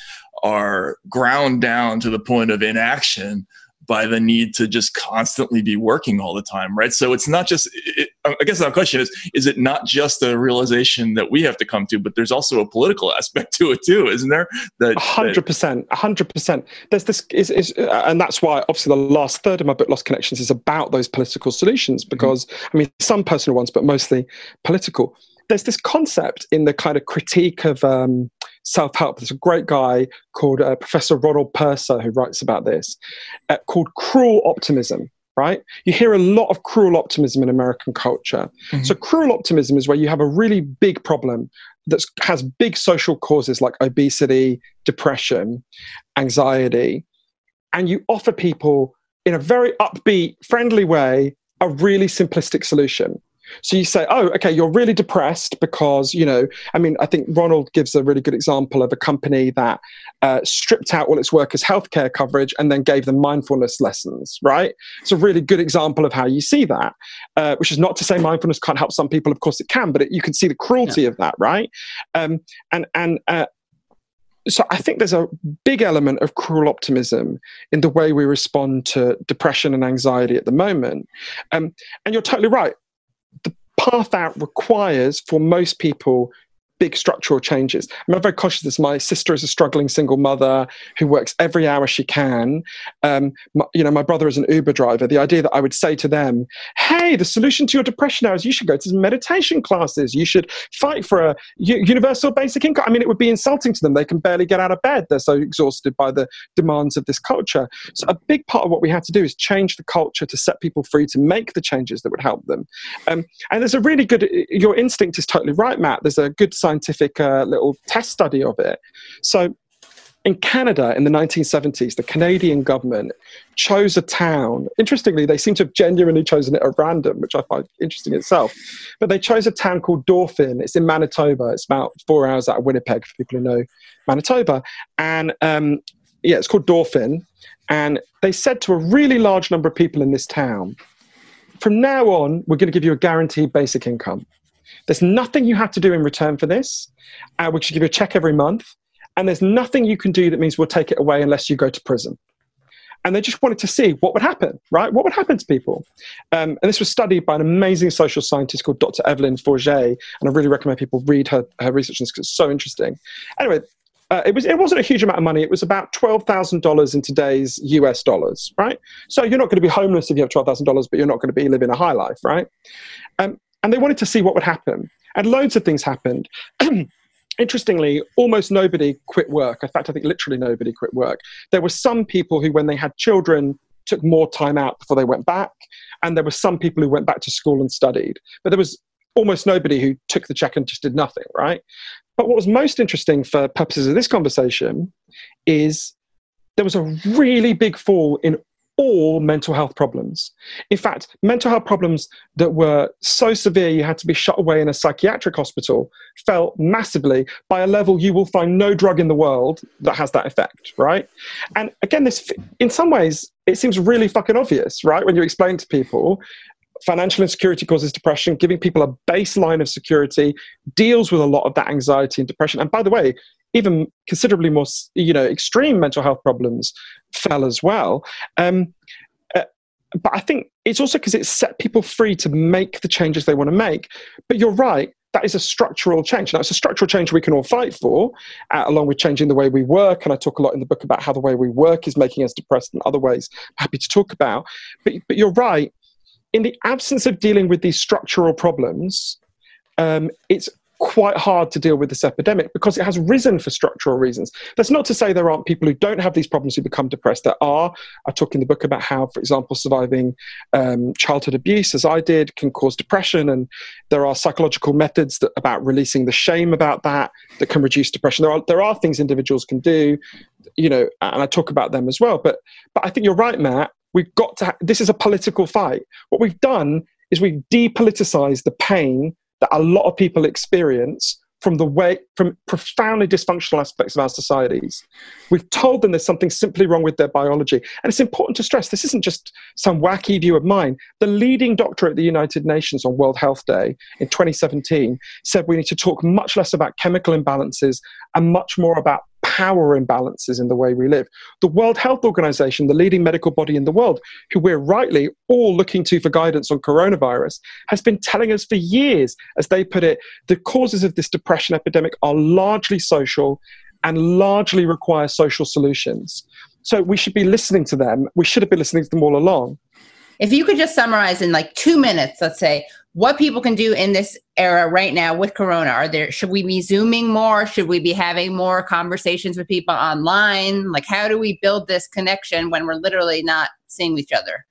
are ground down to the point of inaction by the need to just constantly be working all the time, right? So it's not just. It, I guess the question is: Is it not just a realization that we have to come to, but there's also a political *laughs* aspect to it too, isn't there? That hundred percent, hundred percent. There's this, is, is, uh, and that's why obviously the last third of my book, Lost Connections, is about those political solutions mm-hmm. because mm-hmm. I mean some personal ones, but mostly political. There's this concept in the kind of critique of. Um, self help. There's a great guy called uh, Professor Ronald Purser who writes about this, uh, called cruel optimism. Right? You hear a lot of cruel optimism in American culture. Mm-hmm. So, cruel optimism is where you have a really big problem that has big social causes like obesity, depression, anxiety, and you offer people in a very upbeat, friendly way a really simplistic solution. So you say, oh, okay, you're really depressed because, you know, I mean, I think Ronald gives a really good example of a company that uh, stripped out all its workers' healthcare coverage and then gave them mindfulness lessons, right? It's a really good example of how you see that, uh, which is not to say mindfulness can't help some people. Of course it can, but it, you can see the cruelty yeah. of that, right? Um, and, and, uh, so I think there's a big element of cruel optimism in the way we respond to depression and anxiety at the moment. Um, and you're totally right the path out requires for most people big structural changes. I'm very conscious of this. My sister is a struggling single mother who works every hour she can. Um, my, you know, my brother is an Uber driver. The idea that I would say to them, "Hey, the solution to your depression now is you should go to some meditation classes. You should fight for a u- universal basic income." I mean, it would be insulting to them. They can barely get out of bed. They're so exhausted by the demands of this culture. So, a big part of what we had to do is change the culture to set people free to make the changes that would help them. Um, and there's a really good. Your instinct is totally right, Matt. There's a good scientific uh, little test study of it. So, in Canada in the 1970s, the Canadian government chose a town. Interestingly, they seem to have genuinely chosen it at random, which I find interesting itself. But they chose a town called Dauphin. It's in Manitoba. It's about four hours out of Winnipeg for people who know Manitoba. And um, yeah, it's called Dauphin. And they said to a really large number of people in this town, from now on, we're going to give you a guaranteed basic income. There's nothing you have to do in return for this. Uh, we should give you a check every month. And there's nothing you can do that means we'll take it away unless you go to prison. And they just wanted to see what would happen, right? What would happen to people? Um, and this was studied by an amazing social scientist called Dr. Evelyn Forget. And I really recommend people read her, her research because it's so interesting. Anyway, uh, it was it wasn't a huge amount of money. It was about twelve thousand dollars in today's US dollars, right? So you're not going to be homeless if you have twelve thousand dollars, but you're not going to be living a high life, right? Um, and they wanted to see what would happen. And loads of things happened. *clears throat* Interestingly, almost nobody quit work. In fact, I think literally nobody quit work. There were some people who, when they had children, took more time out before they went back. And there were some people who went back to school and studied. But there was almost nobody who took the check and just did nothing, right? But what was most interesting for purposes of this conversation is there was a really big fall in all mental health problems. In fact, mental health problems that were so severe you had to be shut away in a psychiatric hospital fell massively by a level you will find no drug in the world that has that effect, right? And again, this, in some ways, it seems really fucking obvious, right? When you explain to people, financial insecurity causes depression, giving people a baseline of security deals with a lot of that anxiety and depression. And by the way, even considerably more, you know, extreme mental health problems fell as well. Um, uh, but I think it's also because it set people free to make the changes they want to make. But you're right, that is a structural change. Now, it's a structural change we can all fight for, uh, along with changing the way we work. And I talk a lot in the book about how the way we work is making us depressed and other ways. I'm happy to talk about. But, but you're right. In the absence of dealing with these structural problems, um, it's quite hard to deal with this epidemic because it has risen for structural reasons. That's not to say there aren't people who don't have these problems who become depressed. There are. I talk in the book about how, for example, surviving um, childhood abuse, as I did, can cause depression, and there are psychological methods that, about releasing the shame about that that can reduce depression. There are there are things individuals can do, you know, and I talk about them as well. But but I think you're right, Matt. We've got to. Ha- this is a political fight. What we've done is we've depoliticized the pain that a lot of people experience from the way from profoundly dysfunctional aspects of our societies. We've told them there's something simply wrong with their biology. And it's important to stress this isn't just some wacky view of mine. The leading doctor at the united nations on world health day in 2017 said we need to talk much less about chemical imbalances and much more about power imbalances in the way we live. The World Health Organization, the leading medical body in the world, who we're rightly all looking to for guidance on coronavirus, has been telling us for years, as they put it, the causes of this depression epidemic are largely social and largely require social solutions. So we should be listening to them. We should have been listening to them all along. If you could just summarize in like two minutes, let's say, what people can do in this era right now with corona? Are there should we be zooming more? Should we be having more conversations with people online? Like how do we build this connection when we're literally not seeing each other?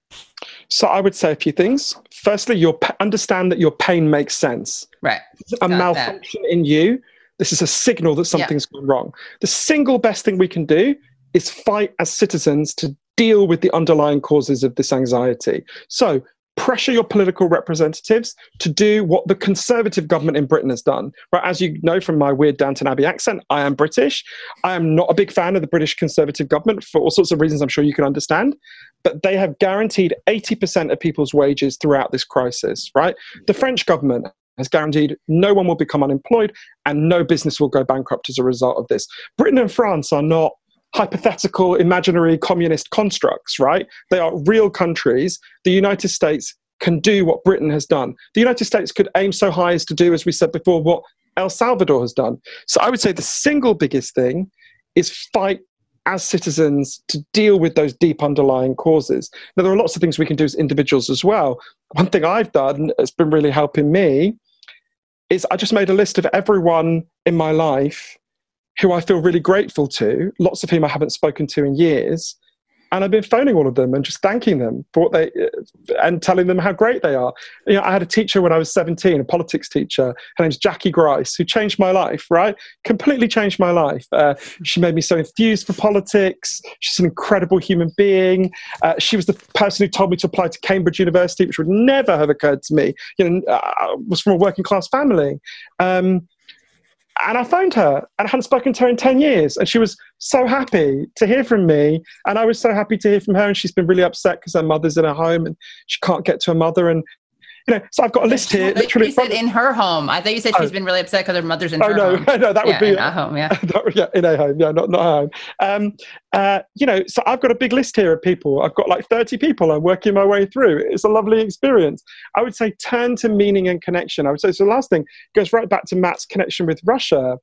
So i would say a few things. Firstly you understand that your pain makes sense. Right. A Got malfunction that. in you this is a signal that something's yeah. gone wrong. The single best thing we can do is fight as citizens to deal with the underlying causes of this anxiety. So pressure your political representatives to do what the conservative government in Britain has done. Right, as you know from my weird Downton Abbey accent, I am British. I am not a big fan of the British conservative government for all sorts of reasons I'm sure you can understand. But they have guaranteed 80% of people's wages throughout this crisis, right? The French government has guaranteed no one will become unemployed and no business will go bankrupt as a result of this. Britain and France are not hypothetical, imaginary communist constructs, right? They are real countries. The United States can do what Britain has done. The United States could aim so high as to do, as we said before, what El Salvador has done. So I would say the single biggest thing is fight as citizens to deal with those deep underlying causes. Now, there are lots of things we can do as individuals as well. One thing I've done that's been really helping me is I just made a list of everyone in my life who I feel really grateful to, lots of whom I haven't spoken to in years. And I've been phoning all of them and just thanking them for what they and telling them how great they are. You know, I had a teacher when I was 17, a politics teacher. Her name's Jackie Grice, who changed my life, right? Completely changed my life. Uh, she made me so enthused for politics. She's an incredible human being. Uh, she was the person who told me to apply to Cambridge University, which would never have occurred to me. You know, uh, I was from a working class family. Um, and I phoned her and I hadn't spoken to her in 10 years. And she was so happy to hear from me. And I was so happy to hear from her. And she's been really upset because her mother's in her home and she can't get to her mother. And, you know, so I've got a list here. Literally, you said in her home. I thought you said she's oh. been really upset because her mother's in oh, her no, home. no, *laughs* no, that would yeah, be in a home. Yeah, *laughs* yeah, in a home. Yeah, not not home. Um, uh, you know, so I've got a big list here of people. I've got like 30 people. I'm working my way through. It's a lovely experience. I would say turn to meaning and connection. I would say so. The last thing goes right back to Matt's connection with Russia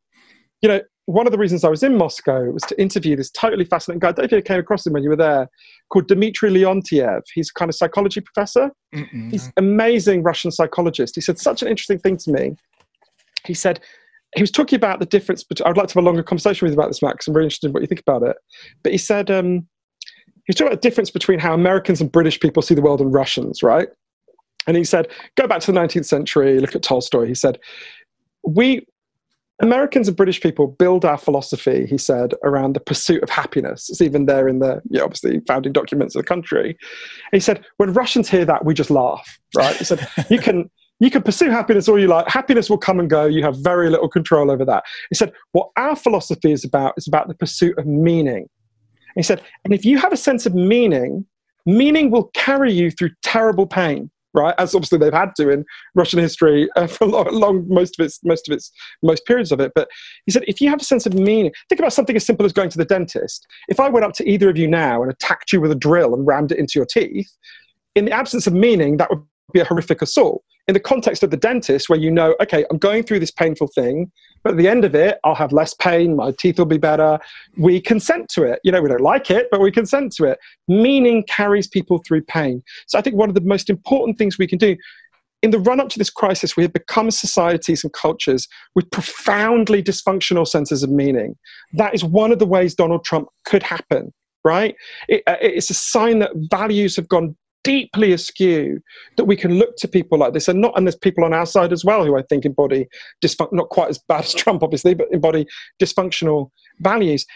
you know, one of the reasons I was in Moscow was to interview this totally fascinating guy. I don't know if you came across him when you were there, called Dmitry Leontiev. He's a kind of psychology professor. Mm-mm. He's amazing Russian psychologist. He said such an interesting thing to me. He said, he was talking about the difference between, I'd like to have a longer conversation with you about this, Max. I'm really interested in what you think about it. But he said, um, he was talking about the difference between how Americans and British people see the world and Russians, right? And he said, go back to the 19th century, look at Tolstoy. He said, we, Americans and British people build our philosophy, he said, around the pursuit of happiness. It's even there in the, yeah, obviously, founding documents of the country. And he said, when Russians hear that, we just laugh, right? He said, *laughs* you can, you can pursue happiness all you like. Happiness will come and go. You have very little control over that. He said, what our philosophy is about is about the pursuit of meaning. He said, and if you have a sense of meaning, meaning will carry you through terrible pain right? As obviously they've had to in Russian history uh, for long, long, most of its most of its most periods of it. But he said, if you have a sense of meaning, think about something as simple as going to the dentist. If I went up to either of you now and attacked you with a drill and rammed it into your teeth, in the absence of meaning, that would be a horrific assault. In the context of the dentist, where you know, okay, I'm going through this painful thing, but at the end of it, I'll have less pain, my teeth will be better. We consent to it. You know, we don't like it, but we consent to it. Meaning carries people through pain. So I think one of the most important things we can do in the run up to this crisis, we have become societies and cultures with profoundly dysfunctional senses of meaning. That is one of the ways Donald Trump could happen, right? It, uh, it's a sign that values have gone deeply askew that we can look to people like this and not and there's people on our side as well who i think embody dysfun- not quite as bad as *laughs* trump obviously but embody dysfunctional values.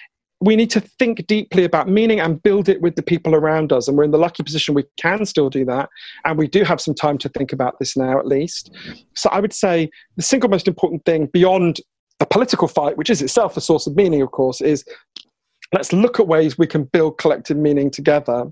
We need to think deeply about meaning and build it with the people around us and we're in the lucky position we can still do that and we do have some time to think about this now at least. So i would say the single most important thing beyond the political fight which is itself a source of meaning of course is let's look at ways we can build collective meaning together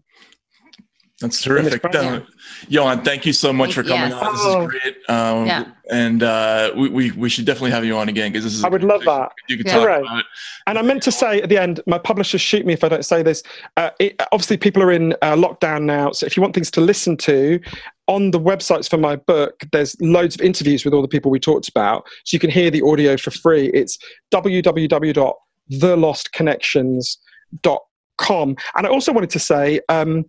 that's terrific. Uh, Johann, thank you so much for coming yes. on. This is oh. great. Um, yeah. And uh, we, we, we should definitely have you on again because this is. I would love that. You could yeah. talk right. about it. And I meant to say at the end, my publishers shoot me if I don't say this. Uh, it, obviously, people are in uh, lockdown now. So if you want things to listen to, on the websites for my book, there's loads of interviews with all the people we talked about. So you can hear the audio for free. It's www.thelostconnections.com. And I also wanted to say, um,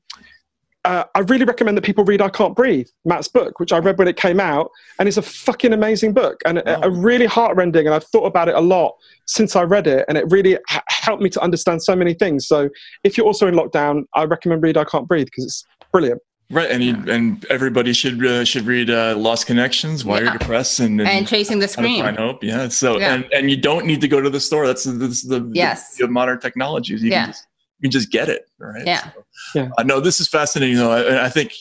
uh, I really recommend that people read I Can't Breathe, Matt's book, which I read when it came out. And it's a fucking amazing book and a, a really heartrending. And I've thought about it a lot since I read it. And it really ha- helped me to understand so many things. So if you're also in lockdown, I recommend Read I Can't Breathe because it's brilliant. Right, and you, and everybody should uh, should read uh, Lost Connections, Why yeah. You're Depressed, and, and, and Chasing the Scream. Find Hope, yeah. So yeah. and and you don't need to go to the store. That's the, the, the, yes. the modern technologies. You yeah. can just you can just get it, right? Yeah. So, yeah. Uh, no, this is fascinating though. I, I think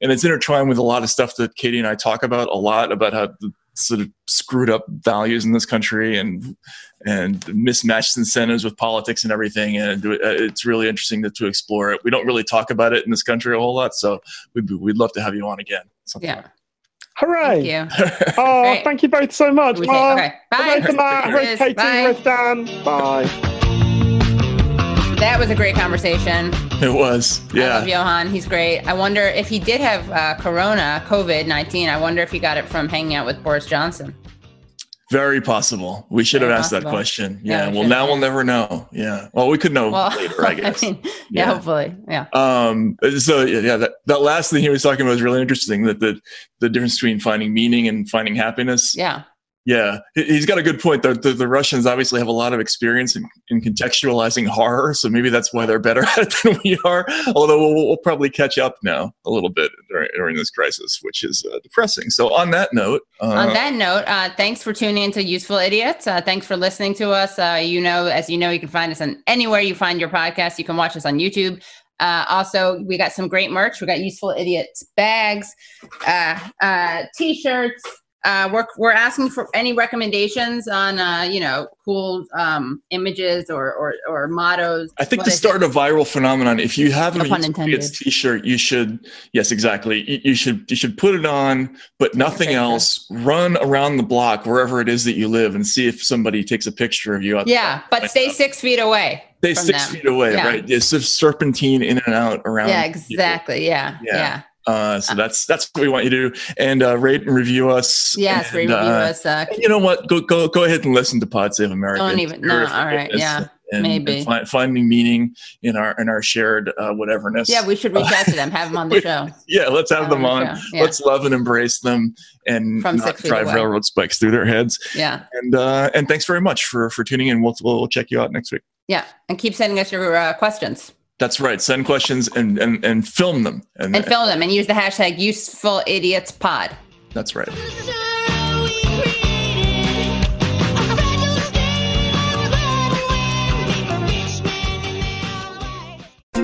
and it's intertwined with a lot of stuff that Katie and I talk about a lot about how the sort of screwed up values in this country and and mismatched incentives with politics and everything. And it's really interesting to, to explore it. We don't really talk about it in this country a whole lot, so we'd, we'd love to have you on again. Yeah. Hooray! Thank you. *laughs* oh, Great. thank you both so much. We Oh, okay. Bye. Hooray for Matt, hooray Cheers. Katie, Bye. hooray for Dan. Bye. That was a great conversation. It was, Yeah. I love Johann. He's great. I wonder if he did have uh, Corona, COVID 19. I wonder if he got it from hanging out with Boris Johnson. Very possible. We should Very have asked that question. Yeah, Yeah. we well, now have. we'll never know. Yeah. Well, we could know Well, later, *laughs* I guess. mean, yeah, Yeah. hopefully. Yeah. um so yeah yeah, that, that last thing he was talking about was really interesting that the the difference between finding meaning and finding happiness Yeah. Yeah he- he's got a good point the, the, the russians obviously have a lot of experience in, in contextualizing horror so maybe that's why they're better *laughs* at it than we are although we'll, we'll probably catch up now a little bit during, during this crisis which is uh, depressing so on that note uh, On that note, uh, thanks for tuning into Useful Idiots. Uh, thanks for listening to us. Uh, you know, as you know, you can find us on anywhere you find your podcast. You can watch us on YouTube. Uh, also, we got some great merch. We got Useful Idiots bags, uh, uh, t-shirts. Uh, we're we're asking for any recommendations on uh, you know cool um, images or, or or mottos. I think to start a viral phenomenon, if you have No a pun Useful intended. Idiots t-shirt, you should yes, exactly. You, you should you should put it on, but nothing else. Run around the block wherever it is that you live and see if somebody takes a picture of you. Yeah, but stay six feet away. Stay six them. feet away, Yeah. right? It's just serpentine in and out around. Yeah, exactly. Yeah, Yeah. yeah. Uh, so that's that's what we want you to do, and uh, rate and review us. Yes, and, rate, review uh, us. Uh, you know what? Go go go ahead and listen to Pod Save America. Don't even- no, all right, yeah, and, maybe. and fi- finding meaning in our in our shared uh, whateverness. yeah, we should reach out to them, have them on the *laughs* show. Yeah, let's have Have them on the yeah. Let's love and embrace them, and From not drive away. railroad spikes through their heads. Yeah, And uh, and thanks very much for for tuning in. We'll we'll check you out next week. yeah, and keep sending us your uh, questions That's right. Send questions and and and film them. And, and fill them, and use the hashtag Useful Idiots Pod. that's right. *laughs*